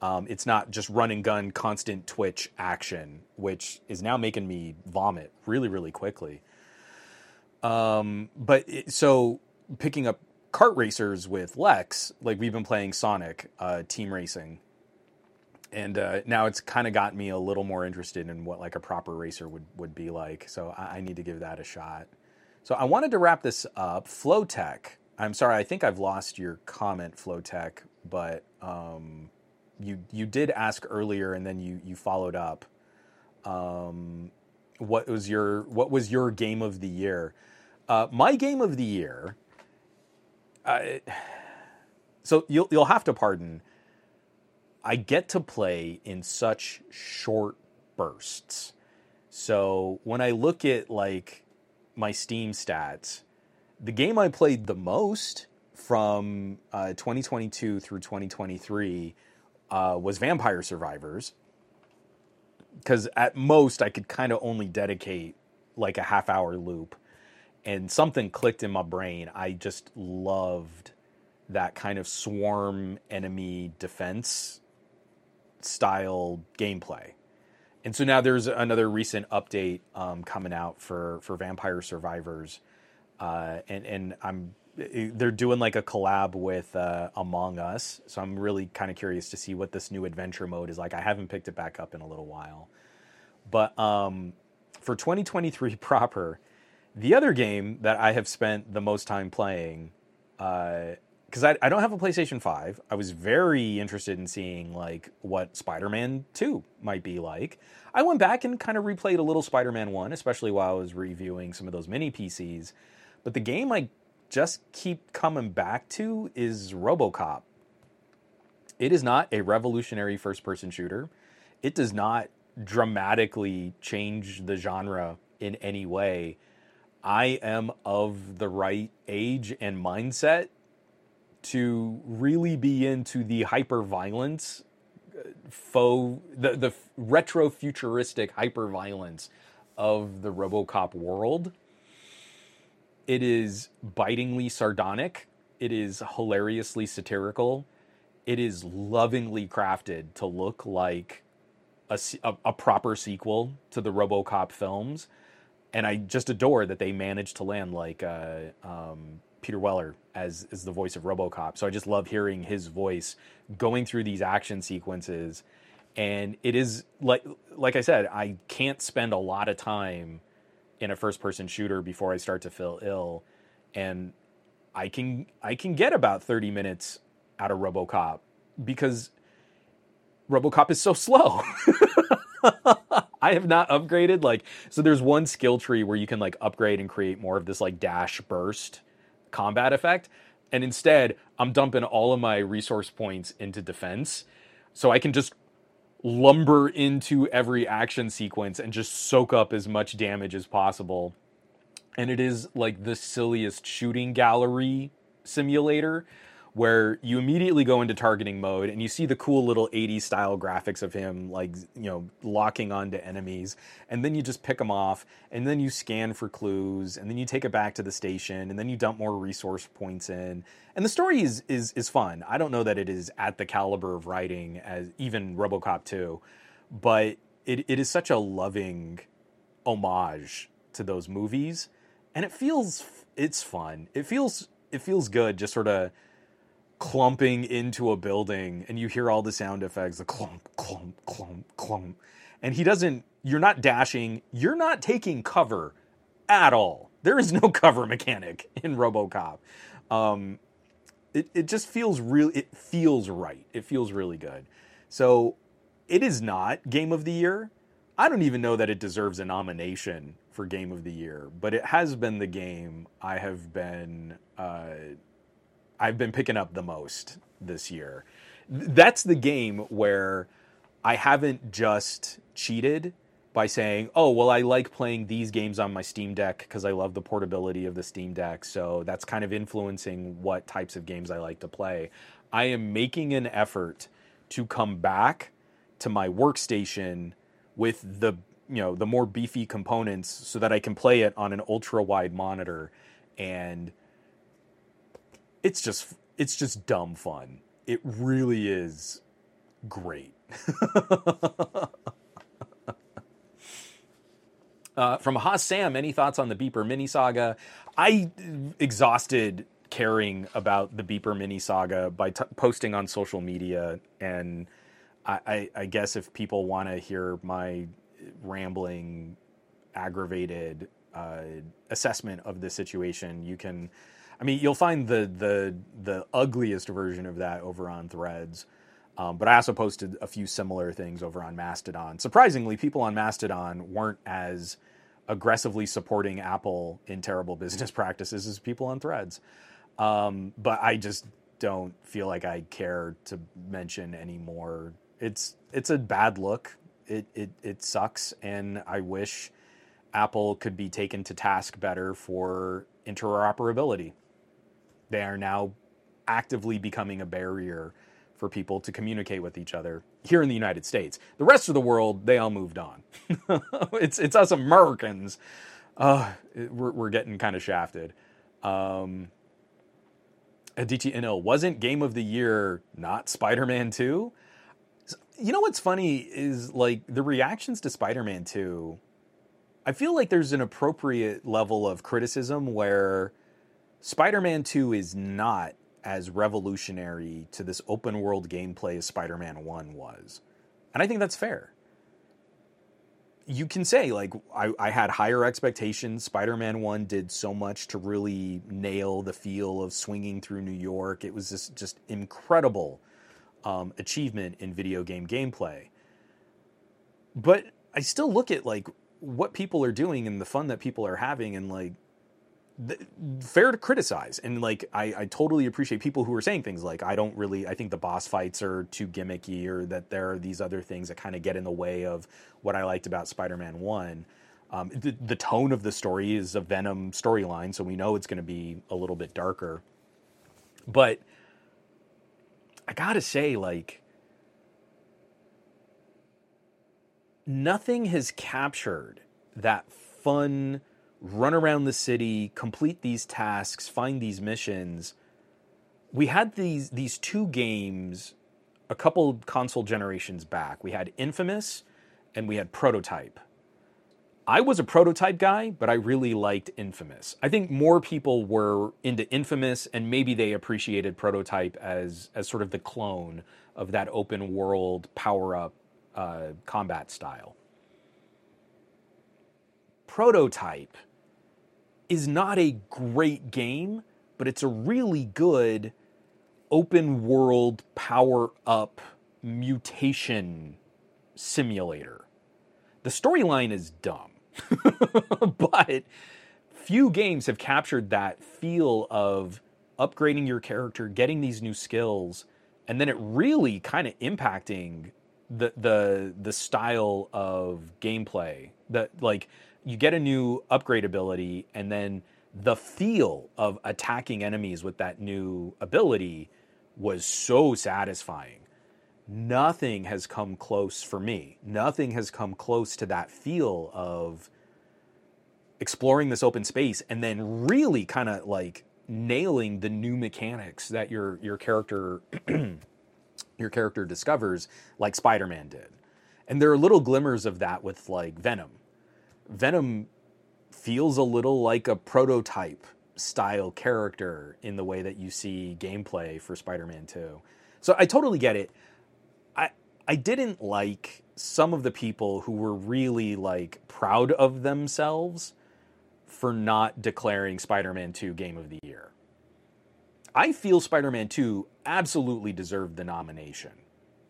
Um, it's not just run and gun, constant twitch action, which is now making me vomit really, really quickly. Um, but it, so picking up kart racers with Lex, like we've been playing Sonic uh, Team Racing, and uh, now it's kind of got me a little more interested in what like a proper racer would would be like. So I, I need to give that a shot. So I wanted to wrap this up. Flowtech I'm sorry, I think I've lost your comment, Flowtech, but um, you you did ask earlier, and then you you followed up. Um, what was your what was your game of the year? Uh, my game of the year. Uh, so you'll you'll have to pardon. I get to play in such short bursts. So when I look at like my Steam stats, the game I played the most from uh, 2022 through 2023 uh, was Vampire Survivors. Because at most, I could kind of only dedicate like a half hour loop. And something clicked in my brain. I just loved that kind of swarm enemy defense style gameplay. And so now there's another recent update um, coming out for, for Vampire Survivors uh, and and I'm they're doing like a collab with uh, Among Us, so I'm really kind of curious to see what this new adventure mode is like. I haven't picked it back up in a little while, but um, for 2023 proper, the other game that I have spent the most time playing, because I, I don't have a PlayStation 5, I was very interested in seeing like what Spider-Man 2 might be like. I went back and kind of replayed a little Spider-Man 1, especially while I was reviewing some of those mini PCs but the game I just keep coming back to is RoboCop. It is not a revolutionary first person shooter. It does not dramatically change the genre in any way. I am of the right age and mindset to really be into the hyper violence faux the the retro futuristic hyper violence of the RoboCop world it is bitingly sardonic. It is hilariously satirical. It is lovingly crafted to look like a, a, a, proper sequel to the RoboCop films, and I just adore that they managed to land like uh, um, Peter Weller as as the voice of RoboCop. So I just love hearing his voice going through these action sequences, and it is like like I said, I can't spend a lot of time in a first person shooter before I start to feel ill. And I can I can get about 30 minutes out of RoboCop because RoboCop is so slow. I have not upgraded like so there's one skill tree where you can like upgrade and create more of this like dash burst combat effect and instead I'm dumping all of my resource points into defense so I can just lumber into every action sequence and just soak up as much damage as possible. And it is like the silliest shooting gallery simulator where you immediately go into targeting mode and you see the cool little 80s style graphics of him like you know locking onto enemies. And then you just pick them off and then you scan for clues and then you take it back to the station and then you dump more resource points in. And the story is is is fun. I don't know that it is at the caliber of writing as even robocop 2 but it, it is such a loving homage to those movies. And it feels it's fun. It feels it feels good just sort of clumping into a building and you hear all the sound effects the clump clump clump clump and he doesn't you're not dashing you're not taking cover at all. There is no cover mechanic in robocop. Um, it, it just feels real it feels right. It feels really good. So it is not game of the year. I don't even know that it deserves a nomination for game of the year but it has been the game i have been uh, I've been picking up the most this year. That's the game where I haven't just cheated by saying, "Oh, well, I like playing these games on my Steam Deck because I love the portability of the Steam Deck." So that's kind of influencing what types of games I like to play. I am making an effort to come back to my workstation with the you know the more beefy components so that I can play it on an ultra wide monitor and it's just it's just dumb fun. It really is great. uh, from Haas Sam, any thoughts on the Beeper mini saga? I exhausted caring about the Beeper mini saga by t- posting on social media, and I, I, I guess if people want to hear my rambling, aggravated uh, assessment of the situation, you can I mean, you'll find the the the ugliest version of that over on Threads. Um, but I also posted a few similar things over on Mastodon. Surprisingly, people on Mastodon weren't as aggressively supporting Apple in terrible business practices as people on Threads. Um, but I just don't feel like I care to mention anymore. It's it's a bad look. It it it sucks, and I wish Apple could be taken to task better for interoperability they are now actively becoming a barrier for people to communicate with each other here in the United States. The rest of the world, they all moved on. it's it's us Americans. Uh, we're, we're getting kind of shafted. Um, Adichie NL wasn't game of the year not Spider-Man 2. You know what's funny is like the reactions to Spider-Man 2. I feel like there's an appropriate level of criticism where Spider Man 2 is not as revolutionary to this open world gameplay as Spider Man 1 was. And I think that's fair. You can say, like, I, I had higher expectations. Spider Man 1 did so much to really nail the feel of swinging through New York. It was this just incredible um, achievement in video game gameplay. But I still look at, like, what people are doing and the fun that people are having, and, like, fair to criticize. And like I, I totally appreciate people who are saying things like i don't really i think the boss fights are too gimmicky or that there are these other things that kind of get in the way of what i liked about spider-man 1 um, the, the tone of the story is a venom storyline so we know it's going to be a little bit darker. But i gotta say like nothing has captured that fun run around the city, complete these tasks, find these missions. We had these these two games a couple console generations back. We had Infamous and we had Prototype. I was a prototype guy, but I really liked Infamous. I think more people were into Infamous and maybe they appreciated Prototype as as sort of the clone of that open world power up uh, combat style. Prototype is not a great game, but it's a really good open world power up mutation simulator. The storyline is dumb, but few games have captured that feel of upgrading your character, getting these new skills, and then it really kind of impacting the the the style of gameplay that like you get a new upgrade ability and then the feel of attacking enemies with that new ability was so satisfying. Nothing has come close for me. Nothing has come close to that feel of exploring this open space and then really kind of like nailing the new mechanics that your your character your character discovers like Spider-Man did. And there are little glimmers of that with like Venom. Venom feels a little like a prototype style character in the way that you see gameplay for Spider-Man 2. So I totally get it. I I didn't like some of the people who were really like proud of themselves for not declaring Spider-Man 2 game of the year. I feel Spider-Man 2 absolutely deserved the nomination.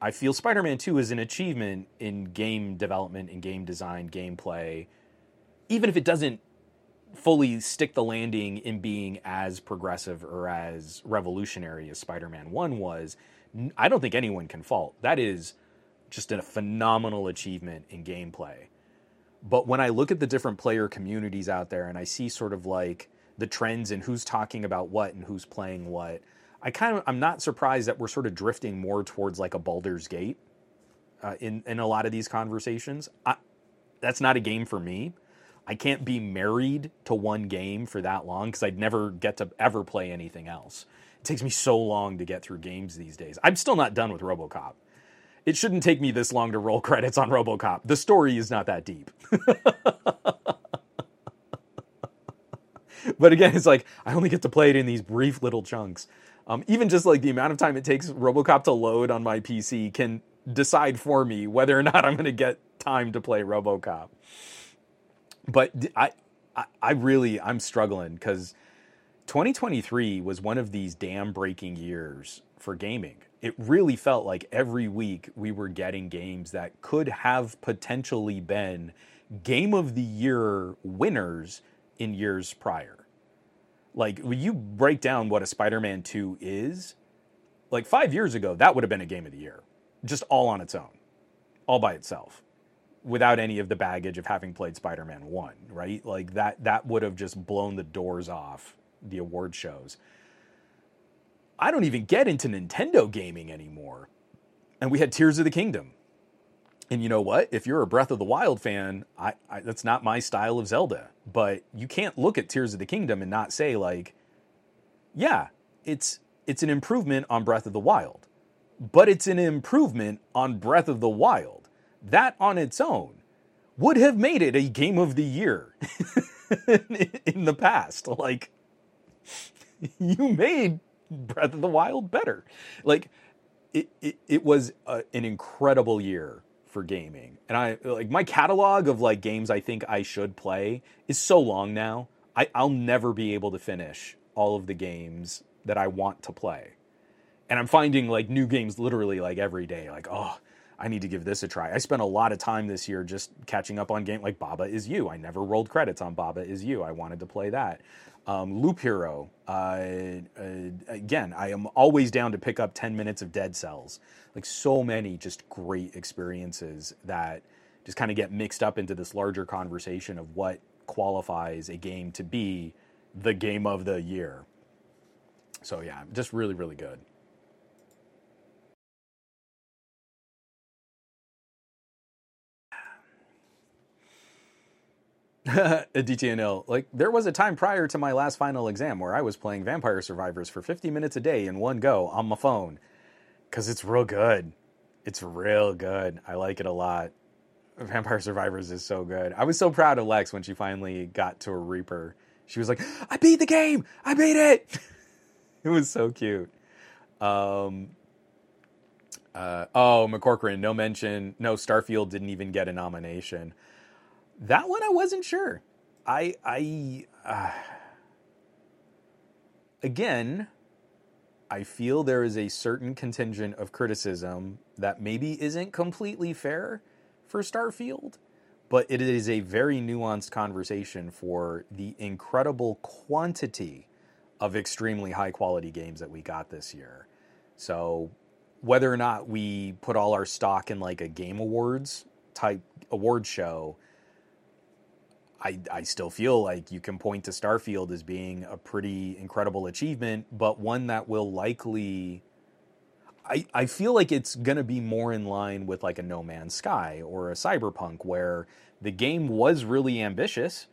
I feel Spider-Man 2 is an achievement in game development and game design, gameplay, even if it doesn't fully stick the landing in being as progressive or as revolutionary as Spider-Man 1 was, I don't think anyone can fault. That is just a phenomenal achievement in gameplay. But when I look at the different player communities out there and I see sort of like the trends and who's talking about what and who's playing what, I kind of I'm not surprised that we're sort of drifting more towards like a Baldur's Gate uh, in in a lot of these conversations. I, that's not a game for me. I can't be married to one game for that long because I'd never get to ever play anything else. It takes me so long to get through games these days. I'm still not done with RoboCop. It shouldn't take me this long to roll credits on RoboCop. The story is not that deep. but again, it's like I only get to play it in these brief little chunks. Um, even just like the amount of time it takes RoboCop to load on my PC can decide for me whether or not I'm going to get time to play RoboCop. But I, I, really, I'm struggling because 2023 was one of these dam breaking years for gaming. It really felt like every week we were getting games that could have potentially been game of the year winners in years prior. Like when you break down what a Spider-Man 2 is, like 5 years ago that would have been a game of the year, just all on its own, all by itself. Without any of the baggage of having played Spider-Man 1, right? Like that that would have just blown the doors off the award shows. I don't even get into Nintendo gaming anymore. And we had Tears of the Kingdom. And you know what? If you're a Breath of the Wild fan, I, I, that's not my style of Zelda. But you can't look at Tears of the Kingdom and not say like, yeah, it's it's an improvement on Breath of the Wild, but it's an improvement on Breath of the Wild. That on its own would have made it a game of the year in the past. Like, you made Breath of the Wild better. Like, it, it, it was a, an incredible year for gaming. And I like my catalog of like games I think I should play is so long now. I, I'll never be able to finish all of the games that I want to play. And I'm finding like new games literally like every day. Like, oh, I need to give this a try. I spent a lot of time this year just catching up on game like Baba is You. I never rolled credits on Baba is You. I wanted to play that. Um, Loop Hero. Uh, uh, again, I am always down to pick up 10 minutes of Dead Cells. Like so many just great experiences that just kind of get mixed up into this larger conversation of what qualifies a game to be the game of the year. So yeah, just really, really good. DTNL, like there was a time prior to my last final exam where I was playing Vampire Survivors for 50 minutes a day in one go on my phone because it's real good. It's real good. I like it a lot. Vampire Survivors is so good. I was so proud of Lex when she finally got to a Reaper. She was like, "I beat the game. I beat it." it was so cute. Um, uh, oh, McCorcoran, no mention. No, Starfield didn't even get a nomination. That one I wasn't sure. I I uh, again, I feel there is a certain contingent of criticism that maybe isn't completely fair for Starfield, but it is a very nuanced conversation for the incredible quantity of extremely high quality games that we got this year. So whether or not we put all our stock in like a game awards type award show, I, I still feel like you can point to Starfield as being a pretty incredible achievement, but one that will likely. I, I feel like it's going to be more in line with like a No Man's Sky or a Cyberpunk, where the game was really ambitious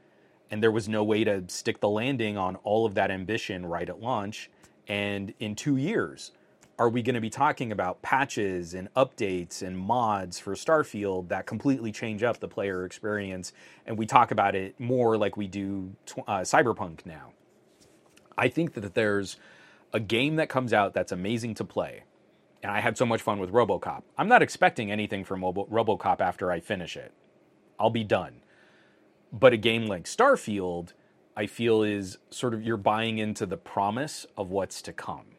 and there was no way to stick the landing on all of that ambition right at launch. And in two years, are we going to be talking about patches and updates and mods for Starfield that completely change up the player experience? And we talk about it more like we do uh, Cyberpunk now. I think that there's a game that comes out that's amazing to play. And I had so much fun with Robocop. I'm not expecting anything from Robocop after I finish it. I'll be done. But a game like Starfield, I feel is sort of you're buying into the promise of what's to come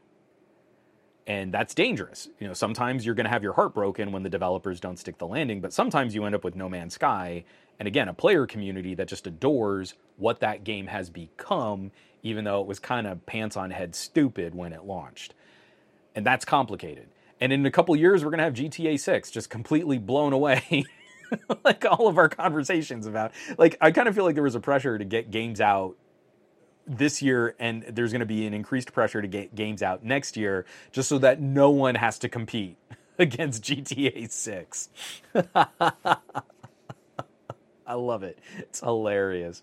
and that's dangerous. You know, sometimes you're going to have your heart broken when the developers don't stick the landing, but sometimes you end up with No Man's Sky and again, a player community that just adores what that game has become even though it was kind of pants on head stupid when it launched. And that's complicated. And in a couple years we're going to have GTA 6 just completely blown away. like all of our conversations about like I kind of feel like there was a pressure to get games out this year and there's going to be an increased pressure to get games out next year just so that no one has to compete against GTA 6. I love it. It's hilarious.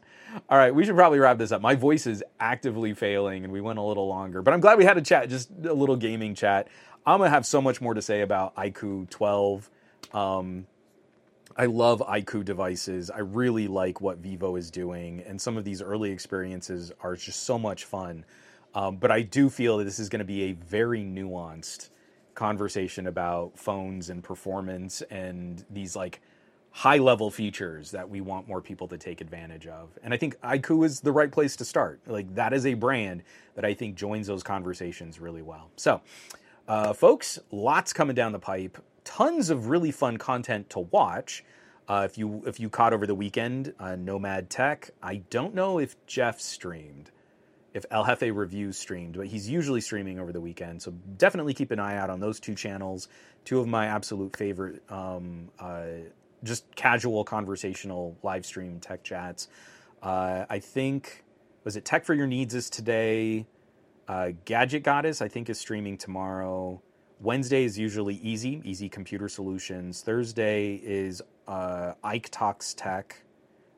All right, we should probably wrap this up. My voice is actively failing and we went a little longer, but I'm glad we had a chat, just a little gaming chat. I'm going to have so much more to say about iQOO 12. Um, I love iQOO devices. I really like what Vivo is doing, and some of these early experiences are just so much fun. Um, but I do feel that this is going to be a very nuanced conversation about phones and performance and these like high level features that we want more people to take advantage of. And I think iQOO is the right place to start. Like that is a brand that I think joins those conversations really well. So, uh, folks, lots coming down the pipe tons of really fun content to watch. Uh, if you if you caught over the weekend, uh, Nomad Tech. I don't know if Jeff streamed, if El Jefe Reviews streamed, but he's usually streaming over the weekend. So definitely keep an eye out on those two channels. Two of my absolute favorite, um, uh, just casual conversational live stream tech chats. Uh, I think was it Tech for Your Needs is today. Uh, Gadget Goddess I think is streaming tomorrow. Wednesday is usually easy, easy computer solutions. Thursday is uh, Ike Talks Tech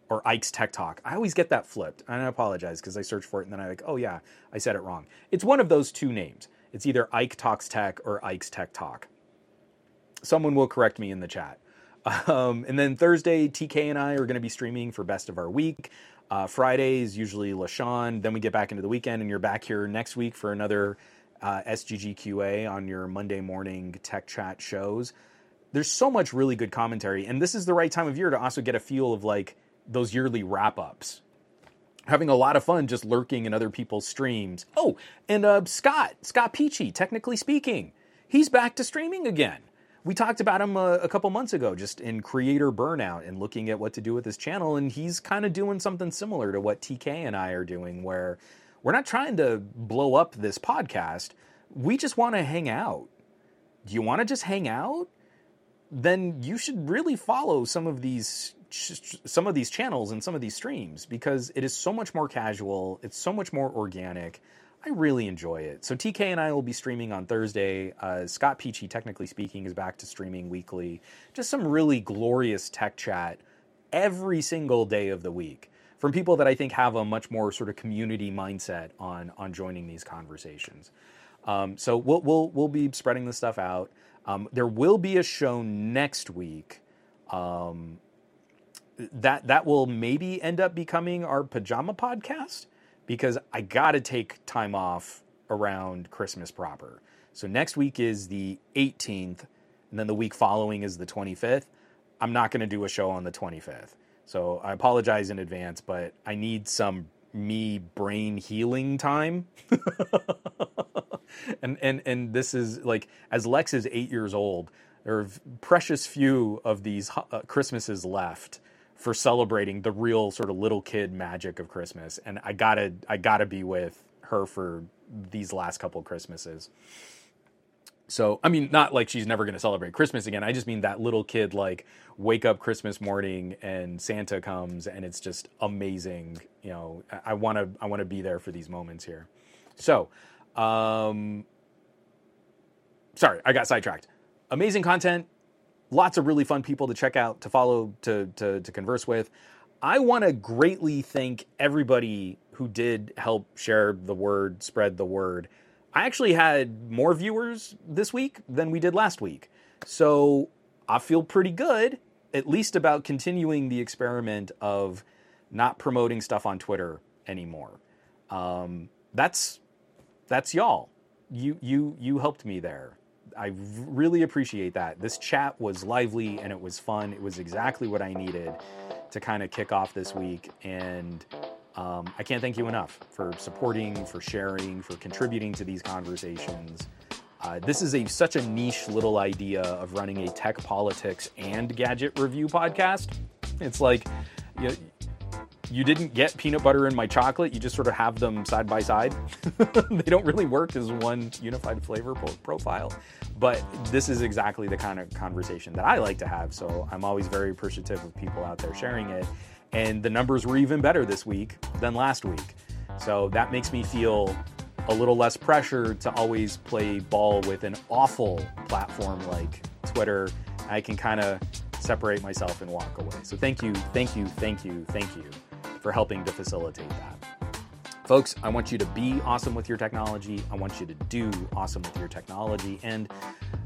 or Ike's Tech Talk. I always get that flipped. And I apologize because I search for it and then I like, oh yeah, I said it wrong. It's one of those two names. It's either Ike Talks Tech or Ike's Tech Talk. Someone will correct me in the chat. Um, and then Thursday, TK and I are going to be streaming for Best of Our Week. Uh, Friday is usually LaShawn. Then we get back into the weekend, and you're back here next week for another uh, SGGQA on your Monday morning tech chat shows. There's so much really good commentary, and this is the right time of year to also get a feel of like those yearly wrap ups. Having a lot of fun just lurking in other people's streams. Oh, and uh, Scott, Scott Peachy, technically speaking, he's back to streaming again. We talked about him uh, a couple months ago just in creator burnout and looking at what to do with his channel, and he's kind of doing something similar to what TK and I are doing, where we're not trying to blow up this podcast. We just want to hang out. Do you want to just hang out? Then you should really follow some of these some of these channels and some of these streams because it is so much more casual. It's so much more organic. I really enjoy it. So TK and I will be streaming on Thursday. Uh, Scott Peachy, technically speaking, is back to streaming weekly. Just some really glorious tech chat every single day of the week from people that I think have a much more sort of community mindset on on joining these conversations. Um, so we'll we'll we'll be spreading this stuff out. Um, there will be a show next week. Um, that that will maybe end up becoming our pajama podcast because I got to take time off around Christmas proper. So next week is the 18th, and then the week following is the 25th. I'm not going to do a show on the 25th. So I apologize in advance, but I need some me brain healing time. and and and this is like as Lex is 8 years old, there are precious few of these uh, Christmases left for celebrating the real sort of little kid magic of Christmas and I got to I got to be with her for these last couple Christmases. So, I mean, not like she's never going to celebrate Christmas again. I just mean that little kid, like, wake up Christmas morning and Santa comes and it's just amazing. You know, I want to, I want to be there for these moments here. So, um, sorry, I got sidetracked. Amazing content, lots of really fun people to check out, to follow, to, to, to converse with. I want to greatly thank everybody who did help share the word, spread the word. I actually had more viewers this week than we did last week. So I feel pretty good, at least about continuing the experiment of not promoting stuff on Twitter anymore. Um, that's that's y'all. You you you helped me there. I really appreciate that. This chat was lively and it was fun. It was exactly what I needed to kind of kick off this week and um, I can't thank you enough for supporting, for sharing, for contributing to these conversations. Uh, this is a such a niche little idea of running a tech politics and gadget review podcast. It's like you, you didn't get peanut butter in my chocolate; you just sort of have them side by side. they don't really work as one unified flavor profile. But this is exactly the kind of conversation that I like to have. So I'm always very appreciative of people out there sharing it and the numbers were even better this week than last week. So that makes me feel a little less pressure to always play ball with an awful platform like Twitter. I can kind of separate myself and walk away. So thank you, thank you, thank you, thank you for helping to facilitate that. Folks, I want you to be awesome with your technology. I want you to do awesome with your technology. And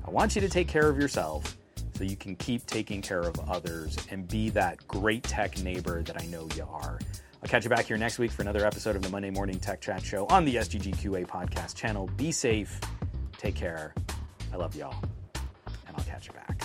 I want you to take care of yourself so you can keep taking care of others and be that great tech neighbor that I know you are. I'll catch you back here next week for another episode of the Monday Morning Tech Chat Show on the SGGQA podcast channel. Be safe, take care. I love y'all, and I'll catch you back.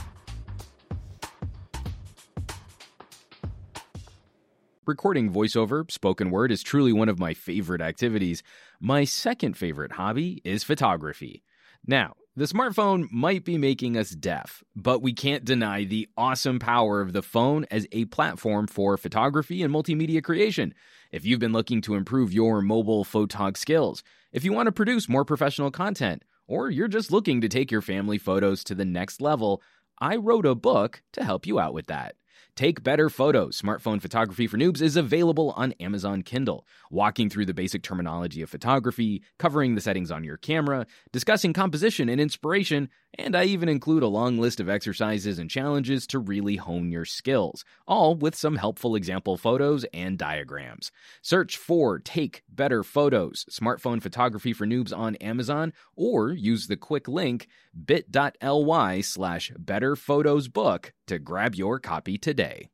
Recording voiceover, spoken word, is truly one of my favorite activities. My second favorite hobby is photography. Now, the smartphone might be making us deaf, but we can't deny the awesome power of the phone as a platform for photography and multimedia creation. If you've been looking to improve your mobile photog skills, if you want to produce more professional content, or you're just looking to take your family photos to the next level, I wrote a book to help you out with that. Take Better Photos Smartphone Photography for Noobs is available on Amazon Kindle, walking through the basic terminology of photography, covering the settings on your camera, discussing composition and inspiration, and I even include a long list of exercises and challenges to really hone your skills, all with some helpful example photos and diagrams. Search for Take Better Photos Smartphone Photography for Noobs on Amazon or use the quick link bit.ly slash betterphotosbook to grab your copy today.